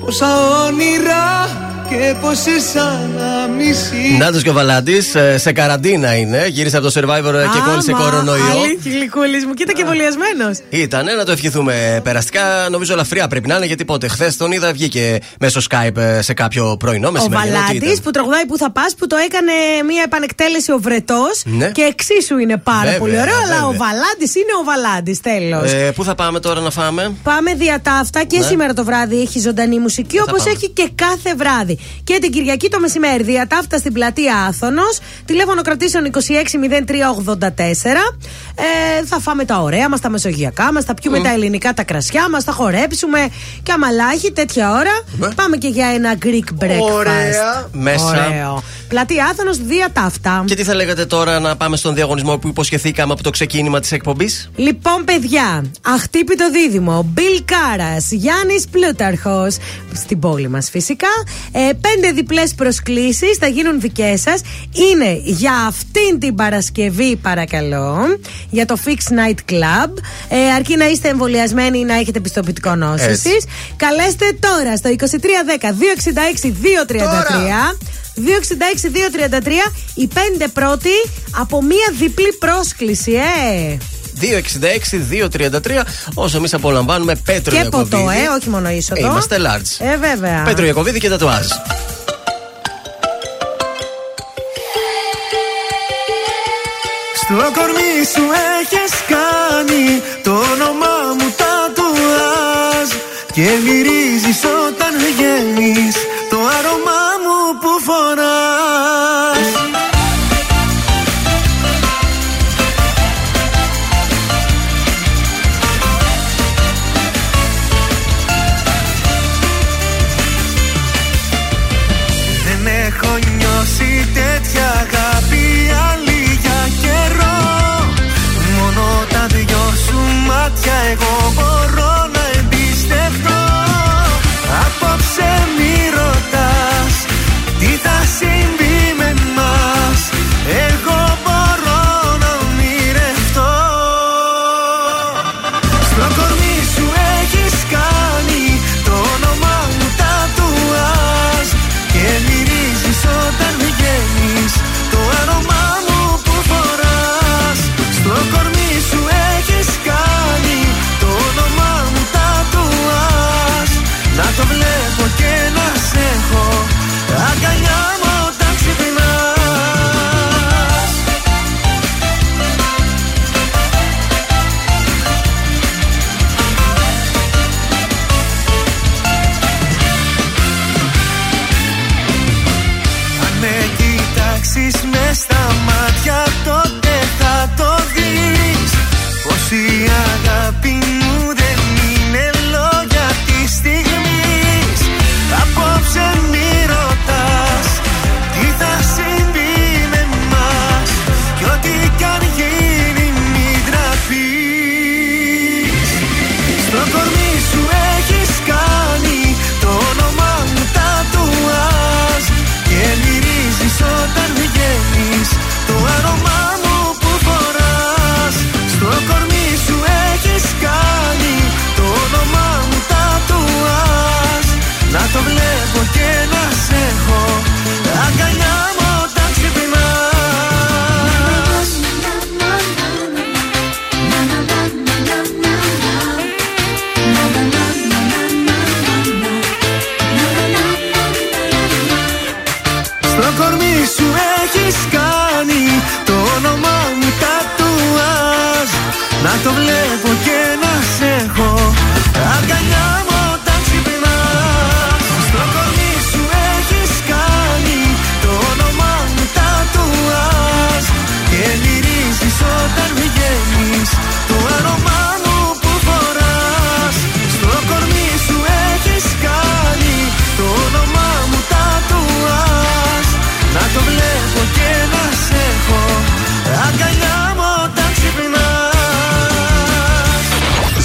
Πόσα όνειρα και έπωσες αναμνήσεις Νάτο και ο Βαλάντης σε καραντίνα είναι. Γύρισε από το survivor ε, και κόλλησε κορονοϊό. Αλήθεια, γλυκούλης μου. Κοίτα και εμβολιασμένος. Ήταν, να το ευχηθούμε περαστικά. Νομίζω ελαφριά πρέπει να είναι γιατί πότε. Χθες τον είδα, βγήκε μέσω Skype ε, σε κάποιο πρωινό Ο μεσημερινό. τι Βαλάντης ήταν; που τραγουδάει που θα πας, που το έκανε μια επανεκτέλεση ο Βρετός. Ναι. Και εξίσου είναι πάρα Βέβαια, πολύ ωραίο, αλλά βέβαια. ο Βαλάντης είναι ο Βαλάντης, τέλος. Ε, πού θα πάμε τώρα να φάμε; Πάμε διατάφτα και Ναι. σήμερα το βράδυ έχει ζωντανή μουσική Θα όπως πάμε. έχει και κάθε βράδυ. Και την Κυριακή το μεσημέρι διατάφτα στην πλατεία Άθωνος. Τηλέφωνο κρατήσεων 260384. Ε, θα φάμε τα ωραία μας, τα μεσογειακά μας, θα πιούμε Μμ. τα ελληνικά τα κρασιά μας, θα χορέψουμε και αμαλάχη τέτοια ώρα. Ναι. Πάμε και για ένα Greek breakfast. Ωραία. Μέσα. Ωραίο. Πλατεία Άθωνος διατάφτα. Και τι θα λέγατε τώρα να πάμε στον διαγωνισμό που υποσχεθήκαμε από το ξεκίνημα της εκπομπής; Λοιπόν, παιδιά, αχτύπητο δίδυμο. Μπιλ Κάρα, Γιάννης Πλούταρχος. Στην πόλη μας, φυσικά. Ε, πέντε διπλές προσκλήσεις θα γίνουν δικές σας. Είναι για αυτήν την Παρασκευή, παρακαλώ. Για το Fix Night Club. Ε, αρκεί να είστε εμβολιασμένοι ή να έχετε πιστοποιητικό νόσησης. Έτσι. Καλέστε τώρα στο 2310 266 233. 266-233 οι πέντε πρώτοι από μία διπλή πρόσκληση, ε! 266-233. Όσο εμείς απολαμβάνουμε Πέτρο Και ποτό, Ιακωβίδη. ε, όχι μόνο είσοδο. Ε, είμαστε large. Ε, βέβαια. Πέτρο Ιακωβίδη και τατουάζ. Στο κορμί σου έχεις κάνει το όνομά μου τατουάζ Και μυρίζεις όταν βγαίνεις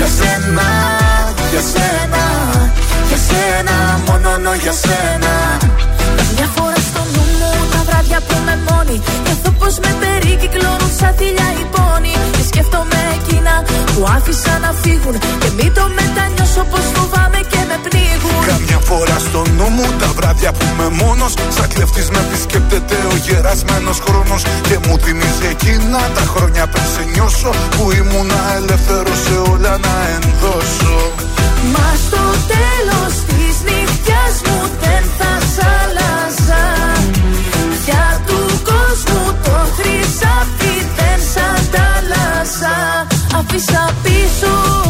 για σένα, για σένα Για σένα, μόνο για σένα. Μια φορά στο νου μου τα βράδια που με μόνη Νιώθω πως με περικυκλώνουν σαν θηλιά οι πόνοι Και σκέφτομαι εκείνα που άφησα να φύγουν. Και μην το μετανιώσω πως φοβάμαι και με πνίγουν. Καμιά φορά στο νου μου τα βράδια που είμαι μόνος Σαν κλεφτής με επισκέπτεται ο γερασμένος χρόνος. Και μου θυμίζει εκείνα τα χρόνια πριν σε νιώσω Που ήμουνα ελεύθερος σε όλα να ενδώσω. Μα στο τέλος της Αφήσα πίσω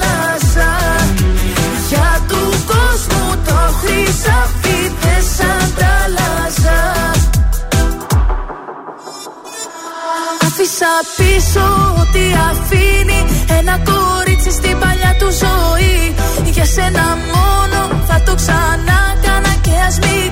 χρυσάφι δεν σ' αντάλλαζα. Άφησα πίσω ό,τι αφήνει Ένα κορίτσι στην παλιά του ζωή. Για σένα μόνο θα το ξανά κάνα Και ας μην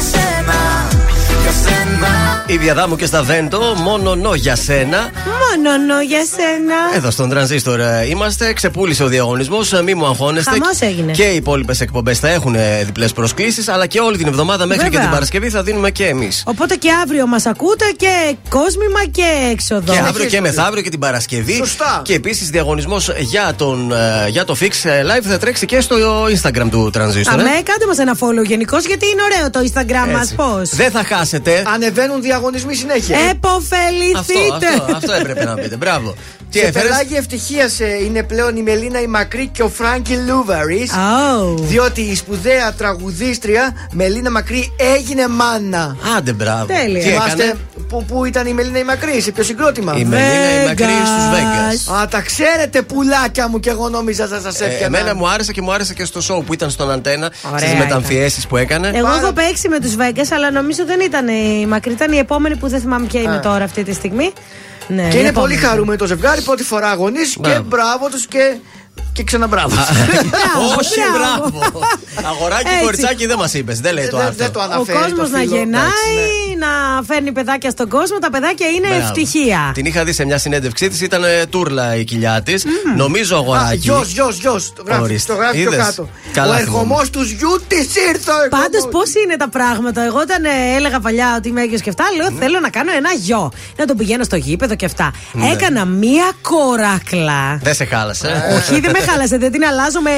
Μόναχα Η διαδάμου και στα Βέντο, μόνο νο για σένα. Μόνο νο για σένα. Εδώ στον τρανζίστορ ε, είμαστε. Ξεπούλησε ο διαγωνισμός. Μη μου αγχώνεστε. Χαμός έγινε. Και οι υπόλοιπες εκπομπές θα έχουν διπλές προσκλήσεις. Αλλά και όλη την εβδομάδα μέχρι Βέβαια. και την Παρασκευή θα δίνουμε και εμείς. Οπότε και αύριο μας ακούτε και κόσμημα και έξοδο. Και αύριο και μεθαύριο και την Παρασκευή. Σωστά. Και επίσης διαγωνισμός για, τον, ε, για το Fix Live θα τρέξει και στο Instagram του Transistor. Αμέ, ε. κάντε μας ένα follow γενικώς γιατί είναι ωραίο το Instagram μας. Έτσι. Πώς; Δεν θα χάσετε. Ανεβαίνουν διαγωνισμοί συνέχεια. Εποφεληθείτε. Αυτό, αυτό, αυτό έπρεπε να πείτε. Μπράβο. Τι Σε έφερες; πελάγι ευτυχίας είναι πλέον η Μελίνα η Μακρύ και ο Φράγκη Λούβαρης. Oh. Διότι η σπουδαία τραγουδίστρια Μελίνα Μακρύ έγινε μάνα. Άντε, μπράβο. Τέλεια. Τι Θυμάστε έκανε; που, που ήταν η Μελίνα η Μακρύ, σε ποιο συγκρότημα; Η Μελίνα η Μακρύ στους Vegas. Α, τα ξέρετε πουλάκια μου και εγώ νόμιζα θα σας Ε, έπιανα. εμένα μου άρεσε και μου άρεσε και στο show που ήταν στον Αντένα Ωραία στις μεταμφιέσεις που έκανε. Εγώ έχω παίξει με τους Βέγγε, αλλά νομίζω δεν ήταν η μακρύ. Ήταν η επόμενη που δεν θυμάμαι ποια είναι Α. τώρα αυτή τη στιγμή. Ναι, Και η είναι επόμενη. πολύ χαρούμενο το ζευγάρι, πρώτη φορά αγωνίσει και Μπράβο. μπράβο τους και, και ξαναμπράβο τους. Όχι, μπράβο. μπράβο. Αγοράκι, Έτσι. κοριτσάκι δεν μας είπες. Δεν λέει το Δεν- άρθρο. δεν το Ο αναφέρει. κόσμος το να φίλο. γεννάει, Εντάξει, ναι. να φέρνει παιδάκια στον κόσμο. Τα παιδάκια είναι Μπράβο. ευτυχία. Την είχα δει σε μια συνέντευξή της, ήταν ε, τούρλα η κοιλιά της. Νομίζω Α, αγοράκι. γιος, γιος, γιος. Το γράφει, Ορίστε. το γράφει πιο Είδες. κάτω. Καλά ο θυμόμαι. ερχομό τους γιου της ήρθε. ο Πάντως, ερχομός. πώς είναι τα πράγματα; Εγώ όταν ε, έλεγα παλιά ότι είμαι έγκυο και αυτά, λέω θέλω να κάνω ένα γιο. Να τον πηγαίνω στο γήπεδο και αυτά. Ναι. Έκανα μία κοράκλα. Δεν σε χάλασε. Όχι, δεν με χάλασε, δεν την αλλάζω με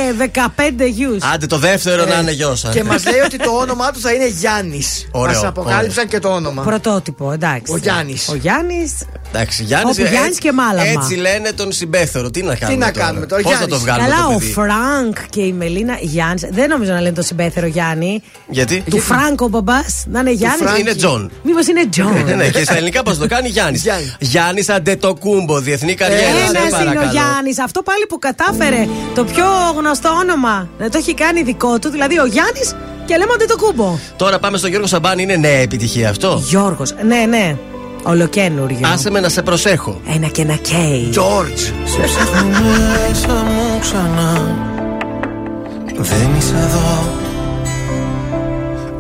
15 γιους. Άντε το δεύτερο να είναι γιο σας. Και μας λέει ότι το όνομά του θα είναι Γιάννης. Ωραίο, Μας αποκάλυψαν και το όνομα. Πρωτότυπο, εντάξει. Ο Γιάννης. Ο Γιάννης. Εντάξει, Γιάννης, Όπου Γιάννης έτσι- και μάλαμα. Έτσι λένε τον συμπέθερο. Τι να κάνουμε. να κάνουμε τώρα, Πώς θα το Γιάννης. βγάλουμε Καλά, το ο παιδί; Φρανκ και η Μελίνα Γιάννης. Δεν νομίζω να λένε το συμπέθερο Γιάννη. Γιατί; Του Φρανκ ο μπαμπάς να είναι Γιάννης. Φρανκ είναι Τζον. Μήπως είναι Τζον. Ναι, ναι, και στα ελληνικά πώς το κάνει; Γιάννης. Γιάννη Αντετοκούμπο, διεθνή καριέρα. σε Ένα είναι ο παρακαλώ. Γιάννης. Αυτό πάλι που κατάφερε το πιο γνωστό όνομα να το έχει κάνει δικό του. Δηλαδή ο Γιάννης και λέμε ότι το κούμπο. Τώρα πάμε στον Γιώργο Σαμπάνη, είναι νέα επιτυχία αυτό; Γιώργος. Ναι, ναι. Ολοκαίνουργιο. Άσε με να σε προσέχω. Ένα και ένα κέι. George. Σε ψάχνω μέσα μου ξανά Δεν είσαι εδώ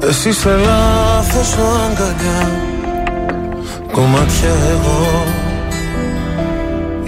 Εσύ είσαι λάθος αγκαλιά Κομμάτια εγώ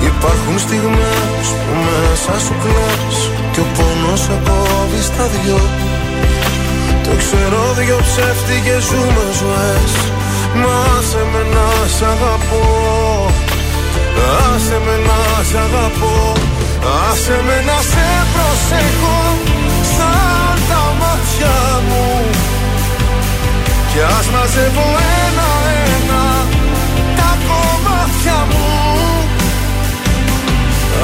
Υπάρχουν στιγμές που μέσα σου κλαις Και ο πόνος σε κόβει στα δυο. Το ξέρω δυο ψεύτικες ζούμε ζωές. Μα άσε με να σ' αγαπώ. Άσε με να σ' αγαπώ. Άσε με να σε προσέχω Σαν τα μάτια μου. Κι ας μαζεύω ένα-ένα Τα κομμάτια μου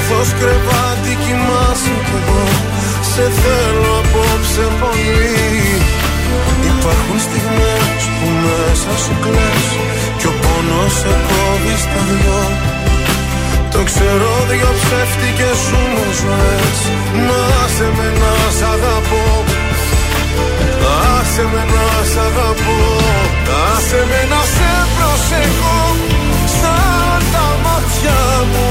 Σε λάθος κρεβάτι κοιμάσαι κι εγώ. Σε θέλω απόψε πολύ. Υπάρχουν στιγμές που μέσα σου κλαις Κι ο πόνος σε κόβει στα δυο. Το ξέρω δυο ψεύτικες σου μου ζωές. Μα άσε με να σ' αγαπώ. Άσε με να σ' αγαπώ. Άσε με να σε προσέχω. Σαν τα μάτια μου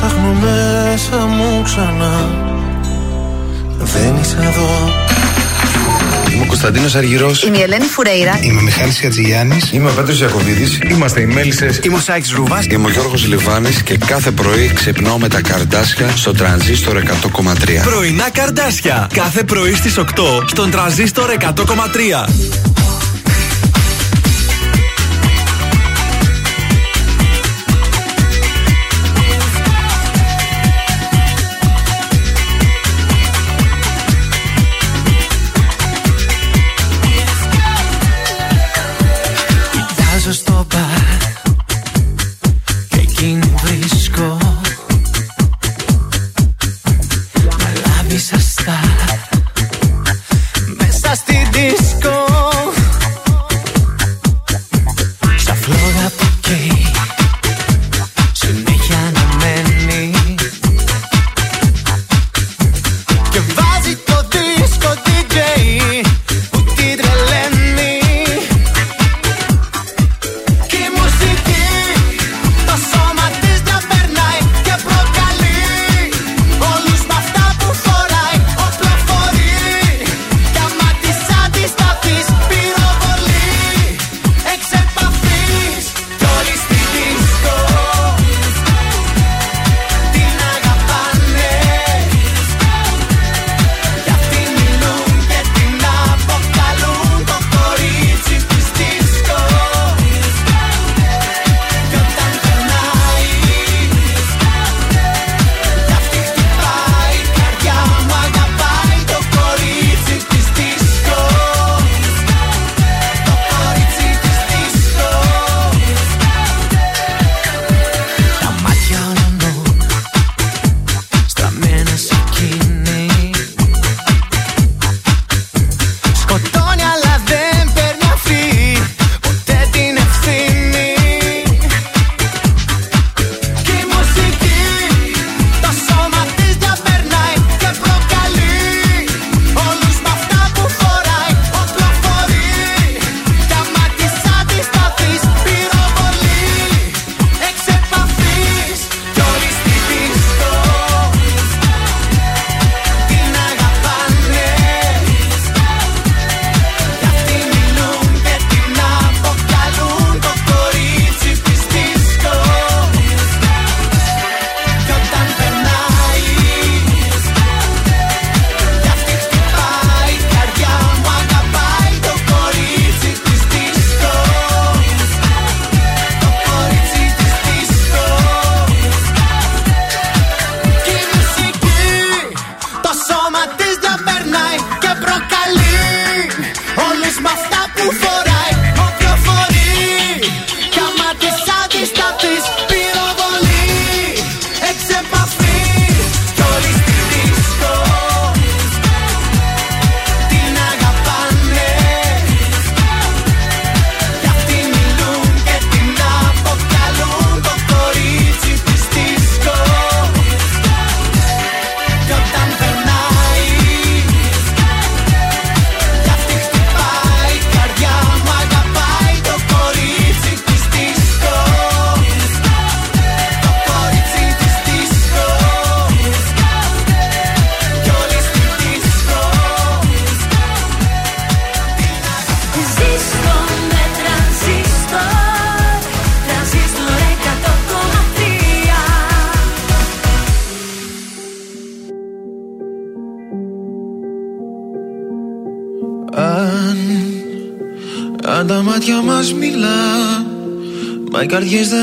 ψάχνω μέσα μου ξανά Δεν είσαι εδώ Είμαι ο Κωνσταντίνος Αργυρός. Είμαι η Ελένη Φουρέιρα. Είμαι ο Μιχάλης Ατζηγιάννη. Είμαι ο Πέτρος Ιακοβίδη. Είμαστε οι Μέλισσες. Είμαι ο Σάιξ Ρούβα. Είμαι ο Γιώργος Λιβάνης και κάθε πρωί ξυπνάω με τα καρδάσια στο τρανζίστορ 100,3. Πρωινά καρδάσια. Κάθε πρωί στις 8 στον τραζίστορ 100,3.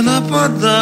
Οι καρδιές δεν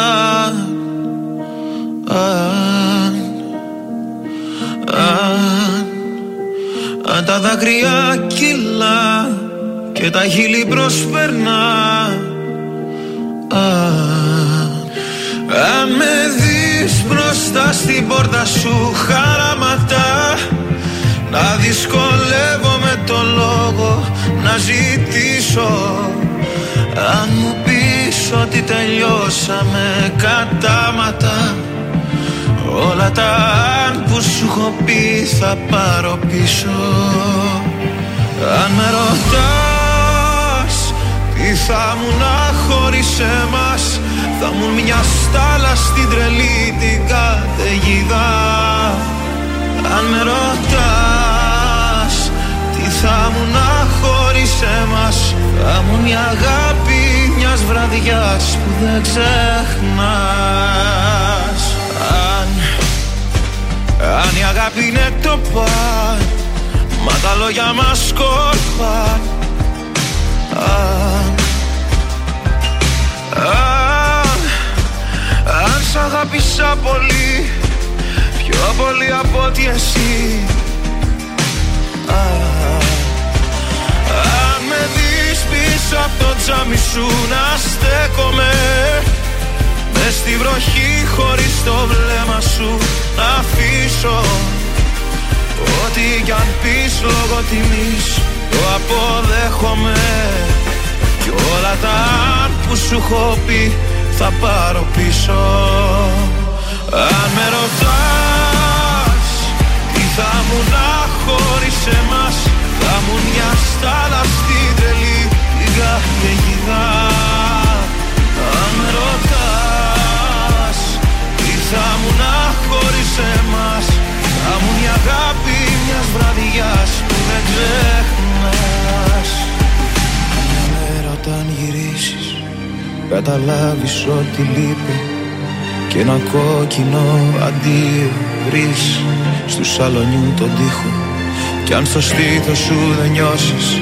αν στο στήθος σου δεν νιώσεις.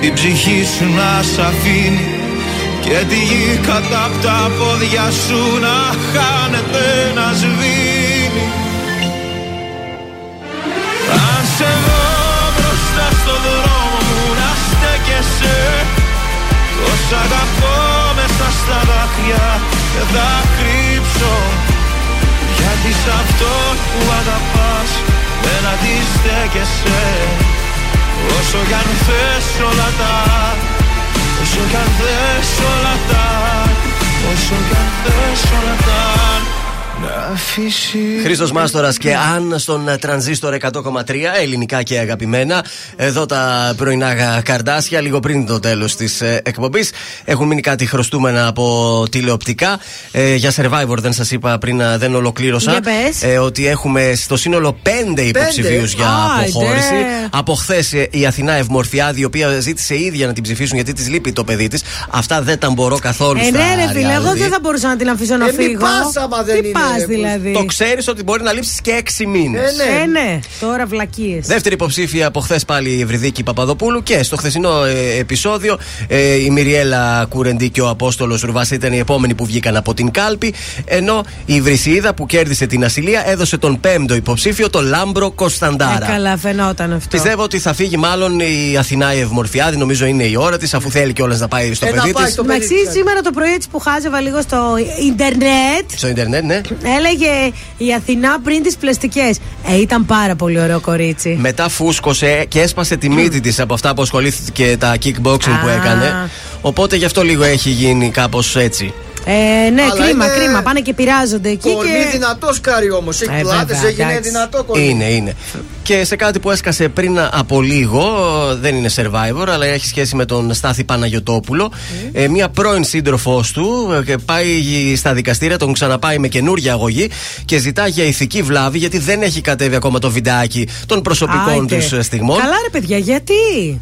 Την ψυχή σου να σ' αφήνει και τη γη κατά απ' τα πόδια σου να χάνεται να σβήνει. Αν σε δω μπροστά στο δρόμο μου να στέκεσαι. Τόσα αγαπώ μέσα στα δάκρυα και θα κρύψω. Γιατί σ' αυτό που αγαπάς δεν αντιστέκεσαι Όσο κι αν θες όλα τα Όσο κι αν θες όλα τα Όσο κι αν θες όλα τα. Να αφήσει Χρήστος Μάστορας και Αν στον τρανζίστορ 100,3 ελληνικά και αγαπημένα. Εδώ τα πρωινά καρδάσια, λίγο πριν το τέλος της εκπομπής. Έχουν μείνει κάτι χρωστούμενα από τηλεοπτικά. Ε, για survivor δεν σας είπα πριν, ε, δεν ολοκλήρωσα. Για πες. Ε, ότι έχουμε στο σύνολο πέντε υποψηφίους για Άιντε. αποχώρηση. Από χθες η Αθηνά Ευμορφιάδη, η οποία ζήτησε η ίδια να την ψηφίσουν γιατί της λείπει το παιδί της. Αυτά δεν τα μπορώ καθόλου Ε, στα ναι, ρε φίλε, εγώ reality. δεν θα μπορούσα να την αφήσω να Ε, μη φύγω. πας άμα δεν Τι είναι, πας ρε, που- δηλαδή. Το ξέρεις ότι μπορεί να λείψεις και έξι μήνες. Ε, ναι. Ε, ναι, τώρα βλακίες. Δεύτερη υποψήφια από χθες πάλι η Ευρυδίκη Παπαδοπούλου και στο χθεσινό ε, επεισόδιο ε, η Μυριέλα Κουρεντή και ο Απόστολος Ρουβάς ήταν οι επόμενοι που βγήκαν από την κάλπη. Ενώ η Βρισηίδα που κέρδισε την ασυλία έδωσε τον πέμπτο υποψήφιο, τον Λάμπρο Κωνσταντάρα. Ε, καλά, φαινόταν αυτό. Πιστεύω ότι θα φύγει μάλλον η Αθηνά η Ευμορφιάδη. Νομίζω είναι η ώρα της, αφού θέλει κιόλας να πάει στο Ε, να παιδί πάει της. στο Εντάξει, σήμερα το πρωί έτσι που χάζευα λίγο στο ίντερνετ. Στο Ιντερνετ, ναι. Έλεγε η Αθηνά πριν τις πλαστικές. Ε, ήταν πάρα πολύ ωραίο κορίτσι. Μετά φούσκωσε και έσπασε τη μύτη της από αυτά που ασχολήθηκε τα kickboxing που Α. έκανε. Οπότε γι' αυτό λίγο έχει γίνει κάπως έτσι. Ε, ναι, Αλλά κρίμα, είναι κρίμα. Πάνε και πειράζονται εκεί. Κορμί και... δυνατός κάρι όμως. Έχει Ε, πλάτες, βέβαια, έγινε εντάξει. δυνατό κορμί. Είναι, είναι. Και σε κάτι που έσκασε πριν από λίγο, δεν είναι survivor, αλλά έχει σχέση με τον Στάθη Παναγιοτόπουλο. Ε, μία πρώην σύντροφός του ε, και πάει στα δικαστήρια, τον ξαναπάει με καινούργια αγωγή και ζητά για ηθική βλάβη, γιατί δεν έχει κατέβει ακόμα το βιντεάκι των προσωπικών Άιτε. τους στιγμών. Καλά, ρε παιδιά, γιατί;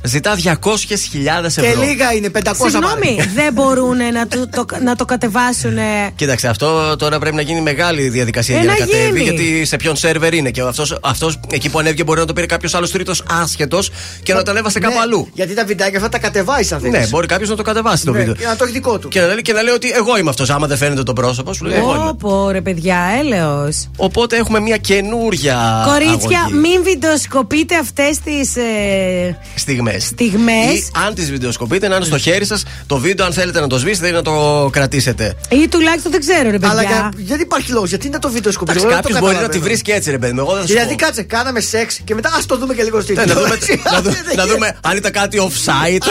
Ζητά 200.000 Και ευρώ. λίγα είναι, 500 Συγγνώμη, βάλε. δεν μπορούν να το, το, να το κατεβάσουν. Κοίταξε, αυτό τώρα πρέπει να γίνει μεγάλη διαδικασία Ε, για να, να κατέβει, γίνει. γιατί σε ποιον σερβερ είναι. Και αυτός αυτός, εκεί που ανέβηκε και μπορεί να το πήρε κάποιος άλλος τρίτος άσχετος και να το ανέβασε Ναι, κάπου αλλού. Γιατί τα βιντεάκια αυτά τα κατεβάζει αν θέλεις. Ναι, μπορεί κάποιος να το κατεβάσει το Ναι, βίντεο. και να το έχει δικό του. Και να, λέει, και να λέει ότι εγώ είμαι αυτός. Άμα δεν φαίνεται το πρόσωπο, σου λέει εγώ είμαι. Όπο, ρε παιδιά, έλεος. Οπότε έχουμε μια καινούρια. Κορίτσια, αγωγή. μην βιντεοσκοπείτε αυτές τις. Ε, Στιγμές. Στιγμές. Ή αν τις βιντεοσκοπείτε, να είναι στο χέρι σας το βίντεο, αν θέλετε να το σβήσετε ή να το κρατήσετε. ή τουλάχιστον δεν ξέρω, ρε παιδιά. Αλλά για, γιατί υπάρχει λόγος, γιατί είναι το βίντεο σκοπείο. Εντάξει, κάποιος μπορεί να τη βρει και έτσι, ρε παιδί μου. Εγώ δεν θα σου Δηλαδή πω. κάτσε, κάναμε σεξ και μετά ας το δούμε και λίγο στη Ναι, να, δούμε, να, δούμε, να δούμε αν ήταν κάτι offside.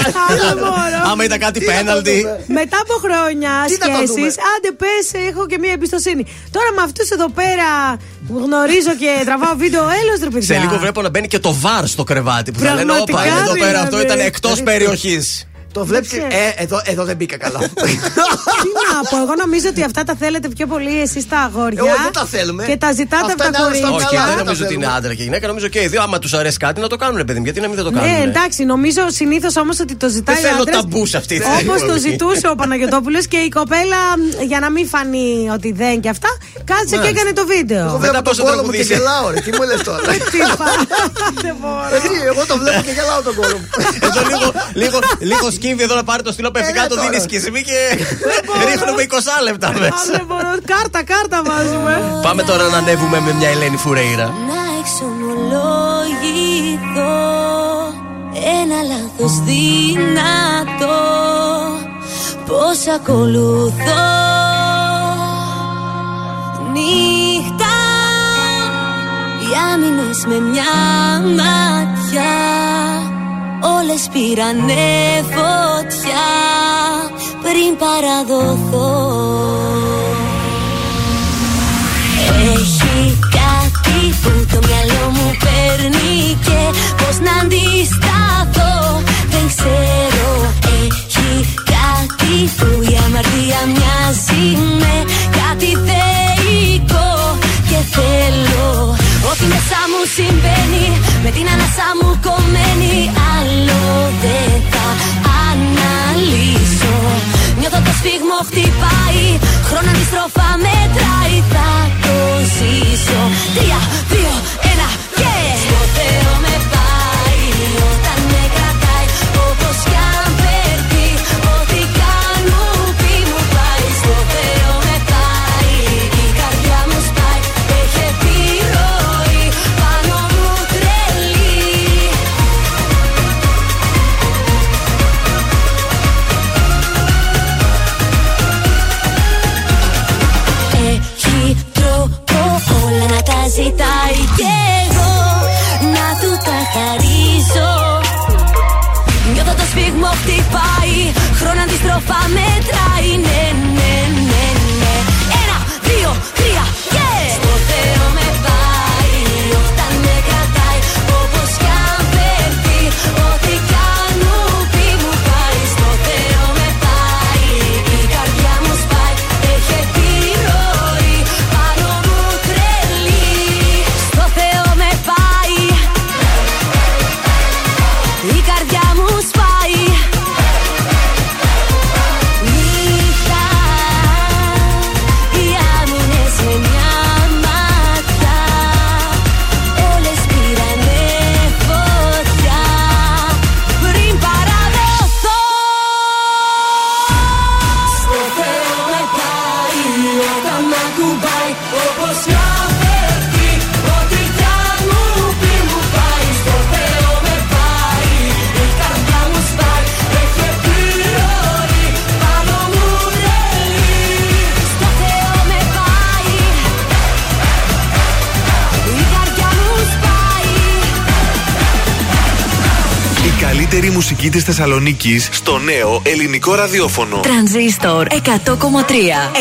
άμα ήταν κάτι penalty. Μετά από χρόνια Τι να το σχέσεις, δούμε. άντε πες, έχω και μία εμπιστοσύνη. Τώρα με αυτούς εδώ πέρα που γνωρίζω και τραβάω βίντεο, έλο ρε παιδιά. Σε λίγο βλέπω να μπαίνει και το βαρ στο κρεβάτι που θα λένε Πραγματικά, Όπα, εδώ πέρα αυτό δηλαδή. ήταν εκτός Δηλαδή, περιοχής. Το βλέπεις. Ε, εδώ, εδώ δεν μπήκα καλά. Τι να πω, εγώ νομίζω ότι αυτά τα θέλετε πιο πολύ εσείς τα αγόρια. Εγώ δεν τα θέλουμε. Και τα ζητάτε Αυτά από τα είναι άλλα στα Όχι, κορίτσια. μυαλά. δεν νομίζω ότι είναι άντρα και γυναίκα. Νομίζω και οι δύο. Άμα τους αρέσει κάτι να το κάνουν, παιδί μου. Γιατί να μην δεν το κάνουν. Ναι, εντάξει, νομίζω συνήθως όμως ότι το ζητάει Δεν θέλω ο άντρας, ταμπούς σε αυτή τη Όπως το εκπομπή. ζητούσε ο Παναγιοτόπουλος και η κοπέλα, για να μην φανεί ότι δεν και αυτά, κάτσε και Μάλιστα. έκανε το βίντεο. Εγώ Μετά βλέπω πώς τον θα κόλλο μου και τραγουδήσει. γελάω, ρε. Τι μου λες τώρα; Τι πα- Δεν μπορώ. Ε, τι, Εγώ το βλέπω και γελάω τον κόλλο μου. Εδώ λίγο, λίγο, λίγο σκύβει εδώ να πάρει το στυλό πεφτικά, ναι, το τώρα. δίνει σκισμή και ρίχνουμε 20 λεπτά Α, μέσα. Δεν μπορώ. Κάρτα, κάρτα βάζουμε. Πάμε τώρα να ανέβουμε με μια Ελένη Φουρέιρα. Να εξομολογηθώ Ένα λάθος δυνατό Πώς ακολουθώ Νύχτα Οι άμυνες με μια μάτια Όλες πήρανε φωτιά Πριν παραδοθώ. Έχει κάτι που το μυαλό μου παίρνει και πώς να αντισταθώ. Δεν ξέρω Έχει κάτι που η αμαρτία μοιάζει με κάτι ό,τι μέσα μου συμβαίνει Με την ανάσα μου κομμένη Άλλο δεν θα αναλύσω. Νιώθω το σφίγμο χτυπάει Χρόνο αντιστροφά μετράει Θα το ζήσω. Τρία, δύο, ένα και Στο Θεό με πάει Όταν με κρατάει Όπως κι αν μουσική της Θεσσαλονίκης στο νέο ελληνικό ραδιόφωνο. Τρανζίστορ 100,3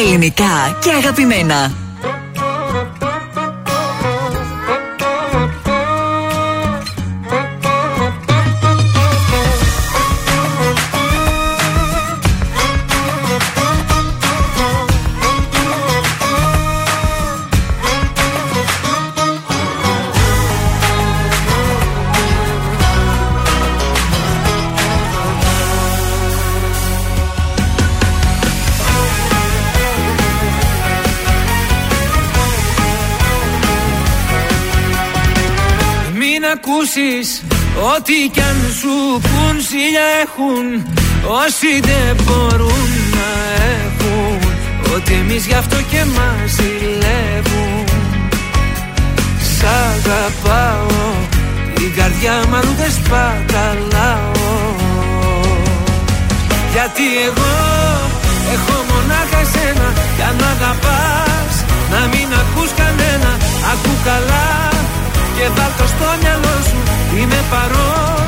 Ελληνικά και αγαπημένα. Ακούσεις Ό,τι κι αν σου πουν σιλιά έχουν. Όσοι δεν μπορούν να έχουν. Ότι εμείς γι' αυτό και μας ζηλεύουν. Σ' αγαπάω Η καρδιά μου αλλού δεν σπαταλάω. Γιατί εγώ έχω μονάχα εσένα. Κι αν αγαπάς να μην ακούς κανένα. Ακού καλά και βάλ το στο μυαλό σου. Είμαι παρόν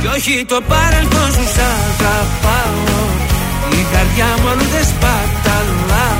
κι όχι το παρελθόν σου. Σ' αγαπάω. Η καρδιά μου αλλού δεν σπαταλάω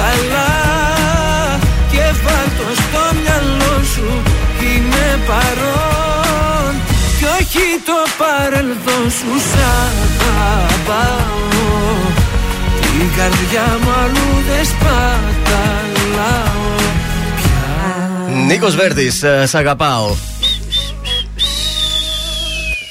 καλά και βάλτο στο μυαλό σου Είμαι παρόν. Κι όχι το παρελθόν σου σ' αγαπάω. Την καρδιά μου αλλού δεν σπαταλάω. Νίκος Βέρτης, ε, σ' αγαπάω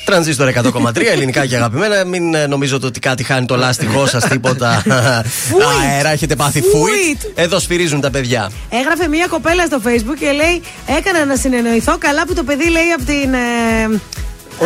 Τρανζίστορ 100,3 ελληνικά και αγαπημένα. Μην ε, νομίζετε ότι κάτι χάνει το λάστιχό σας, τίποτα. Αέρα, έχετε πάθει φούιτ. Εδώ σφυρίζουν τα παιδιά. Έγραφε μία κοπέλα στο facebook και λέει: Έκανα να συνεννοηθώ καλά που το παιδί λέει από την. Ε,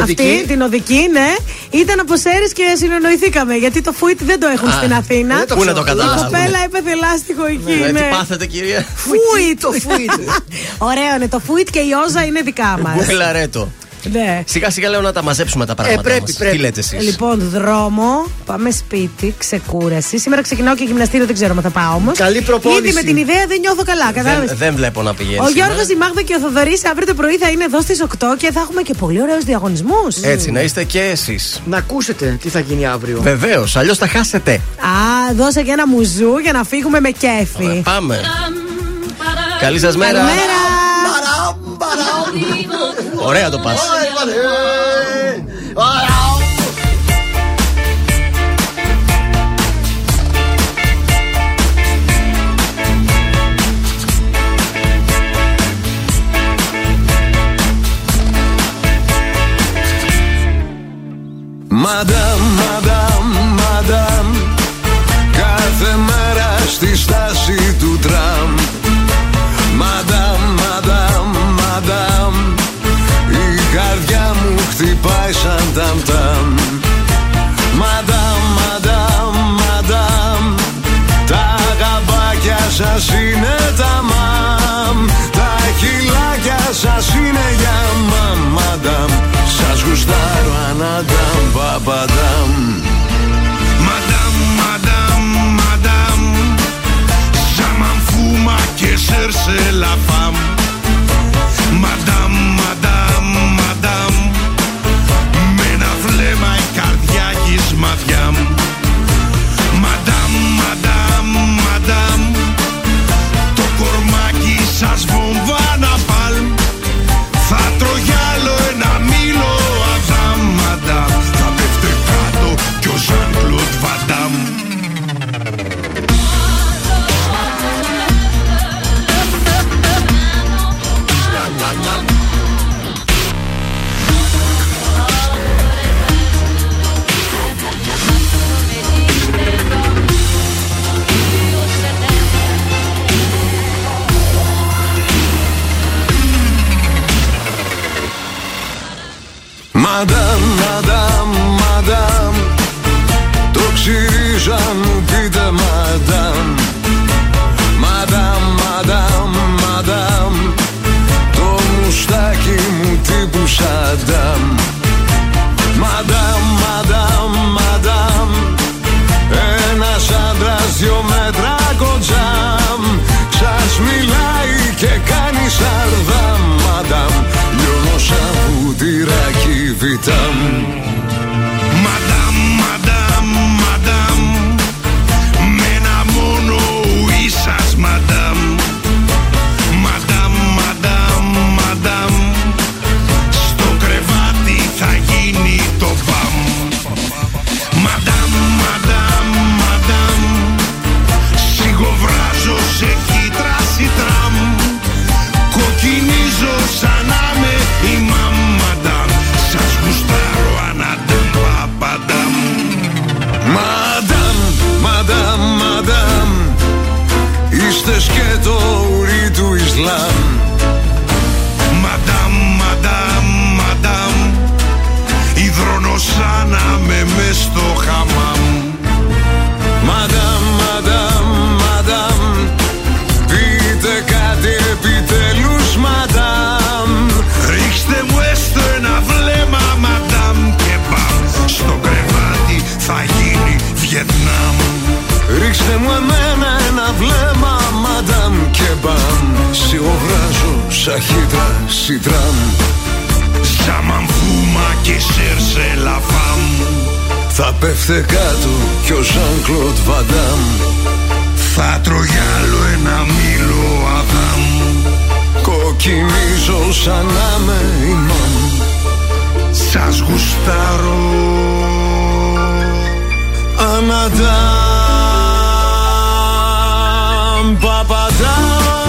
Αυτή, την οδική, ναι. Ήταν από Σέρις και συνεννοηθήκαμε. Γιατί το φουίτ δεν το έχουν στην Αθήνα. Πού να το καταλάβω. Η κοπέλα έπεθε λάστιχο εκεί. Ναι, ναι. Τι πάθετε, κυρία; Φουίτ. το φουίτ. Ωραίο είναι. Το φουίτ και η όζα είναι δικά μας. Μπουκλαρέτο. Ναι. Σιγά σιγά λέω να τα μαζέψουμε τα πράγματα. Ε, πρέπει, μας. πρέπει. Τι λέτε εσείς; Λοιπόν, δρόμο, πάμε σπίτι, ξεκούραση. Σήμερα ξεκινάω και γυμναστήριο, δεν ξέρω αν θα πάω όμως. Καλή προπόνηση. Ήδη με την ιδέα δεν νιώθω καλά, κατάλαβες; Δεν, δεν βλέπω να πηγαίνει. Ο Γιώργος, η Μάγδα και ο Θοδωρής αύριο το πρωί θα είναι εδώ στις 8 και θα έχουμε και πολύ ωραίους διαγωνισμούς. Έτσι, να είστε και εσείς. Να ακούσετε τι θα γίνει αύριο. Βεβαίως, αλλιώς θα χάσετε. Α, δώσε και ένα μουζού για να φύγουμε με κέφι. Πάμε. Καλή σας μέρα. Καλημέρα. Ωραία το πας. Μαντάμ, μαντάμ, μαντάμ Κάθε μέρα στη στάση του τραμ Μαντάμ, μαντάμ, χτυπάει σαν ταμ ταμ. Μαντάμ, μαντάμ, μαντάμ. Τα αγαπάκια σας είναι τα μαμ. Τα χυλάκια σας είναι για μαμ, μαντάμ Σας γουστάρω αναντάμ, παπαντάμ. Μαντάμ, μαντάμ, μαντάμ. Σαν φούμα και σερσελαφάμ Μαντάμ, μαντάμ έχεις μαδιά μου. Madame, madame, madame. Το κορμάκι σας βομβά Το ξυρίζω αν μου πείτε μαντάμ Μαντάμ, μαντάμ, μαντάμ Το μουστάκι μου τύπου Σαντάμ Μαντάμ, μαντάμ, μαντάμ Ένας άντρας δυο μέτρα κοντζάμ Σας μιλάει και κάνει σαρδάμ Μαντάμ, λιώνω σαν βουτυράκι βιτάμ Σιωβράζω σαν χύτρα σιτράμ Ζάμαν φούμα και σέρσε λαφάμ Θα πέφτε κάτω κι ο Ζαν Κλοντ Βαντάμ Θα τρογιάλω ένα μήλο αδάμ. Κοκκινίζω σαν να με ημάμ Σας γουστάρω. Αναντάμ Παπαντάμ